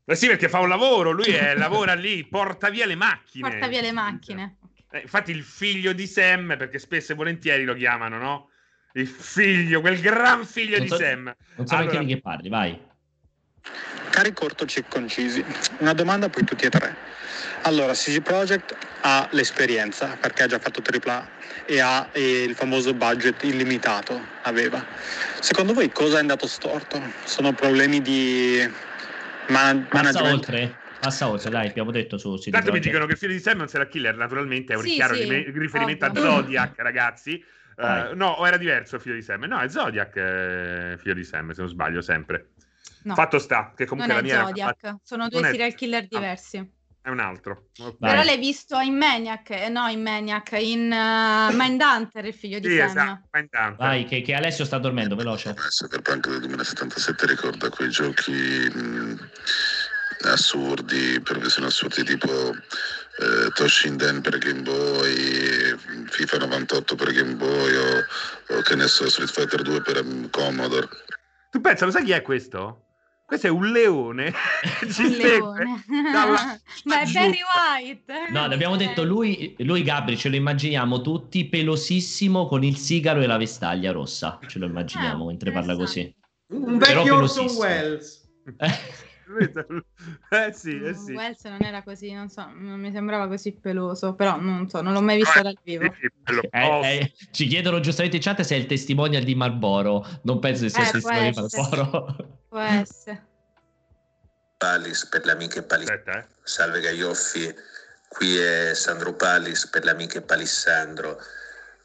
C: Eh sì, perché fa un lavoro, lui è, lavora lì, porta via le macchine.
G: Porta via le macchine.
C: Eh, infatti il figlio di Sam, perché spesso e volentieri lo chiamano, no? Il figlio, quel gran figlio
A: non
C: di Sam.
A: Non so allora... di che parli, vai.
H: Cari cortoci concisi, una domanda poi tutti e tre. Allora, CG Project ha l'esperienza perché ha già fatto AAA e ha il famoso budget illimitato, aveva. Secondo voi cosa è andato storto? Sono problemi di man-
A: Passa management? oltre. Passa oltre, dai, abbiamo detto su
C: CD Tanto mi dicono che il figlio di Sam non sarà killer, naturalmente è un sì, chiaro sì, riferimento ovvio. a Zodiac, ragazzi. Uh, no, o era diverso il figlio di Sam? No, è Zodiac, eh, figlio di Sam, se non sbaglio, sempre. No. Fatto sta, che comunque
G: non
C: la mia
G: Zodiac, era... sono due non serial killer diversi.
C: È un altro.
G: Okay. Però l'hai visto in Maniac, eh, no in Maniac, in uh, Mindhunter, il figlio di sì, Sam.
A: Esatto, Vai, che, che, Alessio sta dormendo, veloce.
L: Cyberpunk del 2077 ricorda quei giochi mh, assurdi, perché sono assurdi tipo eh, Toshinden per Game Boy, FIFA 98 per Game Boy o, o che ne so, Street Fighter 2 per Commodore.
C: Tu pensa, lo sai chi è questo? Questo è un leone.
G: un leone. Ma è Barry White.
A: No, abbiamo detto lui, lui Gabri, ce lo immaginiamo tutti pelosissimo con il sigaro e la vestaglia rossa. Ce lo immaginiamo eh, mentre parla così.
B: Un vecchio Orson Welles.
C: eh sì, eh sì.
G: Wells non era così, non so, non mi sembrava così peloso, però non so, non l'ho mai visto dal vivo.
A: Eh, eh, ci chiedono giustamente in chat se è il testimonial di Marlboro, non penso che sia il eh, testimonial di Marlboro.
G: Può essere.
L: Palis per le amiche Palis. Aspetta, eh. Salve Gaioffi, qui è Sandro Palis per le amiche Palissandro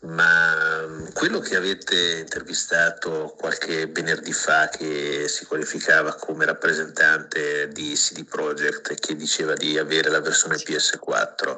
L: ma mm, quello che avete intervistato qualche venerdì fa che si qualificava come rappresentante di CD Projekt e che diceva di avere la versione PS4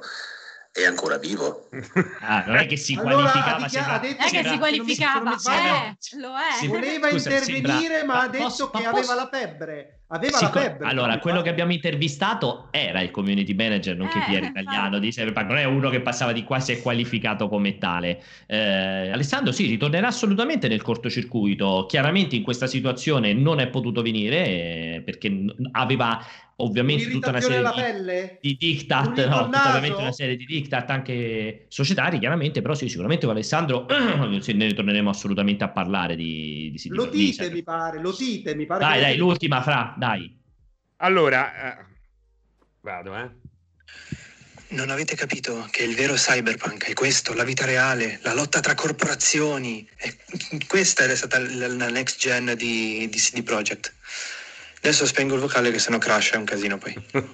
L: è ancora vivo.
A: Ah, non è che si allora, qualificava.
G: Dichiara, ha detto è che si qualificava, eh, lo è.
B: Voleva Scusa, intervenire, sembra... ma ha detto posso, che aveva la febbre. Aveva
A: sì,
B: la febbre.
A: Allora, quello che abbiamo intervistato era il community manager, nonché eh, Pier Italiano di Cyberpunk. Non è uno che passava di qua, si è qualificato come tale. Eh, Alessandro, sì, ritornerà assolutamente nel cortocircuito. Chiaramente in questa situazione non è potuto venire eh, perché aveva ovviamente tutta una serie di, di, diktat, no, tutta ovviamente una serie di diktat anche societari, chiaramente, però sì, sicuramente con Alessandro ne ritorneremo assolutamente a parlare di, di
B: Lo dite, mi pare, lo dite, mi pare.
A: Dai, dai, l'ultima, Fra, dai.
C: Allora, eh, vado, eh.
M: Non avete capito che il vero cyberpunk è questo, la vita reale, la lotta tra corporazioni. E questa è stata la next gen di, di CD Projekt. Adesso spengo il vocale che sennò crash è un casino poi.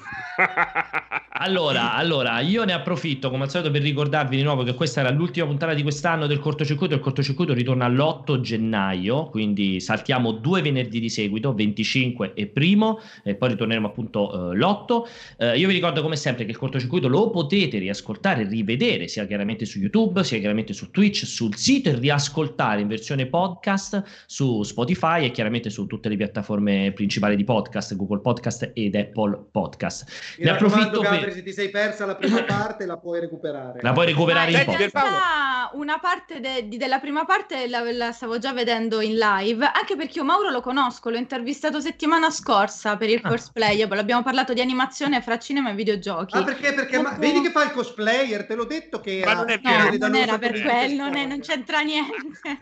A: allora, allora, io ne approfitto come al solito per ricordarvi di nuovo che questa era l'ultima puntata di quest'anno del cortocircuito. Il cortocircuito ritorna l'8 gennaio, quindi saltiamo due venerdì di seguito, 25 e primo, e poi ritorneremo appunto eh, l'8. Eh, io vi ricordo come sempre che il cortocircuito lo potete riascoltare e rivedere sia chiaramente su YouTube, sia chiaramente su Twitch, sul sito e riascoltare in versione podcast su Spotify e chiaramente su tutte le piattaforme principali di podcast, Google Podcast ed Apple Podcast.
B: Mi ne approfitto Gabri, per... se ti sei persa la prima parte la puoi recuperare.
A: La puoi recuperare in podcast.
G: una parte de- de- della prima parte la, la, stavo già vedendo in live, anche perché io Mauro lo conosco, l'ho intervistato settimana scorsa per il ah. cosplay, abbiamo parlato di animazione fra cinema e videogiochi.
B: Ah, perché? Perché ma, vedi che fa il cosplayer, te l'ho detto che era...
G: Ma non, è no, non era per quello, non, è, non c'entra niente.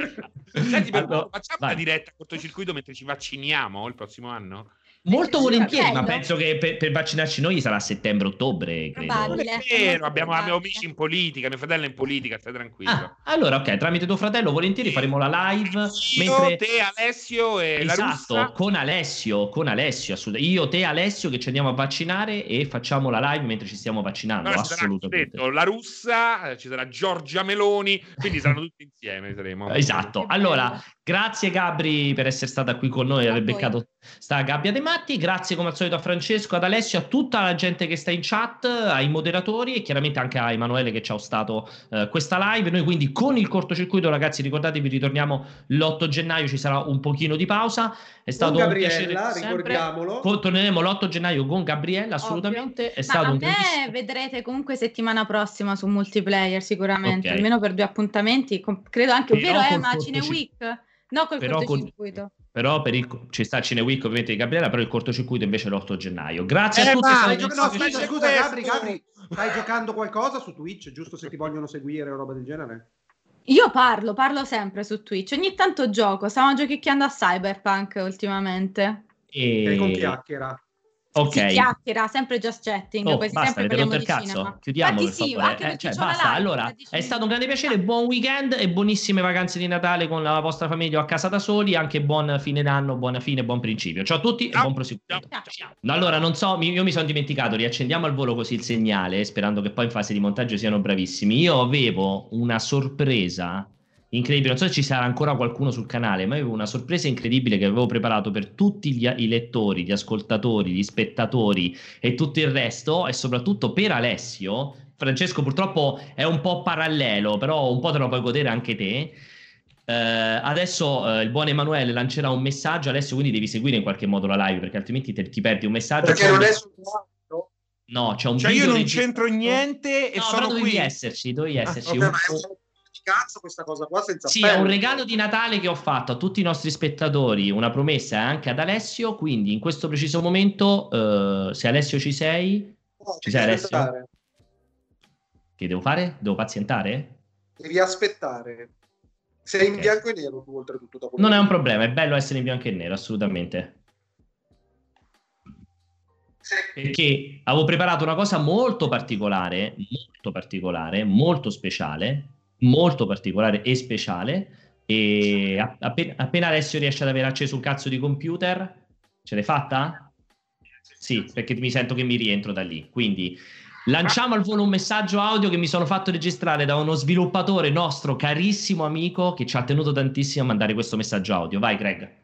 C: Senti, allora, facciamo vai. una diretta a cortocircuito mentre ci vacciniamo il prossimo anno?
A: Molto volentieri, ma penso che per, per, vaccinarci noi sarà settembre-ottobre, credo.
C: Non è vero, abbiamo, abbiamo, amici in politica, mio fratello è in politica, stai tranquillo. Ah,
A: allora, ok, tramite tuo fratello volentieri faremo la live.
C: Io, mentre... te, Alessio e
A: esatto,
C: la
A: Esatto, con Alessio, con Alessio, assolutamente. Io, te, Alessio, che ci andiamo a vaccinare e facciamo la live mentre ci stiamo vaccinando, no, assolutamente.
C: Detto, la russa, ci sarà Giorgia Meloni, quindi saranno tutti insieme, saremo.
A: Esatto, allora, grazie Gabri per essere stata qui con noi, aver beccato sta gabbia dei matti, grazie come al solito a Francesco, ad Alessio, a tutta la gente che sta in chat, ai moderatori e chiaramente anche a Emanuele che ci ha ostato uh, questa live. Noi quindi con il cortocircuito, ragazzi, ricordatevi, ritorniamo l'8 gennaio, ci sarà un pochino di pausa. È stato
B: con
A: Gabriella,
B: un piacere ricordiamolo.
A: Con, torneremo l'8 gennaio con Gabriella, assolutamente. Ovvio. È stato
G: Ma
A: un
G: me vedrete comunque settimana prossima su multiplayer sicuramente, okay. almeno per due appuntamenti, credo anche, ovvero una Cine Week. No, col però cortocircuito. Con,
A: però per il, ci sta Cineweek ovviamente di Gabriella, però il cortocircuito invece è l'8 gennaio. Grazie
B: eh,
A: a tutti.
B: Stai gioc- no, aspetta, scusa Gabri, Gabri, stai giocando qualcosa su Twitch, giusto se ti vogliono seguire o roba del genere?
G: Io parlo, parlo sempre su Twitch, ogni tanto gioco, stiamo giochicchiando a Cyberpunk ultimamente.
B: E... con chiacchiera.
A: Ok.
G: Si chiacchiera, sempre just chatting.
A: Oh, basta, sempre avete rotto il cazzo. Cinema. Chiudiamo per sì, favore. Eh, cioè, basta. Allora, è stato un grande piacere. Buon weekend e buonissime vacanze di Natale con la vostra famiglia o a casa da soli. Anche buon fine d'anno, buona fine, buon principio. Ciao a tutti ciao. e buon proseguimento. Allora, non so, io mi sono dimenticato. Riaccendiamo al volo così il segnale, sperando che poi in fase di montaggio siano bravissimi. Io avevo una sorpresa incredibile. Non so se ci sarà ancora qualcuno sul canale, ma avevo una sorpresa incredibile che avevo preparato per tutti gli, i lettori, gli ascoltatori, gli spettatori e tutto il resto, e soprattutto per Alessio. Francesco, purtroppo è un po' parallelo, però un po' te lo puoi godere anche te. Uh, adesso uh, il buon Emanuele lancerà un messaggio. Alessio, quindi devi seguire in qualche modo la live perché altrimenti te, ti perdi un messaggio.
B: Perché non è sul
A: No, c'è un
C: cioè
A: io
C: non
A: registro...
C: c'entro niente e
A: no,
C: sono
A: dovevi
C: qui.
A: esserci, dovevi ah, esserci.
B: Ah, okay, un cazzo questa cosa qua senza
A: Sì, è un regalo di Natale che ho fatto a tutti i nostri spettatori, una promessa anche ad Alessio, quindi in questo preciso momento, uh, se Alessio ci sei...
B: No, ci sei Alessio? Aspettare.
A: Che devo fare? Devo pazientare?
B: Devi aspettare. Sei okay. in bianco e nero tu oltretutto. Dopo
A: non è un problema, è bello essere in bianco e nero, assolutamente. Perché avevo preparato una cosa molto particolare, molto particolare, molto speciale, molto particolare e speciale. E appena, appena Alessio riesce ad avere acceso un cazzo di computer, ce l'hai fatta? Sì, perché mi sento che mi rientro da lì. Quindi lanciamo al volo un messaggio audio che mi sono fatto registrare da uno sviluppatore nostro carissimo amico che ci ha tenuto tantissimo a mandare questo messaggio audio. Vai, Greg.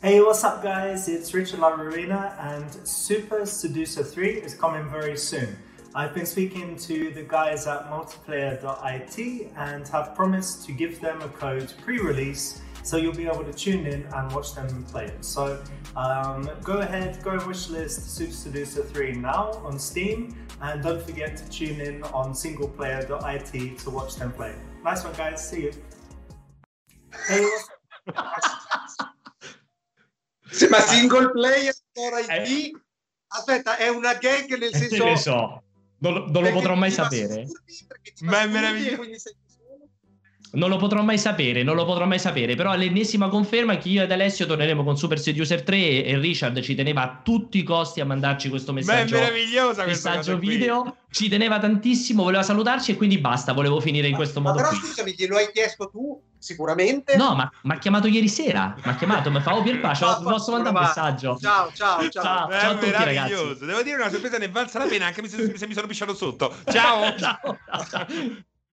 N: Hey, what's up, guys? It's Richard Lavarina, and Super Seducer 3 is coming very soon. I've been speaking to the guys at multiplayer.it and have promised to give them a code pre release so you'll be able to tune in and watch them play it. So um, go ahead, go wishlist Super Seducer 3 now on Steam, and don't forget to tune in on singleplayer.it to watch them play. Nice one, guys. See you. Hey,
B: ma single player IT? Aspetta, è una gag nel senso...
A: Ne so, non, non lo potrò mai sapere.
C: Ma è meraviglioso.
A: Non lo potrò mai sapere, non lo potrò mai sapere, però l'ennesima conferma è che io ed Alessio torneremo con Super Seducer 3 e Richard ci teneva a tutti i costi a mandarci questo messaggio.
C: Ma è meravigliosa
A: messaggio video, qui. ci teneva tantissimo, voleva salutarci e quindi basta, volevo finire in questo ma, modo.
B: Ma
A: però
B: qui. scusami, glielo hai chiesto tu sicuramente?
A: No, ma mi ha chiamato ieri sera, mi ha chiamato, mi fa oh Pierpa, no, posso mandare un messaggio.
B: Ciao, ciao, ciao. Ciao,
A: ciao a tutti ragazzi.
C: Devo dire una sorpresa ne valsa la pena anche se mi sono pisciato sotto. Ciao. ciao. ciao.